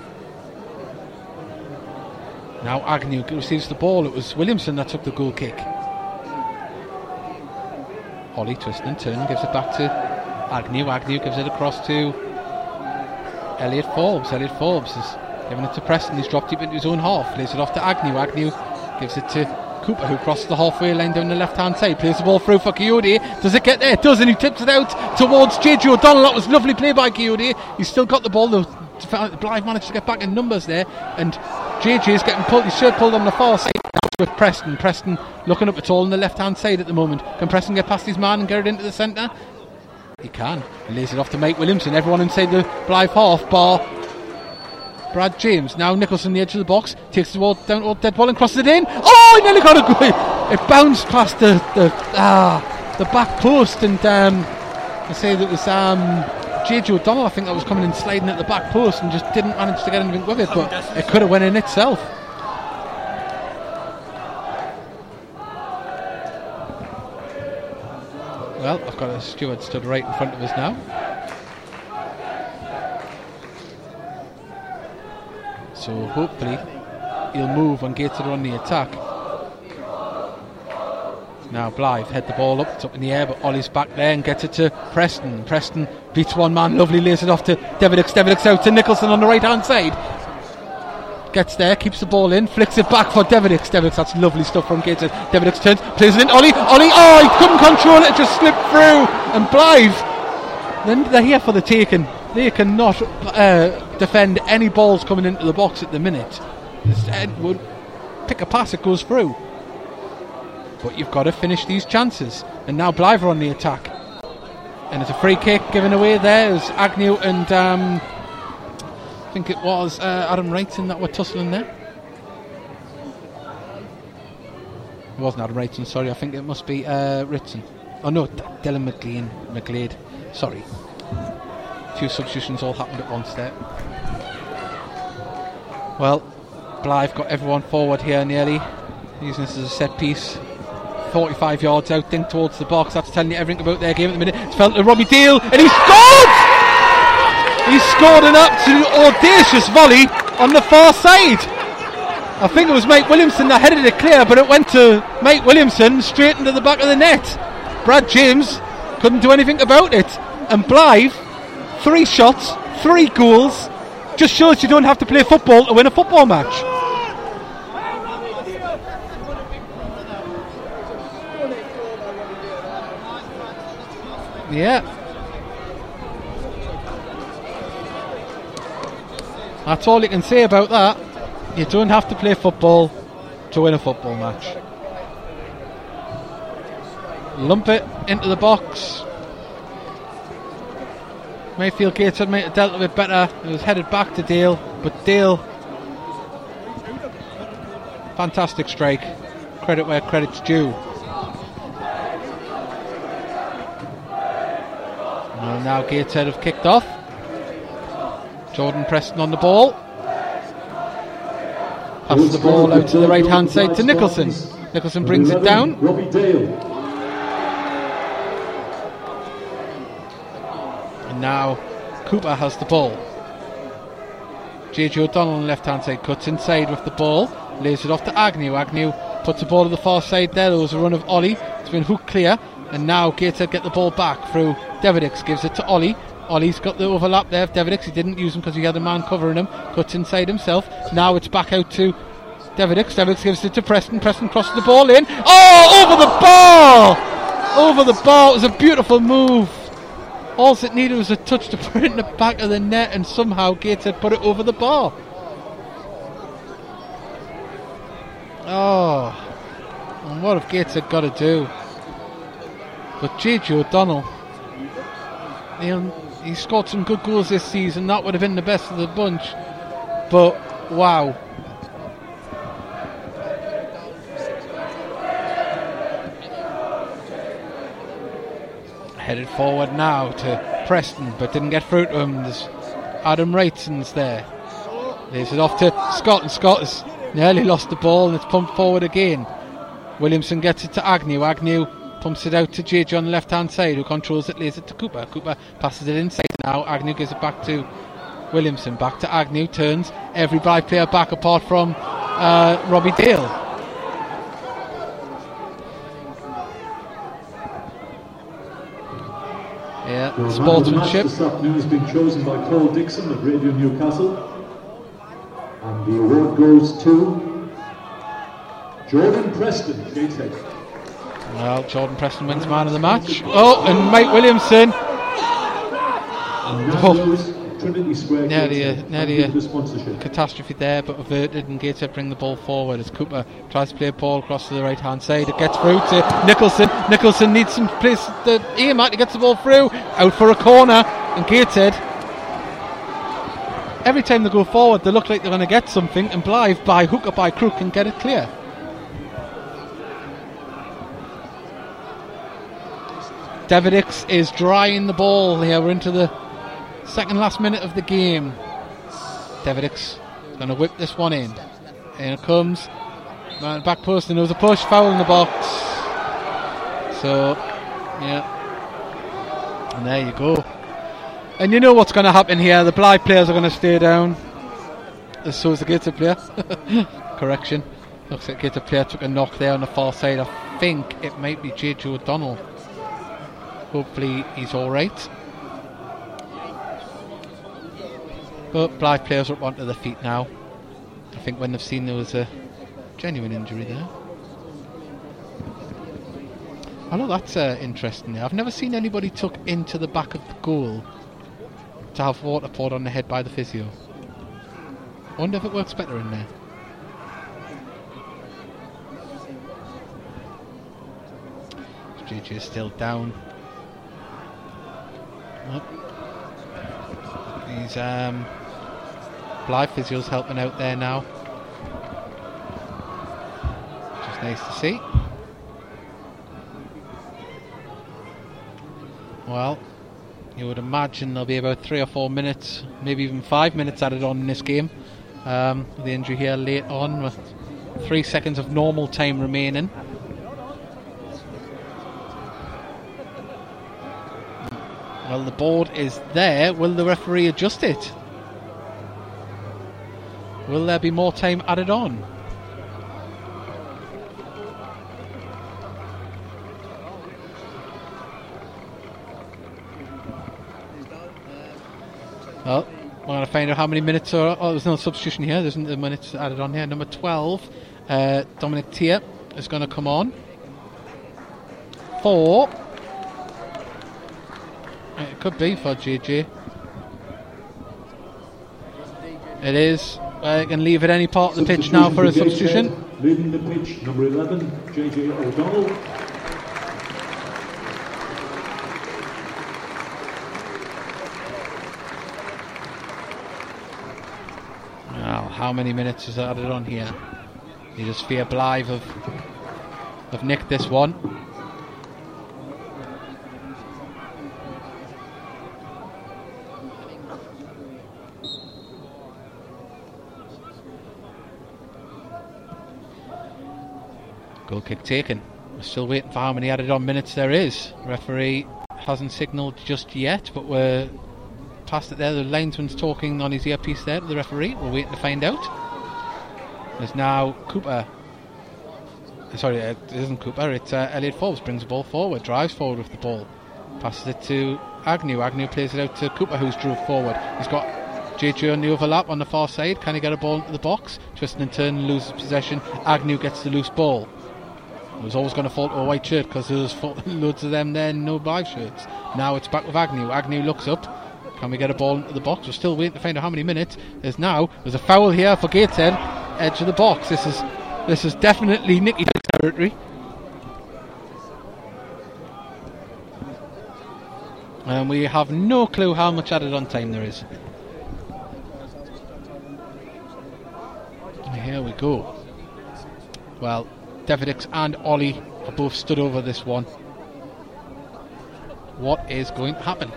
Now Agnew receives the ball. It was Williamson that took the goal kick. Olley twists and turn, gives it back to Agnew. Agnew gives it across to Elliot Forbes. Elliot Forbes is giving it to Preston. He's dropped deep into his own half. Plays it off to Agnew. Agnew gives it to Cooper, who crosses the halfway line down the left hand side. Plays the ball through for Kayode. Does it get there? It does, and he tips it out towards JJ O'Donnell. That was a lovely play by Kayode. He's still got the ball, though. Blyth managed to get back in numbers there, and JJ is getting pulled. He's shirt pulled on the far side with Preston. Preston looking up at all on the left hand side at the moment. Can Preston get past his man and get it into the centre? He can. He lays it off to Mike Williamson. Everyone inside the Blyth half bar. Brad James. Now Nicholson the edge of the box. Takes the ball down to dead ball and crosses it in. Oh, he nearly got a goal. It bounced past the the ah the back post and um, I say that was um, JJ O'Donnell. I think that was coming in sliding at the back post and just didn't manage to get anything with it, but it could have went in itself. Well, I've got a steward stood right in front of us now. So hopefully he'll move and get it on the attack. Now Blyth head the ball up, it's up in the air, but Olley's back there and gets it to Preston. Preston beats one man, lovely lays it off to Deverdics. Deverdics out to Nicholson on the right hand side. Gets there, keeps the ball in, flicks it back for Deverdics. Deverdics, that's lovely stuff from Gateshead. Deverdics turns, plays it in. Olley, Olley, oh, he couldn't control it, just slipped through. And Blyth, then they're here for the taking. They cannot uh, defend any balls coming into the box at the minute. Instead, would pick a pass, it goes through. But you've got to finish these chances. And now Blyth on the attack. And it's a free kick given away there. Was Agnew and um, think it was uh, Adam Wrightson that were tussling there. It wasn't Adam Wrightson, sorry. I think it must be uh, Ritson. Oh no, Dylan McLean, McGlade. Sorry. Two substitutions all happened at once there. Well, Blyth got everyone forward here nearly, using this as a set piece. 45 yards out, think towards the box. That's telling you everything about their game at the minute. It's felt to Robbie Dale, and he scored! He scored an absolute audacious volley on the far side. I think it was Mate Williamson that headed it clear, but it went to Mate Williamson straight into the back of the net. Brad James couldn't do anything about it. And Blyth, three shots, three goals, just shows you don't have to play football to win a football match. Yeah. That's all you can say about that. You don't have to play football to win a football match. Lump it into the box. Mayfield Gateshead might have dealt a bit better. It was headed back to Dale, but Dale. Fantastic strike. Credit where credit's due. Well, now Gateshead have kicked off. Jordan Preston on the ball. Passes the ball out to the right hand side to Nicholson. Nicholson brings it down. Robbie Dale. And now Cooper has the ball. JJ O'Donnell on the left hand side cuts inside with the ball, lays it off to Agnew. Agnew puts the ball to the far side there. There was a run of Olley. It's been hooked clear. And now Gateshead get the ball back through Deverdics. Gives it to Olley. Olley's got the overlap there of Deverdics. He didn't use him because he had a man covering him. Cuts inside himself. Now it's back out to Deverdics. Deverdics gives it to Preston. Preston crosses the ball in. Oh, over the bar! Over the bar. It was a beautiful move. All it needed was a touch to *laughs* put it in the back of the net, and somehow Gateshead put it over the bar. Oh, and what have Gateshead got to do? But JJ O'Donnell, know, he scored some good goals this season. That would have been the best of the bunch. But wow, headed forward now to Preston, but didn't get through to him. There's Adam Wrightson's there. Lays it off to Scott, and Scott has nearly lost the ball, and it's pumped forward again. Williamson gets it to Agnew. Agnew pumps it out to JJ on the left hand side, who controls it, lays it to Cooper. Cooper passes it inside now. Agnew gives it back to Williamson. Back to Agnew, turns every Blyth player back apart from uh, Robbie Dale. Yeah, Your sportsmanship. this afternoon has been chosen by Paul Dixon of Radio Newcastle. And the award goes to Jordan Preston, Gateshead. Well, Jordan Preston wins man of the match. Oh, and Mike Williamson. Oh. Nearly a- nearly a-. Catastrophe there, but averted, and Gateshead bring the ball forward as Cooper tries to play a ball across to the right hand side. It gets through to Nicholson. Nicholson needs some place to aim at. He gets the ball through, out for a corner, and Gateshead. Every time they go forward, they look like they're going to get something, and Blyth, by hook or by crook, can get it clear. Deverdics is drying the ball here. We're into the second last minute of the game. Deverdics is going to whip this one in. In it comes. Back post, and there was a push, foul in the box. So, yeah. And there you go. And you know what's going to happen here. The Blyth players are going to stay down. So is the Gator player. *laughs* Correction. Looks like Gator player took a knock there on the far side. I think it might be JJ O'Donnell. Hopefully he's alright. But Blyth players up onto their feet now. I think when they've seen there was a genuine injury there. I know that's uh, interesting. I've never seen anybody took into the back of the goal to have water poured on the head by the physio. Wonder if it works better in there. JJ is still down. He's um Blyth Physio's helping out there now. Is nice to see. Well, you would imagine there'll be about three or four minutes, maybe even five minutes added on in this game. Um, the injury here late on with three seconds of normal time remaining. Well, the board is there. Will the referee adjust it? Will there be more time added on? Well, we're going to find out how many minutes are. Oh, there's no substitution here. There's no minutes added on here. Number 12, uh, Dominic Tier is going to come on. Four. It could be for JJ. It is. Can leave at any part of the pitch now for a substitution. Leading the pitch, number 11, JJ O'Donnell. Well, how many minutes is added on here? You just fear Blyth of have nicked this one. Goal kick taken. We're still waiting for how many added on minutes there is. Referee hasn't signalled just yet, but we're past it there. The linesman's talking on his earpiece there to the referee. We're waiting to find out. There's now Cooper. Sorry, uh, it isn't Cooper. It's uh, Elliot Forbes brings the ball forward, drives forward with the ball, passes it to Agnew. Agnew plays it out to Cooper, who's drove forward. He's got JJ on the overlap on the far side. Can he get a ball into the box? Twisting and turning, loses possession. Agnew gets the loose ball. It was always going to fall to a white shirt because there was *laughs* loads of them then, no black shirts. Now it's back with Agnew. Agnew looks up. Can we get a ball into the box? We're still waiting to find out how many minutes. There's now there's a foul here for Gateshead, edge of the box. This is this is definitely Nicky territory. And we have no clue how much added on time there is. Here we go. Well, Deverdics and Olley have both stood over this one. What is going to happen?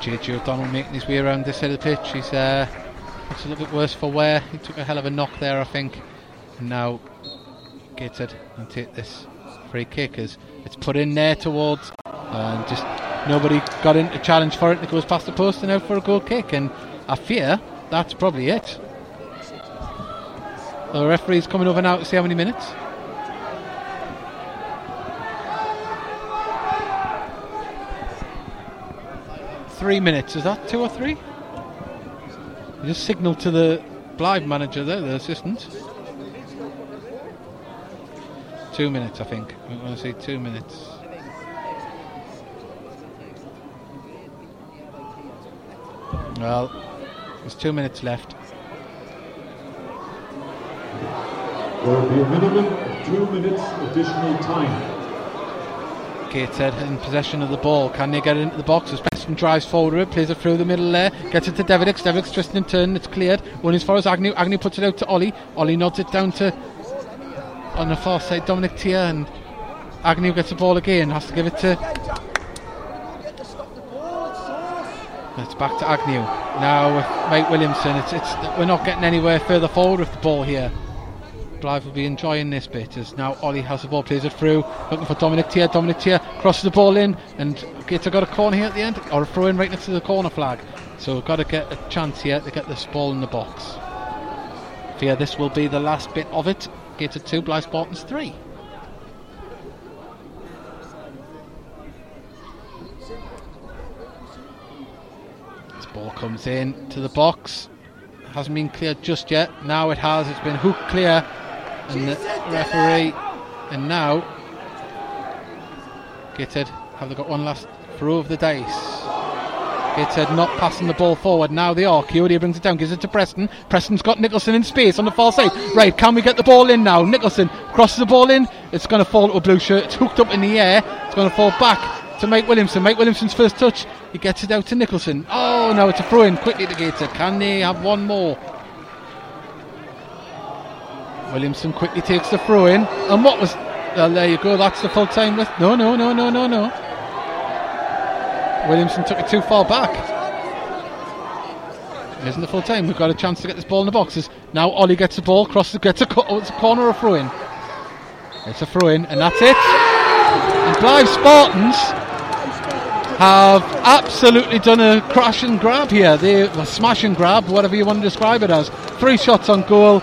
JJ O'Donnell making his way around this side of the pitch. He's uh, looks a little bit worse for wear. He took a hell of a knock there, I think. And now Gated and take this free kick as it's put in there towards and just nobody got in to challenge for it. It goes past the post and out for a goal kick. And I fear that's probably it. The referee's coming over now to see how many minutes. Three minutes, is that two or three? You just signalled to the Blyth manager there, the assistant. Two minutes, I think. We want to say two minutes. Well, there's two minutes left. There will be a minimum of two minutes additional time. Gateshead in possession of the ball. Can they get it into the box? As Preston drives forward, it plays it through the middle there, gets it to Deverdics. Deverdics twisting and turning, it's cleared. One as far as Agnew. Agnew puts it out to Olley. Olley nods it down to on the far side Dominic Tier, and Agnew gets the ball again. Has to give it to. Back to Agnew now with Williamson. It's it's we're not getting anywhere further forward with the ball here. Blyth will be enjoying this bit as now Olley has the ball, plays it through, looking for Dominic Tier. Dominic Tier crosses the ball in, and Gator got a corner here at the end, or a throw in right next to the corner flag. So we've got to get a chance here to get this ball in the box. Fear this will be the last bit of it. Gator 2, Blyth Spartans 3. This ball comes in to the box. Hasn't been cleared just yet. Now it has. It's been hooked clear. And the referee. And now. Gated. Have they got one last throw of the dice? Gated not passing the ball forward. Now they are. Kayode brings it down, gives it to Preston. Preston's got Nicholson in space on the far side. Right, can we get the ball in now? Nicholson crosses the ball in. It's going to fall to a blue shirt. It's hooked up in the air. It's going to fall back to Mike Williamson. Mike Williamson's first touch. He gets it out to Nicholson. Oh no, it's a throw in quickly to Gator. Can they have one more? Williamson quickly takes the throw in. And what was. Well, there you go. That's the full time with. No, no, no, no, no, no. Williamson took it too far back. It isn't the full time. We've got a chance to get this ball in the boxes. Now Olley gets the ball, crosses, gets a, oh, it's a corner or a throw in. It's a throw in, and that's it. And Blyth Spartans have absolutely done a crash and grab here. They smash and grab, whatever you want to describe it as. Three shots on goal.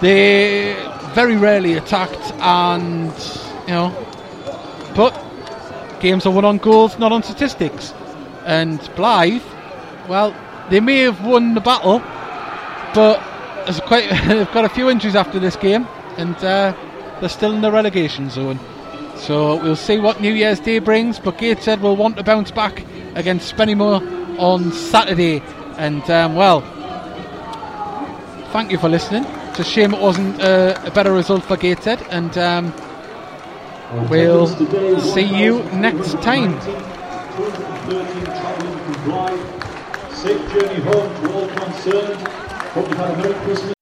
They very rarely attacked, and you know, but games are won on goals, not on statistics. And Blyth, well, they may have won the battle, but quite *laughs* they've got a few injuries after this game, and uh, they're still in the relegation zone. So we'll see what New Year's Day brings. But Gateshead will want to bounce back against Spennymoor on Saturday. And um, well, thank you for listening. It's a shame it wasn't uh, a better result for Gateshead. And um, we'll see you next time. 213 travelling from Blyth. Safe journey home to all concerned. Hope you've had a Merry Christmas.